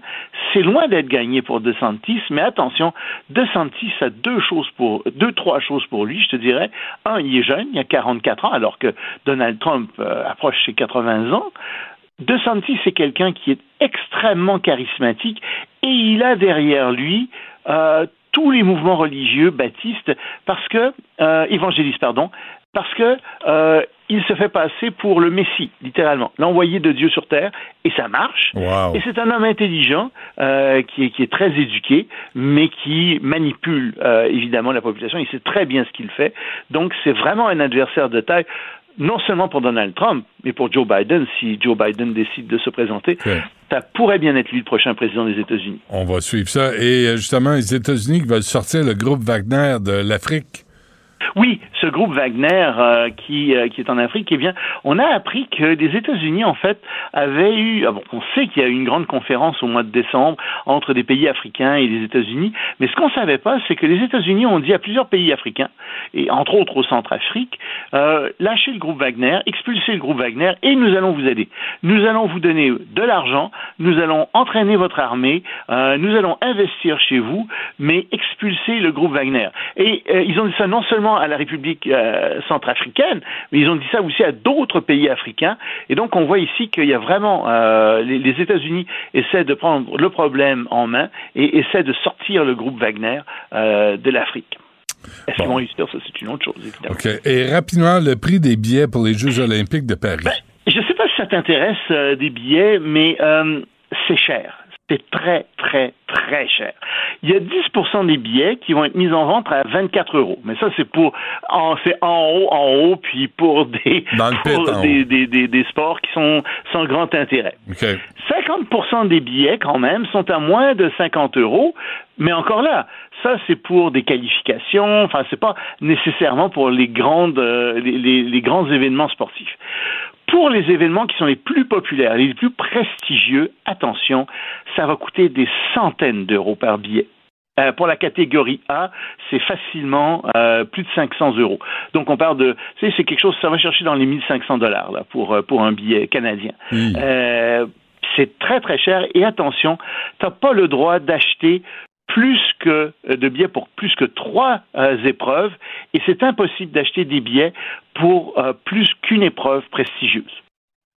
C'est loin d'être gagné pour DeSantis, mais attention, DeSantis a deux choses pour, deux, trois choses pour lui, je te dirais. Un, il est jeune, il a 44 ans, alors que Donald Trump euh, approche ses 80 ans. DeSantis, c'est quelqu'un qui est extrêmement charismatique et il a derrière lui euh, tous les mouvements religieux baptistes parce que évangélistes pardon parce que euh, il se fait passer pour le Messie, littéralement, l'envoyé de Dieu sur terre, et ça marche. Wow. Et c'est un homme intelligent euh, qui, est, qui est très éduqué, mais qui manipule euh, évidemment la population. Il sait très bien ce qu'il fait. Donc c'est vraiment un adversaire de taille. Non seulement pour Donald Trump, mais pour Joe Biden, si Joe Biden décide de se présenter, ça pourrait bien être lui le prochain président des États-Unis. On va suivre ça. Et euh, justement, les États-Unis qui veulent sortir le groupe Wagner de l'Afrique. Oui, ce groupe Wagner euh, qui, euh, qui est en Afrique, eh bien, on a appris que les États-Unis, en fait, avaient eu. Ah on sait qu'il y a eu une grande conférence au mois de décembre entre des pays africains et les États-Unis, mais ce qu'on ne savait pas, c'est que les États-Unis ont dit à plusieurs pays africains, et entre autres au Centrafrique, euh, lâchez le groupe Wagner, expulsez le groupe Wagner, et nous allons vous aider. Nous allons vous donner de l'argent, nous allons entraîner votre armée, euh, nous allons investir chez vous, mais expulsez le groupe Wagner. Et ils ont dit ça non seulement à la République euh, centrafricaine, mais ils ont dit ça aussi à d'autres pays africains. Et donc on voit ici qu'il y a vraiment euh, les, les États-Unis essaient de prendre le problème en main et essaient de sortir le groupe Wagner euh, de l'Afrique. Est-ce qu'ils vont réussir Ça, c'est une autre chose, évidemment. OK. Et rapidement, le prix des billets pour les Jeux olympiques de Paris? Je ne sais pas si ça t'intéresse des billets, mais c'est cher. C'est très, très, très cher. Il y a 10% des billets qui vont être mis en vente à 24 euros. Mais ça, c'est pour, en, c'est en haut, en haut, puis pour (laughs) des, pit, des, des, des, des sports qui sont sans grand intérêt. OK. 50% des billets, quand même, sont à moins de 50 euros, mais encore là, ça, c'est pour des qualifications, enfin, c'est pas nécessairement pour les grandes, euh, les, les- les grands événements sportifs. Pour les événements qui sont les plus populaires, les plus prestigieux, attention, ça va coûter des centaines d'euros par billet. Euh, pour la catégorie A, c'est facilement euh, plus de 500 euros. Donc on parle de, tu sais, c'est quelque chose, ça va chercher dans les 1500 dollars là pour euh, pour un billet canadien. Euh, c'est très très cher et attention, tu n'as pas le droit d'acheter plus que euh, de billets pour plus que trois euh, épreuves et c'est impossible d'acheter des billets pour euh, plus qu'une épreuve prestigieuse.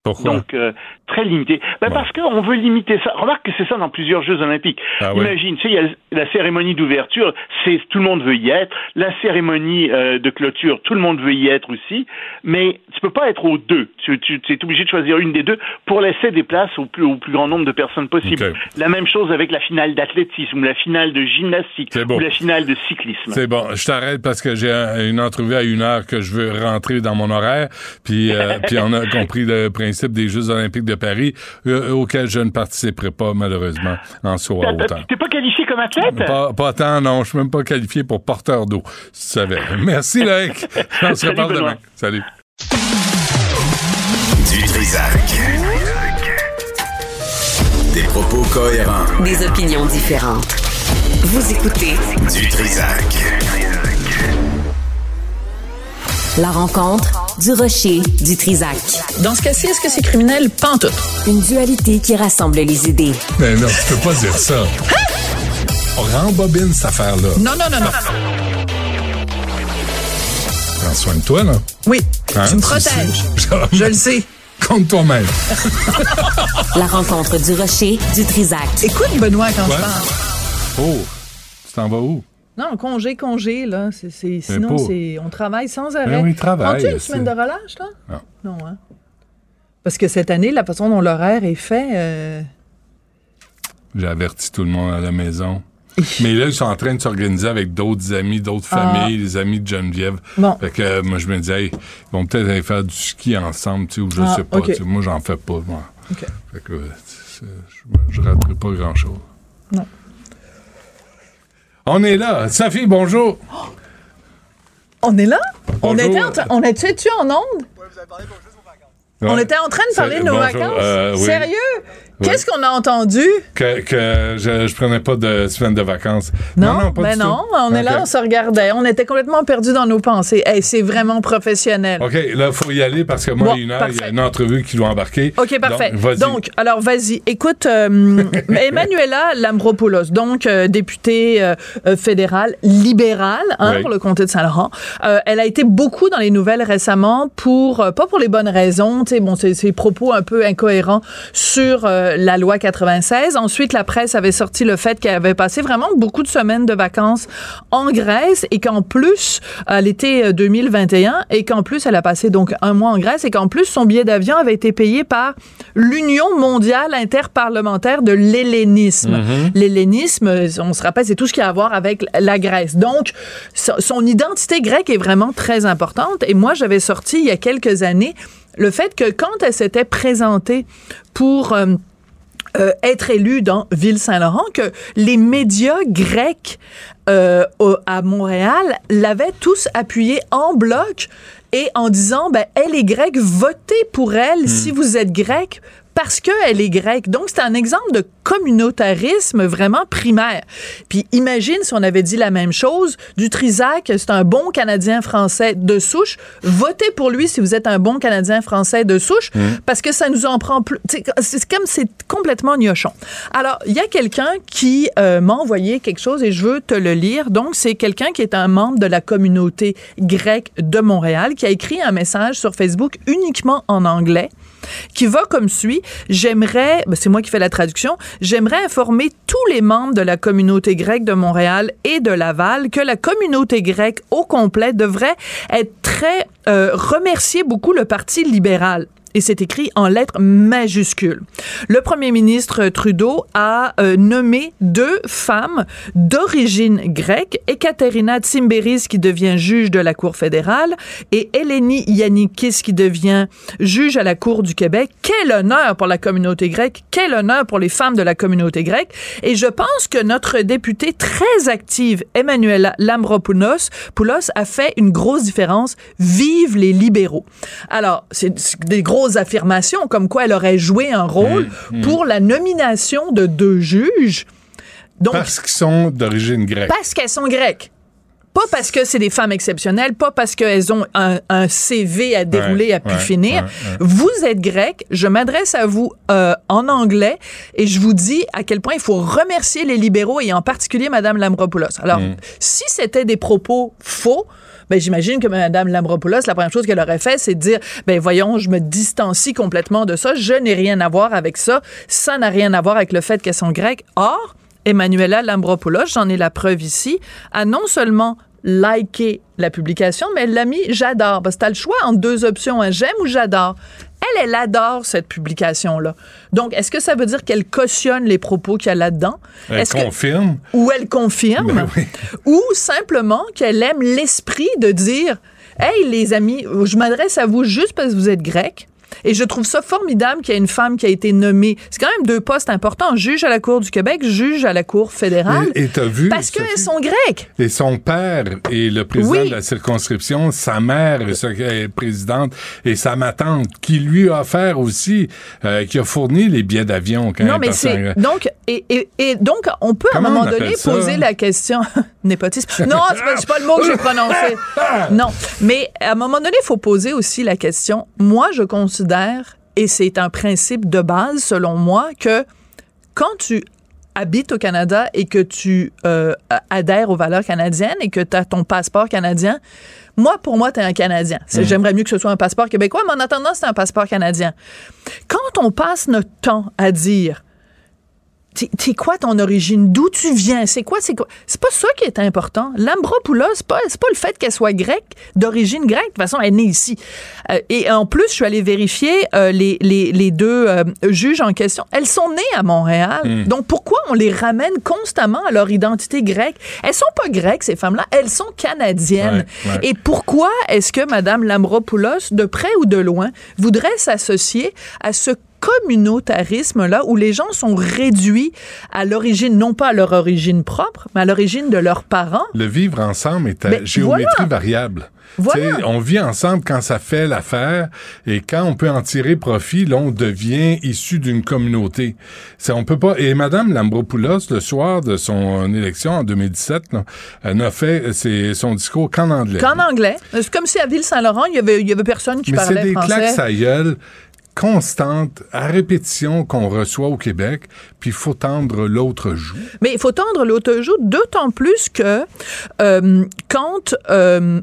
Pourquoi? Donc, euh, très limité. Ben, Parce qu'on veut limiter ça. Remarque que c'est ça dans plusieurs Jeux olympiques. Ah ouais. Imagine, tu sais, il y a la cérémonie d'ouverture, c'est tout le monde veut y être. La cérémonie euh, de clôture, tout le monde veut y être aussi. Mais tu peux pas être aux deux. Tu, tu, es obligé de choisir une des deux pour laisser des places au plus, au plus grand nombre de personnes possible. La même chose avec la finale d'athlétisme, ou la finale de gymnastique, bon. ou la finale de cyclisme. C'est bon, je t'arrête parce que j'ai un- une entrevue à une heure que je veux rentrer dans mon horaire. Puis, euh, (laughs) puis on a compris le principe des Jeux olympiques de Paris, euh, auquel je ne participerai pas, malheureusement, en T'as- hauteur. T'es pas qualifié comme athlète? Pas, pas tant, non. Je suis même pas qualifié pour porteur d'eau, si tu savais. (laughs) Merci, Loïc. (laughs) On se Salut, reparle demain. Salut. Du Trisac. Des propos cohérents. Des opinions différentes. Vous écoutez Du Trisac. La rencontre du rocher du Trisac. Dans ce cas-ci, est-ce que c'est criminel? Pantoute. Une dualité qui rassemble les idées. Mais non, tu peux pas dire ça. On rembobine cette affaire-là. Non, non, non, non. Prends soin de toi, là. Oui, Hein, tu me protèges. (laughs) Je le sais. Compte toi-même. (laughs) La rencontre du rocher du Trisac. Écoute, Benoît, quand Ouais. je parle. Oh, tu t'en vas où? Non, congé, congé, là. sinon, c'est on travaille sans arrêt. Ben oui, travaille, Prends-tu une semaine de relâche, là? Non. Non, hein? Parce que cette année, la façon dont l'horaire est fait, euh, J'ai averti tout le monde à la maison. (laughs) Mais là, ils sont en train de s'organiser avec d'autres amis, d'autres Ah. familles, les amis de Geneviève. Bon. Fait que euh, moi, je me disais, hey, ils vont peut-être aller faire du ski ensemble, tu sais, ou je Ah, sais pas. ok. tu sais. Moi, j'en fais pas, moi. Fait que euh, je, je raterai pas grand-chose. Non. On est là. Sophie, bonjour. on est là? On était en train- on était-tu en onde? On Ouais. était en train de parler de nos bonjour, vacances. euh, oui. Sérieux? Oui. Qu'est-ce qu'on a entendu? Que, que je, je prenais pas de semaine de vacances. Non, pas ben du non, tout. on est là, on se regardait. On était complètement perdus dans nos pensées. Hey, c'est vraiment professionnel. OK, là, il faut y aller parce que moi, Bon, une heure, il y a une entrevue qui doit embarquer. OK, parfait. Donc, alors, vas-y. Écoute, euh, (laughs) Emmanuela Lambropoulos, donc euh, députée euh, fédérale libérale hein, Oui. pour le comté de Saint-Laurent, elle a été beaucoup dans les nouvelles récemment pour, pas pour les bonnes raisons, tu sais, bon, c'est ses propos un peu incohérents sur euh, la loi 96. Ensuite, la presse avait sorti le fait qu'elle avait passé vraiment beaucoup de semaines de vacances en Grèce et qu'en plus, à l'été euh, 2021, et qu'en plus, elle a passé donc un mois en Grèce et qu'en plus, son billet d'avion avait été payé par l'Union mondiale interparlementaire de l'hellénisme. Mhm. L'hellénisme, euh, on se rappelle, c'est tout ce qui a à voir avec la Grèce. Donc, so- son identité grecque est vraiment très importante. Et moi, j'avais sorti il y a quelques années le fait que quand elle s'était présentée pour... euh, euh, être élue dans Ville-Saint-Laurent, que les médias grecs euh, au- à Montréal l'avaient tous appuyée en bloc et en disant, ben, elle est grecque, votez pour elle. Si vous êtes grec parce qu'elle est grecque. Donc, c'est un exemple de communautarisme vraiment primaire. Puis, imagine si on avait dit la même chose du Trisac, c'est un bon Canadien français de souche. Votez pour lui si vous êtes un bon Canadien français de souche, parce que ça nous en prend plus. C'est comme c'est complètement gnochon. Alors, il y a quelqu'un qui euh, m'a envoyé quelque chose et je veux te le lire. Donc, c'est quelqu'un qui est un membre de la communauté grecque de Montréal qui a écrit un message sur Facebook uniquement en anglais qui va comme suit. J'aimerais, ben, c'est moi qui fais la traduction, j'aimerais informer tous les membres de la communauté grecque de Montréal et de Laval que la communauté grecque au complet devrait être très, euh, remercier beaucoup le Parti libéral et c'est écrit en lettres majuscules. Le premier ministre Trudeau a euh, nommé deux femmes d'origine grecque, Ekaterina Tsimberis qui devient juge de la Cour fédérale et Eleni Yannikis qui devient juge à la Cour du Québec. Quel honneur pour la communauté grecque, quel honneur pour les femmes de la communauté grecque. Et je pense que notre députée très active, Emmanuela Lambropoulos, Poulos, a fait une grosse différence. Vive les libéraux. Alors, c'est des grosses affirmations comme quoi elle aurait joué un rôle Mmh, mmh. pour la nomination de deux juges. Donc, Parce qu'ils sont d'origine grecque. parce qu'elles sont grecques. Pas parce que c'est des femmes exceptionnelles, pas parce qu'elles ont un, un CV à dérouler Ouais, à pu ouais, finir. ouais. Vous êtes grec. Je m'adresse à vous euh, en anglais et je vous dis à quel point il faut remercier les libéraux et en particulier Madame Lambropoulos. Alors, Mm. si c'était des propos faux, ben, j'imagine que Mme Lambropoulos, la première chose qu'elle aurait fait, c'est de dire, ben, voyons, je me distancie complètement de ça. Je n'ai rien à voir avec ça. Ça n'a rien à voir avec le fait qu'elles sont grecques. Or, Emmanuela Lambropoulos, j'en ai la preuve ici, a non seulement liké la publication, mais elle l'a mis j'adore. Parce que t'as le choix entre deux options, un j'aime ou j'adore. Elle, elle adore cette publication-là. Donc, est-ce que ça veut dire qu'elle cautionne les propos qu'il y a là-dedans? Elle que- confirme. ou elle confirme, Ben oui. (laughs) ou simplement qu'elle aime l'esprit de dire Hey, les amis, je m'adresse à vous juste parce que vous êtes grec. Et je trouve ça formidable qu'il y ait une femme qui a été nommée. C'est quand même deux postes importants. Juge à la Cour du Québec, juge à la Cour fédérale. Et- t'as vu, Parce qu'elles sont grecques. Et son père est le président Oui. de la circonscription, sa mère est présidente et sa ma tante qui lui a offert aussi, euh, qui a fourni les billets d'avion quand Non, mais c'est donc et, et, et donc on peut Comment à un moment on donné poser la question (laughs) népotisme. Non, c'est pas, pas le mot que j'ai prononcé. (laughs) Non, mais à un moment donné, il faut poser aussi la question. Moi, je considère et c'est un principe de base selon moi que quand tu habites au Canada et que tu euh, adhères aux valeurs canadiennes et que tu as ton passeport canadien, moi, pour moi, tu es un Canadien. Mm. J'aimerais mieux que ce soit un passeport québécois, mais en attendant, c'est un passeport canadien. Quand on passe notre temps à dire T'es quoi ton origine? D'où tu viens? C'est quoi? C'est quoi? C'est pas ça qui est important. Lambropoulos, c'est pas, c'est pas le fait qu'elle soit grecque, d'origine grecque. De toute façon, elle est née ici. Euh, et en plus, je suis allée vérifier euh, les, les, les deux euh, juges en question. Elles sont nées à Montréal. Mm. Donc, pourquoi on les ramène constamment à leur identité grecque? Elles sont pas grecques, ces femmes-là. Elles sont canadiennes. Ouais, ouais. Et pourquoi est-ce que Mme Lambropoulos, de près ou de loin, voudrait s'associer à ce communautarisme-là où les gens sont réduits à l'origine, non pas à leur origine propre, mais à l'origine de leurs parents. Le vivre ensemble est à géométrie voilà. variable. Voilà. On vit ensemble quand ça fait l'affaire et quand on peut en tirer profit, là, on devient issu d'une communauté. C'est, on peut pas. Et Madame Lambropoulos, le soir de son élection en 2017, là, elle n'a fait ses- son discours qu'en anglais. Qu'en anglais. C'est comme si à Ville-Saint-Laurent, il y avait, il y avait personne qui Mais c'est parlait des français. claques gueule constantes, à répétition qu'on reçoit au Québec, puis il faut tendre l'autre joue. Mais il faut tendre l'autre joue, d'autant plus que euh, quand, euh,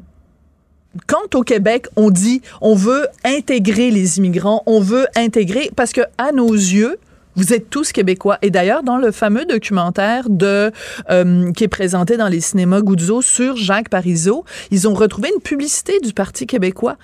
quand au Québec, on dit on veut intégrer les immigrants, on veut intégrer, parce que à nos yeux, vous êtes tous québécois. Et d'ailleurs, dans le fameux documentaire de euh, qui est présenté dans les cinémas Guzzo sur Jacques Parizeau, ils ont retrouvé une publicité du Parti québécois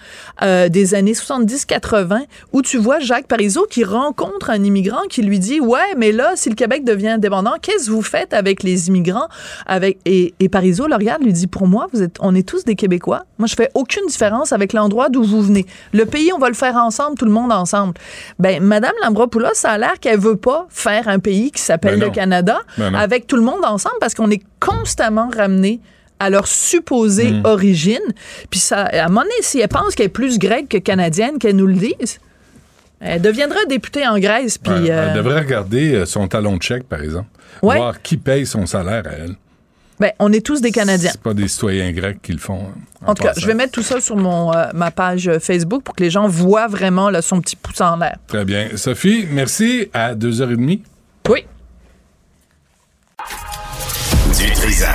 euh, des années 70-80 où tu vois Jacques Parizeau qui rencontre un immigrant qui lui dit ouais mais là si le Québec devient indépendant qu'est-ce que vous faites avec les immigrants avec et, et Parizeau le regarde lui dit pour moi vous êtes on est tous des Québécois. Moi je fais aucune différence avec l'endroit d'où vous venez. Le pays on va le faire ensemble tout le monde ensemble ben Madame Lambropoulos ça a l'air qu'elle veut pas faire un pays qui s'appelle Ben le. Canada Ben avec tout le monde ensemble parce qu'on est constamment ramené à leur supposée Hmm. origine. Puis ça, à un moment donné, si elle pense qu'elle est plus grecque que canadienne, qu'elle nous le dise, elle deviendra députée en Grèce. Puis Ouais, euh, Elle devrait regarder euh, son talon de chèque, par exemple. Ouais. Voir qui paye son salaire à elle. Ben, on est tous des Canadiens. C'est pas des citoyens grecs qui le font. hein, En tout cas, je vais mettre tout ça sur mon, euh, ma page Facebook pour que les gens voient vraiment là, son petit pouce en l'air. Très bien. Sophie, merci. À 2h30. Oui. Du Trisac.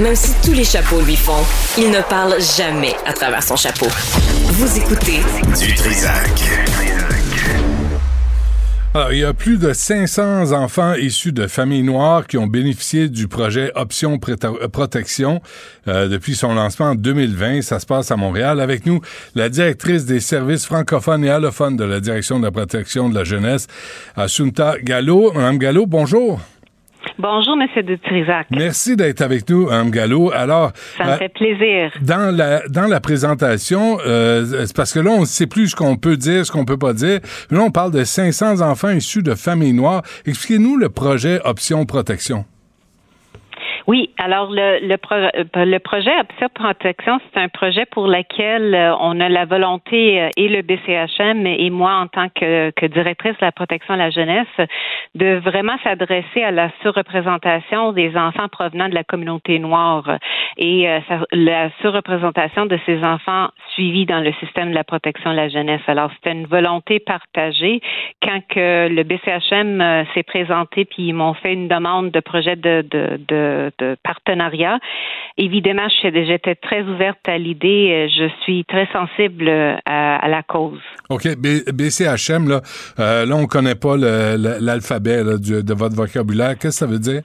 Même si tous les chapeaux lui font, il ne parle jamais à travers son chapeau. Vous écoutez Du Trisac. Alors, il y a plus de 500 enfants issus de familles noires qui ont bénéficié du projet Option euh, Protection euh, depuis son lancement en 2020. Ça se passe à Montréal. Avec nous, la directrice des services francophones et allophones de la Direction de la protection de la jeunesse, Assunta Gallo. Madame Gallo, bonjour. Bonjour, Monsieur de Trisac. Merci d'être avec nous, Mme Gallo. Alors, Ça me euh, fait plaisir. dans la dans la présentation, euh, c'est parce que là, on ne sait plus ce qu'on peut dire, ce qu'on peut pas dire. Là, on parle de 500 enfants issus de familles noires. Expliquez-nous le projet Option Protection. Oui, alors le, le, pro- euh, le projet Option Protection, c'est un projet pour lequel euh, on a la volonté, euh, et le BCHM et moi en tant que, que directrice de la protection de la jeunesse, de vraiment s'adresser à la surreprésentation des enfants provenant de la communauté noire et euh, la surreprésentation de ces enfants suivis dans le système de la protection de la jeunesse. Alors, c'était une volonté partagée. Quand que le BCHM s'est présenté puis ils m'ont fait une demande de projet de, de, de, partenariat, évidemment, j'étais très ouverte à l'idée. Euh, Je suis très sensible euh, à, la cause. OK, BCHM, là, euh, là on connaît pas l'alphabet de votre vocabulaire. Qu'est-ce que ça veut dire?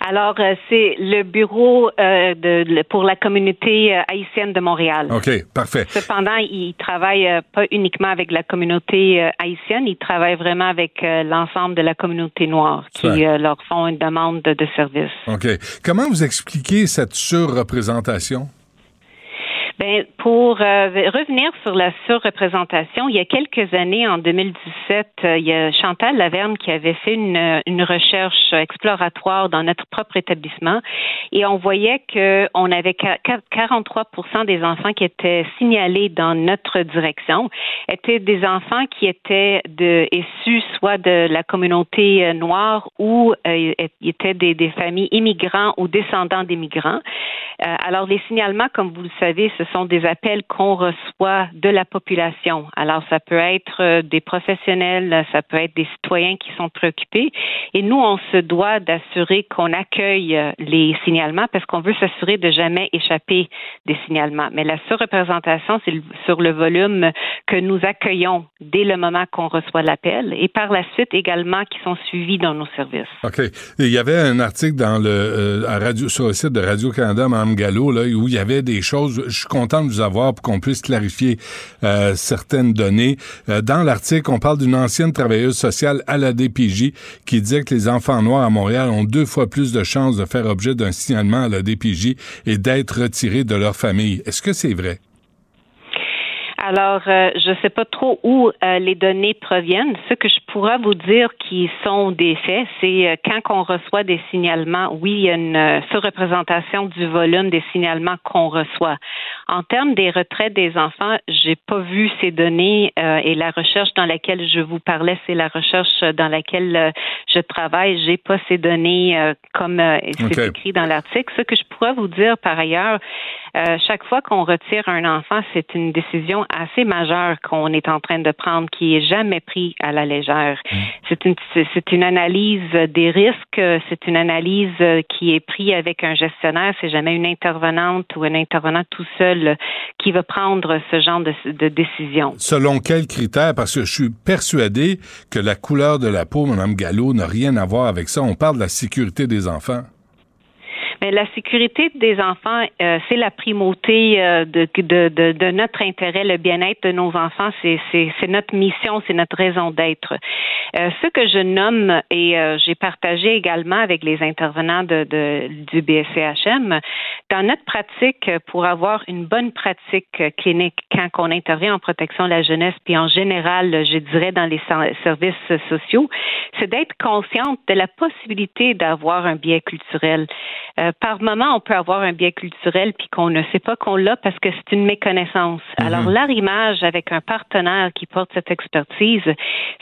Alors, euh, c'est le bureau euh, de, pour la communauté euh, haïtienne de Montréal. OK, parfait. Cependant, il travaille euh, pas uniquement avec la communauté euh, haïtienne, il travaille vraiment avec l'ensemble de la communauté noire qui Ouais. leur font une demande de, de service. OK. Comment vous expliquez cette surreprésentation? Ben, pour euh, revenir sur la surreprésentation, il y a quelques années, en 2017, euh, il y a Chantal Laverne qui avait fait une, une recherche exploratoire dans notre propre établissement et on voyait que on avait qua- qua- 43% des enfants qui étaient signalés dans notre direction étaient des enfants qui étaient de, issus soit de la communauté euh, noire ou euh, étaient des, familles immigrants ou descendants d'immigrants. Euh, alors, les signalements, comme vous le savez, sont des appels qu'on reçoit de la population. Alors, ça peut être euh, des professionnels, ça peut être des citoyens qui sont préoccupés. Et nous, on se doit d'assurer qu'on accueille euh, les signalements parce qu'on veut s'assurer de jamais échapper des signalements. Mais la surreprésentation, c'est sur le volume que nous accueillons dès le moment qu'on reçoit l'appel et par la suite également qui sont suivis dans nos services. OK. Il y avait un article dans le, euh, sur le site de Radio-Canada, Mme Gallo, où il y avait des choses. Content de vous avoir pour qu'on puisse clarifier euh, certaines données. Euh, dans l'article, on parle d'une ancienne travailleuse sociale à la DPJ qui disait que les enfants noirs à Montréal ont deux fois plus de chances de faire objet d'un signalement à la DPJ et d'être retirés de leur famille. Est-ce que c'est vrai? Alors, euh, je ne sais pas trop où les données proviennent. Ce que je pourrais vous dire qui sont des faits, c'est quand on reçoit des signalements, oui, il y a une surreprésentation du volume des signalements qu'on reçoit. En termes des retraites des enfants, j'ai pas vu ces données et la recherche dans laquelle je vous parlais, c'est la recherche dans laquelle je travaille. J'ai pas ces données comme c'est écrit dans l'article. Ce que je pourrais vous dire par ailleurs, chaque fois qu'on retire un enfant, c'est une décision assez majeur qu'on est en train de prendre qui est jamais pris à la légère. Mm. C'est une c'est une analyse des risques, c'est une analyse qui est prise avec un gestionnaire, c'est jamais une intervenante ou un intervenant tout seul qui va prendre ce genre de, décision. Selon quels critères? Parce que je suis persuadé que la couleur de la peau madame Gallo n'a rien à voir avec ça, on parle de la sécurité des enfants. Mais la sécurité des enfants, euh, c'est la primauté euh, de, de, de, de, notre intérêt, le bien-être de nos enfants, c'est notre mission, c'est notre raison d'être. Euh, ce que je nomme et j'ai partagé également avec les intervenants de, du BSCHM, dans notre pratique, pour avoir une bonne pratique clinique quand on intervient en protection de la jeunesse, puis en général, je dirais dans les services sociaux, c'est d'être consciente de la possibilité d'avoir un biais culturel. Euh, par moment, on peut avoir un biais culturel puis qu'on ne sait pas qu'on l'a parce que c'est une méconnaissance. Mhm. Alors, l'arrimage avec un partenaire qui porte cette expertise,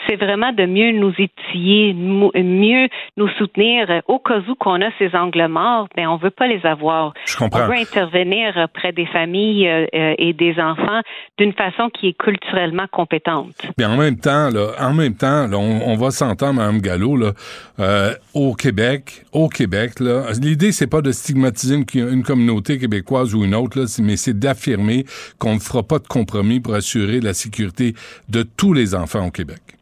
c'est vraiment de mieux nous étiller, mieux nous soutenir au cas où qu'on a ces angles morts, mais on veut pas les avoir. Je comprends. On veut intervenir auprès des familles euh, euh, et des enfants d'une façon qui est culturellement compétente. Mais en même temps, là, en même temps, on, va s'entendre, Mme Gallo, là, au Québec, au Québec, l'idée c'est pas de stigmatiser une, communauté québécoise ou une autre, mais c'est d'affirmer qu'on ne fera pas de compromis pour assurer la sécurité de tous les enfants au Québec.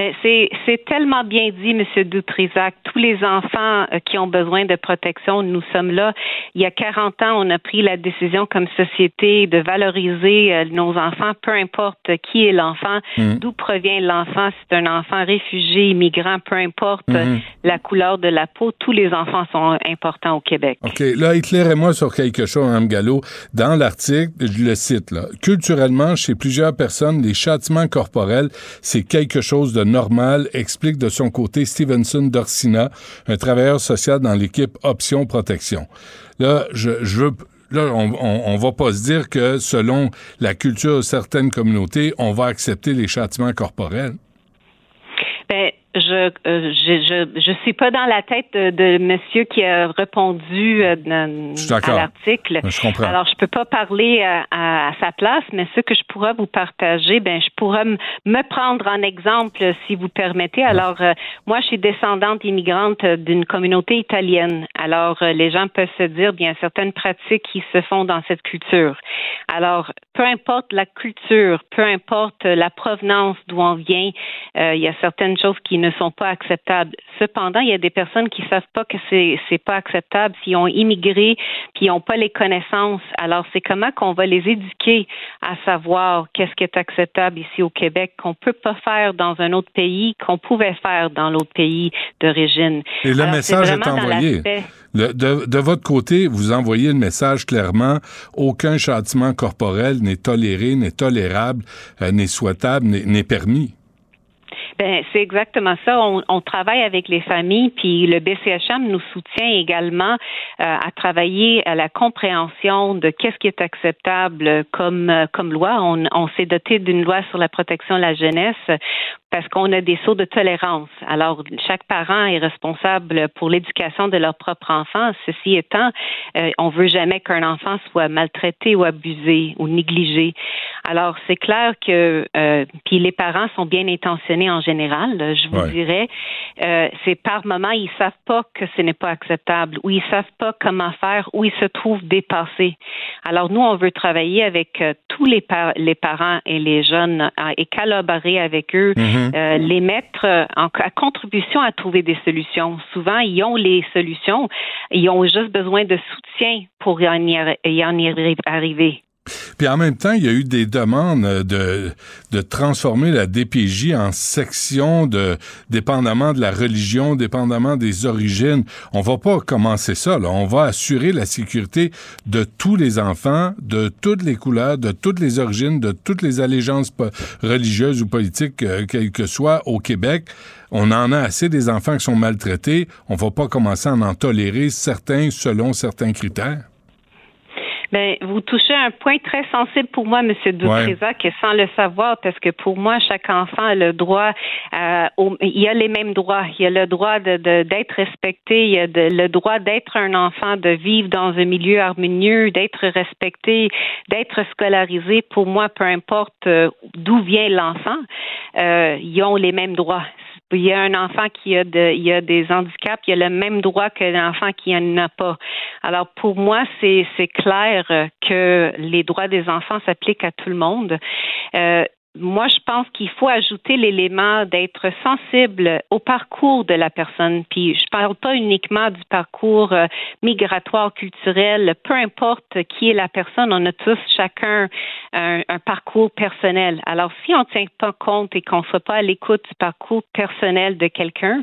Euh, c'est tellement bien dit, M. Dutrisac. Tous les enfants euh, qui ont besoin de protection, nous sommes là. Il y a 40 ans, on a pris la décision comme société de valoriser euh, nos enfants, peu importe qui est l'enfant, mm. d'où provient l'enfant. C'est un enfant réfugié, immigrant, peu importe mm-hmm. la couleur de la peau. Tous les enfants sont importants au Québec. OK. Là, éclairez-moi sur quelque chose, Mme Gallo. Dans l'article, je le cite, là. Culturellement, chez plusieurs personnes, les châtiments corporels, c'est quelque chose de normal, explique de son côté Stevenson Dorsina, un travailleur social dans l'équipe Option Protection. Là, je, veux là, on, on, va pas se dire que selon la culture de certaines communautés, on va accepter les châtiments corporels. Ben, je, euh, je, je, suis pas dans la tête de, monsieur qui a répondu euh, à l'article. Je comprends. Alors, je peux pas parler euh, à, sa place, mais ce que je pourrais vous partager, ben, je pourrais me prendre en exemple, si vous permettez. Alors, moi, je suis descendante immigrante d'une communauté italienne. Alors, les gens peuvent se dire, bien, certaines pratiques qui se font dans cette culture. Alors, peu importe la culture, peu importe la provenance d'où on vient, il y a certaines choses qui ne sont pas acceptables. Cependant, il y a des personnes qui savent pas que c'est c'est pas acceptable s'ils ont immigré puis ils n'ont pas les connaissances. Alors, c'est comment qu'on va les éduquer à savoir qu'est-ce qui est acceptable ici au Québec qu'on peut pas faire dans un autre pays qu'on pouvait faire dans l'autre pays d'origine. Et le message est, envoyé. de, de, votre côté, vous envoyez le message clairement aucun châtiment corporel n'est toléré, n'est tolérable, euh, n'est souhaitable, n'est permis. Ben, c'est exactement ça. On, travaille avec les familles, puis le BCHM nous soutient également euh, à travailler à la compréhension de qu'est-ce qui est acceptable comme euh, comme loi. On, on s'est doté d'une loi sur la protection de la jeunesse parce qu'on a des sauts de tolérance. Alors, chaque parent est responsable pour l'éducation de leur propre enfant. Ceci étant, euh, on veut jamais qu'un enfant soit maltraité ou abusé ou négligé. Alors, c'est clair que euh, puis les parents sont bien intentionnés en général, je vous dirais. Euh, c'est par moment, ils savent pas que ce n'est pas acceptable ou ils savent pas comment faire ou ils se trouvent dépassés. Alors, nous, on veut travailler avec euh, tous les, les parents et les jeunes et collaborer avec eux. Mhm. Euh, les mettre en à contribution à trouver des solutions. Souvent, ils ont les solutions, ils ont juste besoin de soutien pour y en, y arriver. Puis en même temps, il y a eu des demandes de, de transformer la DPJ en section de dépendamment de la religion, dépendamment des origines. On va pas commencer ça, là. On va assurer la sécurité de tous les enfants, de toutes les couleurs, de toutes les origines, de toutes les allégeances religieuses ou politiques, euh, quelles que soient, au Québec. On en a assez des enfants qui sont maltraités. On va pas commencer à en tolérer certains selon certains critères. Ben, vous touchez un point très sensible pour moi, M. Dutrisac, ouais. sans le savoir, parce que pour moi, chaque enfant a le droit, euh, au, il a les mêmes droits. Il a le droit de, d'être respecté, il a le droit d'être un enfant, de vivre dans un milieu harmonieux, d'être respecté, d'être scolarisé. Pour moi, peu importe euh, d'où vient l'enfant, euh, ils ont les mêmes droits il y a un enfant qui a, de, il y a des handicaps, il a le même droit que l'enfant qui n'en a pas. Alors pour moi, c'est, c'est clair que les droits des enfants s'appliquent à tout le monde. Euh, moi, je pense qu'il faut ajouter l'élément d'être sensible au parcours de la personne. Puis, je parle pas uniquement du parcours euh, migratoire, culturel. Peu importe qui est la personne, on a tous chacun un, un parcours personnel. Alors, si on ne tient pas compte et qu'on ne soit pas à l'écoute du parcours personnel de quelqu'un,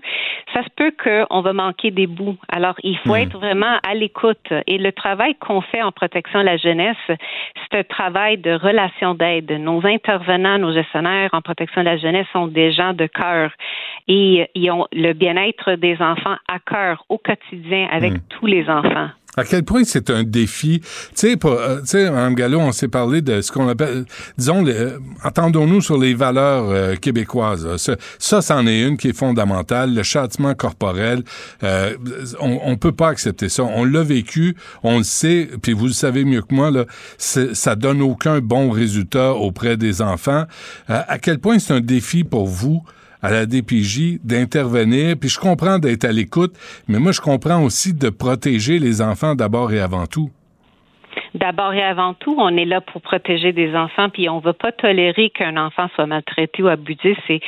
ça se peut qu'on va manquer des bouts. Alors, il faut mmh. être vraiment à l'écoute. Et le travail qu'on fait en protection de la jeunesse, c'est un travail de relation d'aide. Nos intervenants nos gestionnaires en protection de la jeunesse sont des gens de cœur et ils ont le bien-être des enfants à cœur au quotidien avec mmh. tous les enfants. À quel point c'est un défi? Tu sais, euh, Mme Gallo, on s'est parlé de ce qu'on appelle, disons, euh, entendons-nous sur les valeurs euh, québécoises. Ça, ça, c'en est une qui est fondamentale. Le châtiment corporel, euh, on, on peut pas accepter ça. On l'a vécu, on le sait, puis vous le savez mieux que moi, là, ça donne aucun bon résultat auprès des enfants. à quel point c'est un défi pour vous à la DPJ d'intervenir. Puis je comprends d'être à l'écoute, mais moi, je comprends aussi de protéger les enfants d'abord et avant tout d'abord et avant tout, on est là pour protéger des enfants, puis on ne va pas tolérer qu'un enfant soit maltraité ou abusé. C'est,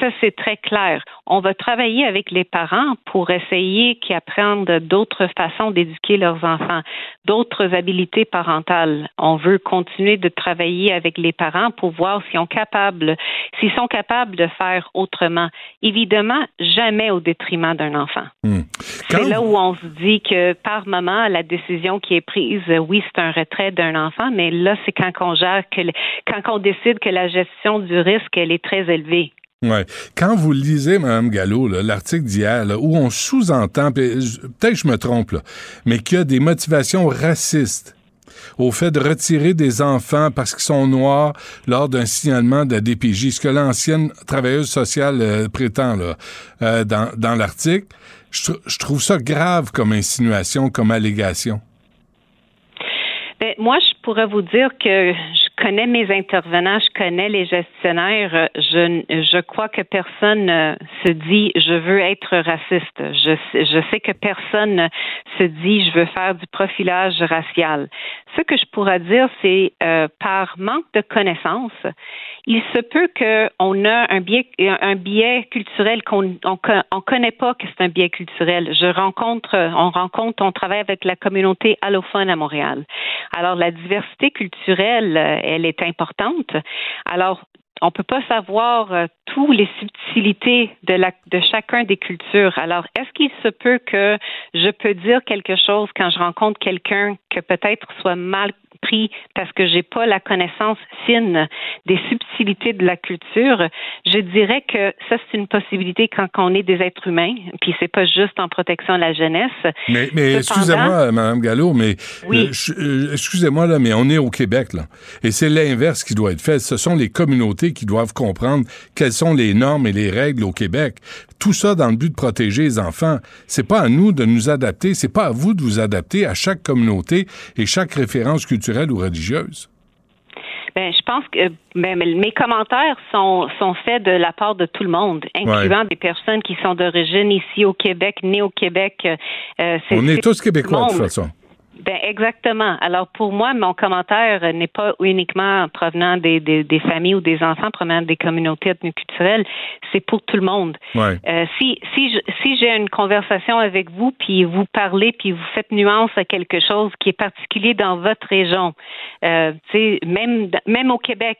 ça, c'est très clair. On va travailler avec les parents pour essayer qu'ils apprennent d'autres façons d'éduquer leurs enfants, d'autres habilités parentales. On veut continuer de travailler avec les parents pour voir s'ils sont capables, s'ils sont capables de faire autrement. Évidemment, jamais au détriment d'un enfant. Hmm. C'est là où on se dit que par moment, la décision qui est prise, oui, c'est un retrait d'un enfant, mais là, c'est quand on gère que, quand on décide que la gestion du risque, elle est très élevée. Ouais. Quand vous lisez, Mme Gallo, l'article d'hier, où on sous-entend, peut-être que je me trompe, là, mais qu'il y a des motivations racistes au fait de retirer des enfants parce qu'ils sont noirs lors d'un signalement de DPJ, ce que l'ancienne travailleuse sociale euh, prétend euh, dans, l'article, je trouve ça grave comme insinuation, comme allégation. Ben, moi, je pourrais vous dire que je connais mes intervenants, je connais les gestionnaires. Je, je crois que personne se dit je veux être raciste. Je, je sais que personne se dit je veux faire du profilage racial. Ce que je pourrais dire, c'est euh, par manque de connaissances, il se peut qu'on a un biais, un biais culturel qu'on on, on connaît pas que c'est un biais culturel. Je rencontre, on rencontre, on travaille avec la communauté allophone à Montréal. Alors la diversité culturelle, elle est importante. Alors on peut pas savoir euh, toutes les subtilités de, la, de chacun des cultures. Alors, est-ce qu'il se peut que je peux dire quelque chose quand je rencontre quelqu'un que peut-être soit mal parce que j'ai pas la connaissance fine des subtilités de la culture, je dirais que ça c'est une possibilité quand on est des êtres humains, puis c'est pas juste en protection de la jeunesse. Mais, mais excusez-moi, Madame Gallo, mais oui. euh, excusez-moi là, mais on est au Québec là, et c'est l'inverse qui doit être fait. Ce sont les communautés qui doivent comprendre quelles sont les normes et les règles au Québec. Tout ça dans le but de protéger les enfants. C'est pas à nous de nous adapter, c'est pas à vous de vous adapter à chaque communauté et chaque référence culturelle ou religieuse? Ben, je pense que ben, mes commentaires sont, sont faits de la part de tout le monde, incluant ouais. des personnes qui sont d'origine ici au Québec, nées au Québec. Euh, On est tous québécois de toute façon. Ben exactement. Alors pour moi, mon commentaire n'est pas uniquement provenant des, des, des, familles ou des enfants provenant des communautés ethnoculturelles, c'est pour tout le monde. Ouais. Euh, si si je, si j'ai une conversation avec vous puis vous parlez puis vous faites nuance à quelque chose qui est particulier dans votre région, euh, même même au Québec,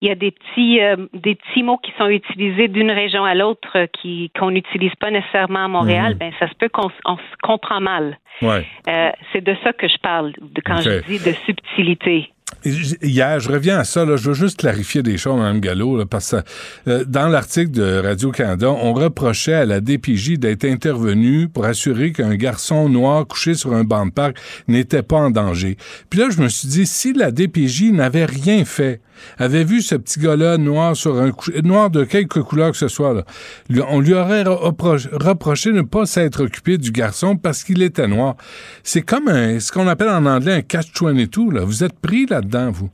il y a des petits euh, des petits mots qui sont utilisés d'une région à l'autre euh, qui qu'on n'utilise pas nécessairement à Montréal. Mhm. Ben ça se peut qu'on on se comprend mal. Ouais. C'est de ça que je parle de, quand je dis de subtilité. Hier, je reviens à ça, là, je veux juste clarifier des choses, Mme Gallo, là, parce que euh, dans l'article de Radio-Canada, on reprochait à la DPJ d'être intervenue pour assurer qu'un garçon noir couché sur un banc de parc n'était pas en danger. Puis là, je me suis dit, si la DPJ n'avait rien fait, avait vu ce petit gars-là noir sur un noir de quelque couleur que ce soit, là, on lui aurait repro- reproché de ne pas s'être occupé du garçon parce qu'il était noir. C'est comme un, ce qu'on appelle en anglais un catch-22, là. Vous êtes pris là-dedans, vous.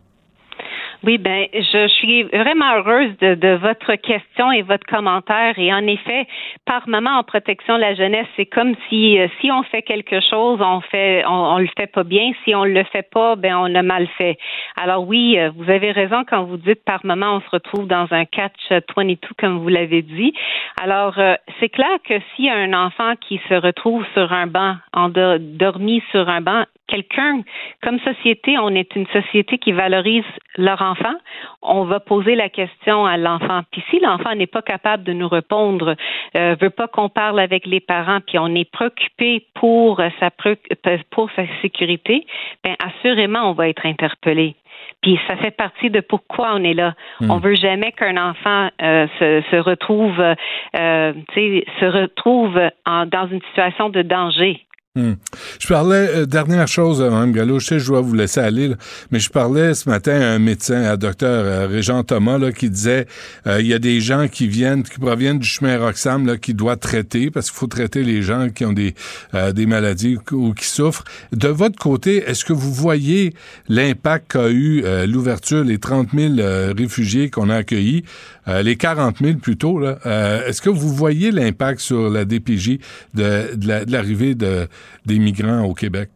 Oui, ben, je suis vraiment heureuse de, de votre question et votre commentaire. Et en effet, par moment en protection de la jeunesse, c'est comme si euh, si on fait quelque chose, on fait, on, on le fait pas bien. Si on le fait pas, ben on l'a mal fait. Alors oui, euh, vous avez raison quand vous dites par moment on se retrouve dans un catch 22 comme vous l'avez dit. Alors euh, c'est clair que a un enfant qui se retrouve sur un banc, endormi sur un banc, quelqu'un, comme société, on est une société qui valorise leur enfant. On va poser la question à l'enfant. Puis si l'enfant n'est pas capable de nous répondre, euh, veut pas qu'on parle avec les parents, puis on est préoccupé pour sa pré- pour sa sécurité, ben assurément on va être interpellé. Puis ça fait partie de pourquoi on est là. Hmm. On veut jamais qu'un enfant euh, se, se retrouve, euh, tu sais, se retrouve en- dans une situation de danger. Hmm. Je parlais, euh, dernière chose, Mme Gallo, je sais je dois vous laisser aller, là, mais je parlais ce matin à un médecin, à docteur euh, Régent Thomas, là, qui disait euh, il y a des gens qui viennent, qui proviennent du chemin Roxham, là, qui doit traiter, parce qu'il faut traiter les gens qui ont des, euh, des maladies ou qui souffrent. De votre côté, est-ce que vous voyez l'impact qu'a eu euh, l'ouverture, les 30 000 euh, réfugiés qu'on a accueillis, les 40 000 plutôt, là, est-ce que vous voyez l'impact sur la DPJ de, de l'arrivée de, des migrants au Québec?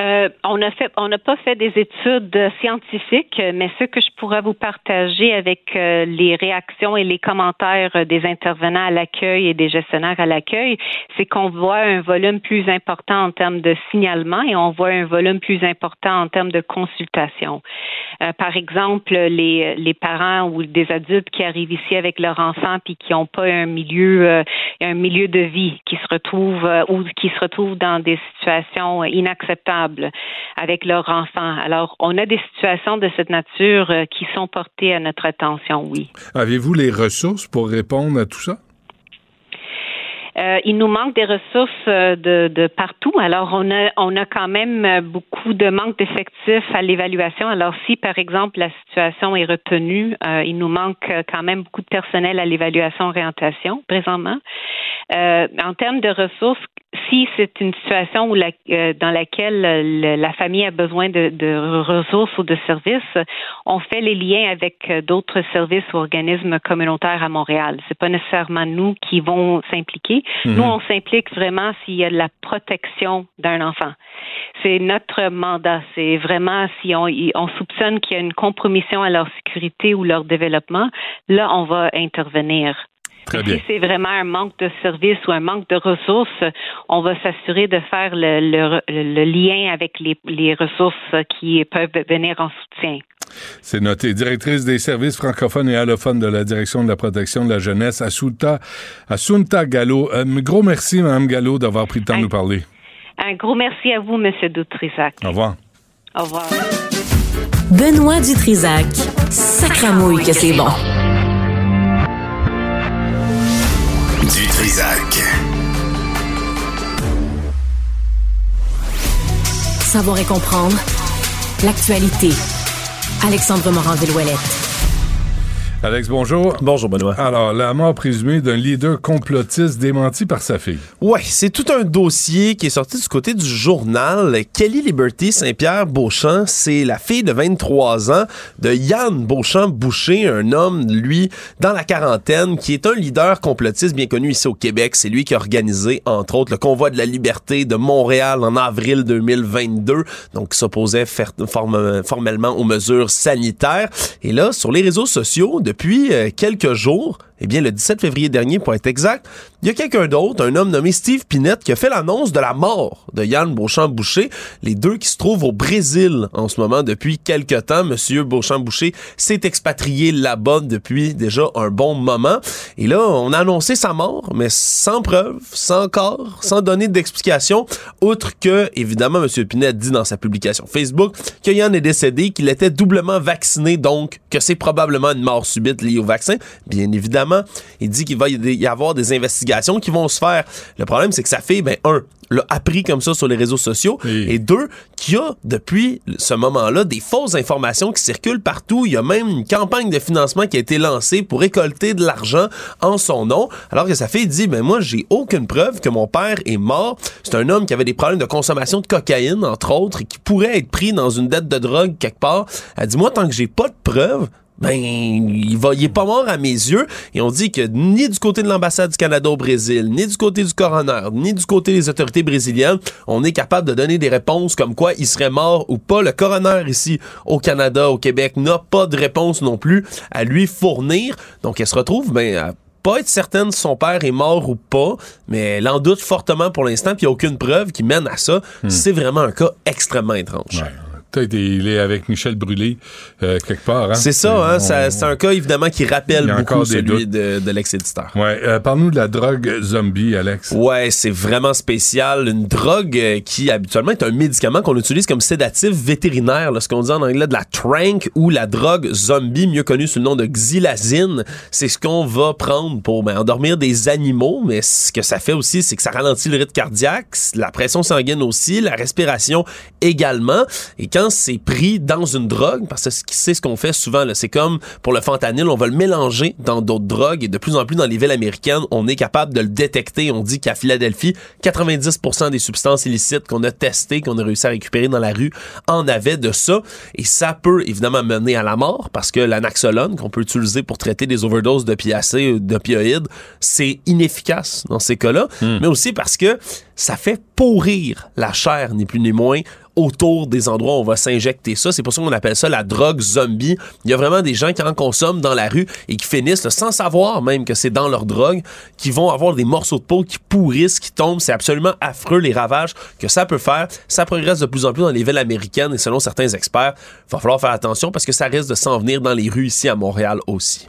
Euh, on a fait, on n'a pas fait des études scientifiques, mais ce que je pourrais vous partager avec euh, les réactions et les commentaires des intervenants à l'accueil et des gestionnaires à l'accueil, c'est qu'on voit un volume plus important en termes de signalement et on voit un volume plus important en termes de consultation. Euh, par exemple, les, parents ou des adultes qui arrivent ici avec leurs enfants puis qui n'ont pas un milieu, un milieu de vie, qui se retrouvent ou qui se retrouvent dans des situations inacceptables avec leurs enfants. Alors, on a des situations de cette nature euh, qui sont portées à notre attention, oui. Avez-vous les ressources pour répondre à tout ça? Euh, il nous manque des ressources euh, de, de partout. Alors, on a, on a quand même beaucoup de manque d'effectifs à l'évaluation. Alors, si, par exemple, la situation est retenue, euh, il nous manque quand même beaucoup de personnel à l'évaluation-orientation présentement. Euh, en termes de ressources, si c'est une situation où la, euh, dans laquelle euh, le- la famille a besoin de, de ressources ou de services, on fait les liens avec euh, d'autres services ou organismes communautaires à Montréal. C'est pas nécessairement nous qui vont s'impliquer. Mhm. Nous, on s'implique vraiment s'il y a de la protection d'un enfant. C'est notre mandat. C'est vraiment si on soupçonne qu'il y a une compromission à leur sécurité ou leur développement, là, on va intervenir. Très bien. Si c'est vraiment un manque de services ou un manque de ressources, on va s'assurer de faire le, le- le lien avec les, les ressources qui peuvent venir en soutien. C'est noté. Directrice des services francophones et allophones de la Direction de la protection de la jeunesse, Assunta, Assunta Gallo. Euh, gros merci, Mme Gallo, d'avoir pris le temps de nous parler. Un gros merci à vous, M. Doutrisac. Au revoir. Au revoir. Benoît Dutrisac. Sacramouille que c'est bon. Du Trisac. Savoir et comprendre l'actualité. Alexandre Morand-Villouellette. Alex, bonjour. Bonjour, Benoît. Alors, la mort présumée d'un leader complotiste démenti par sa fille. Ouais, c'est tout un dossier qui est sorti du côté du journal. Kelly Liberty Saint-Pierre Beauchamp, c'est la fille de 23 ans de Yann Beauchamp-Boucher, un homme, lui, dans la quarantaine, qui est un leader complotiste bien connu ici au Québec. C'est lui qui a organisé, entre autres, le convoi de la liberté de Montréal en avril 2022, donc qui s'opposait formellement aux mesures sanitaires. Et là, sur les réseaux sociaux, depuis euh, quelques jours, eh bien, le 17 février dernier, pour être exact, il y a quelqu'un d'autre, un homme nommé Steve Pinette, qui a fait l'annonce de la mort de Yann Beauchamp-Boucher, les deux qui se trouvent au Brésil en ce moment depuis quelques temps. Monsieur Beauchamp-Boucher s'est expatrié là-bas depuis déjà un bon moment. Et là, on a annoncé sa mort, mais sans preuve, sans corps, sans donner d'explication, outre que, évidemment, Monsieur Pinette dit dans sa publication Facebook que Yann est décédé, qu'il était doublement vacciné, donc que c'est probablement une mort subite liée au vaccin. Bien évidemment, il dit qu'il va y avoir des investigations qui vont se faire. Le problème, c'est que sa fille, ben, un, l'a appris comme ça sur les réseaux sociaux. Et deux, qu'il y a depuis ce moment-là des fausses informations qui circulent partout. Il y a même une campagne de financement qui a été lancée pour récolter de l'argent en son nom. Alors que sa fille dit, ben moi, j'ai aucune preuve que mon père est mort. C'est un homme qui avait des problèmes de consommation de cocaïne, entre autres, et qui pourrait être pris dans une dette de drogue quelque part. Elle dit, moi, tant que j'ai pas de preuves, ben il va il est pas mort à mes yeux et on dit que ni du côté de l'ambassade du Canada au Brésil, ni du côté du coroner, ni du côté des autorités brésiliennes, on est capable de donner des réponses comme quoi il serait mort ou pas. Le coroner ici au Canada, au Québec n'a pas de réponse non plus à lui fournir. Donc elle se retrouve ben à pas être certaine si son père est mort ou pas, mais elle en doute fortement pour l'instant, puis il n'y a aucune preuve qui mène à ça. Hmm. C'est vraiment un cas extrêmement étrange. Il est avec Michel Brûlé euh, quelque part. Hein? C'est ça, hein, c'est un cas évidemment qui rappelle beaucoup celui de, de l'ex-éditeur. Ouais, euh, parle-nous de la drogue zombie, Alex. Ouais, c'est vraiment spécial. Une drogue euh, qui habituellement est un médicament qu'on utilise comme sédatif vétérinaire, là, ce qu'on dit en anglais de la trank ou la drogue zombie, mieux connue sous le nom de xylazine. C'est ce qu'on va prendre pour ben, endormir des animaux, mais ce que ça fait aussi, c'est que ça ralentit le rythme cardiaque, la pression sanguine aussi, la respiration également. Et quand c'est pris dans une drogue, parce que c'est ce qu'on fait souvent, c'est comme pour le fentanyl, on va le mélanger dans d'autres drogues et de plus en plus dans les villes américaines, on est capable de le détecter. On dit qu'à Philadelphie, 90% des substances illicites qu'on a testées, qu'on a réussi à récupérer dans la rue, en avaient de ça. Et ça peut évidemment mener à la mort parce que l'anaxolone qu'on peut utiliser pour traiter des overdoses d'opiacés ou d'opioïdes, c'est inefficace dans ces cas-là. Hmm. Mais aussi parce que ça fait pourrir la chair, ni plus ni moins, autour des endroits où on va s'injecter ça. C'est pour ça qu'on appelle ça la drogue zombie. Il y a vraiment des gens qui en consomment dans la rue et qui finissent, sans savoir même que c'est dans leur drogue, qui vont avoir des morceaux de peau qui pourrissent, qui tombent. C'est absolument affreux les ravages que ça peut faire. Ça progresse de plus en plus dans les villes américaines et selon certains experts, il va falloir faire attention parce que ça risque de s'en venir dans les rues ici à Montréal aussi.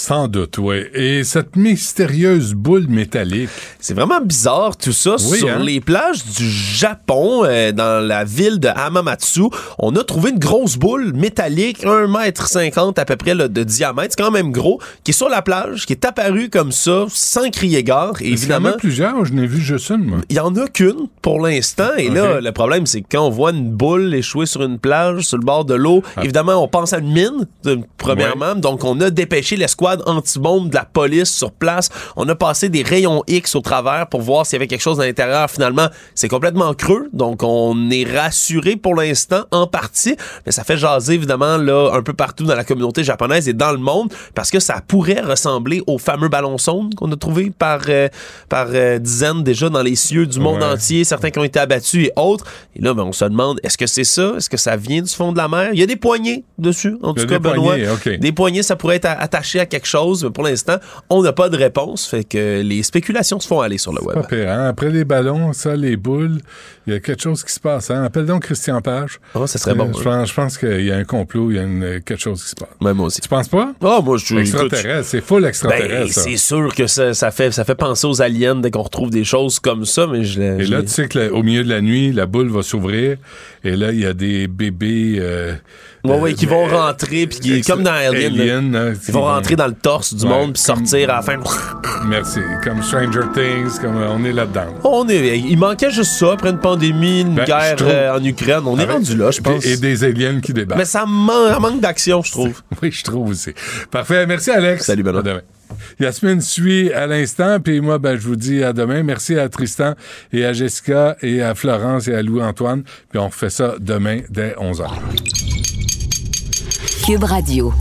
Sans doute, oui. Et cette mystérieuse boule métallique. C'est vraiment bizarre tout ça. Oui, Sur hein? les plages du Japon, euh, dans la ville de Hamamatsu, on a trouvé une grosse boule métallique, 1m50 à peu près là, de diamètre, c'est quand même gros, qui est sur la plage, qui est apparue comme ça, sans crier gare. Et Est-ce qu'il y en évidemment, a plusieurs, je n'ai vu juste une, moi. il y en a qu'une pour l'instant. Et là, le problème, c'est que quand on voit une boule échouer sur une plage, sur le bord de l'eau, Ah. évidemment, on pense à une mine, de- premièrement. Donc, on a dépêché l'escouade anti-bombe de la police sur place. On a passé des rayons X au travers pour voir s'il y avait quelque chose à l'intérieur. Finalement, c'est complètement creux. Donc, on est rassuré pour l'instant, en partie. Mais ça fait jaser, évidemment, là, un peu partout dans la communauté japonaise et dans le monde, parce que ça pourrait ressembler au fameux ballon sonde qu'on a trouvé par, euh, par euh, dizaines déjà dans les cieux du monde Ouais. entier, certains qui ont été abattus et autres. Et là, ben, on se demande, est-ce que c'est ça? Est-ce que ça vient du fond de la mer? Il y a des poignées dessus, en tout cas, des Benoît. poignées. Des poignées, ça pourrait être attaché à quelque chose, mais pour l'instant, on n'a pas de réponse. Fait que les spéculations se font aller sur le web. Pas pire, hein? Après les ballons, ça, les boules, il y a quelque chose qui se passe. Hein? Appelle donc Christian Page. Ah, ça serait bon, Je pense, je pense qu'il y a un complot, il y a une- quelque chose qui se passe. Moi aussi. Tu penses pas? Ah, moi, je Extraterrestre, c'est full Ben, extraterrestre. ça. c'est sûr que ça, ça fait, ça fait penser aux aliens dès qu'on retrouve des choses comme ça, mais je, Et je là, tu sais que là, au milieu de la nuit, la boule va s'ouvrir et là, il y a des bébés. euh, Ouais, ouais, qui vont rentrer, puis qui, comme dans Alien, ils vont rentrer dans le torse du Ouais, monde, puis sortir à la fin. Merci. Comme Stranger Things, comme euh, on est là-dedans. On est, il manquait juste ça après une pandémie, une Ben, guerre euh, en Ukraine. On est rendu là, je pense. Et, des aliens qui débarquent. Mais ça man- ça manque d'action, je trouve. (laughs) Oui, je trouve aussi. Parfait. Merci, Alex. Salut, Benoît. À demain. Yasmine suit à l'instant, puis moi, ben, je vous dis à demain. Merci à Tristan et à Jessica et à Florence et à Louis-Antoine. Puis on refait ça demain dès 11h. Cube Radio.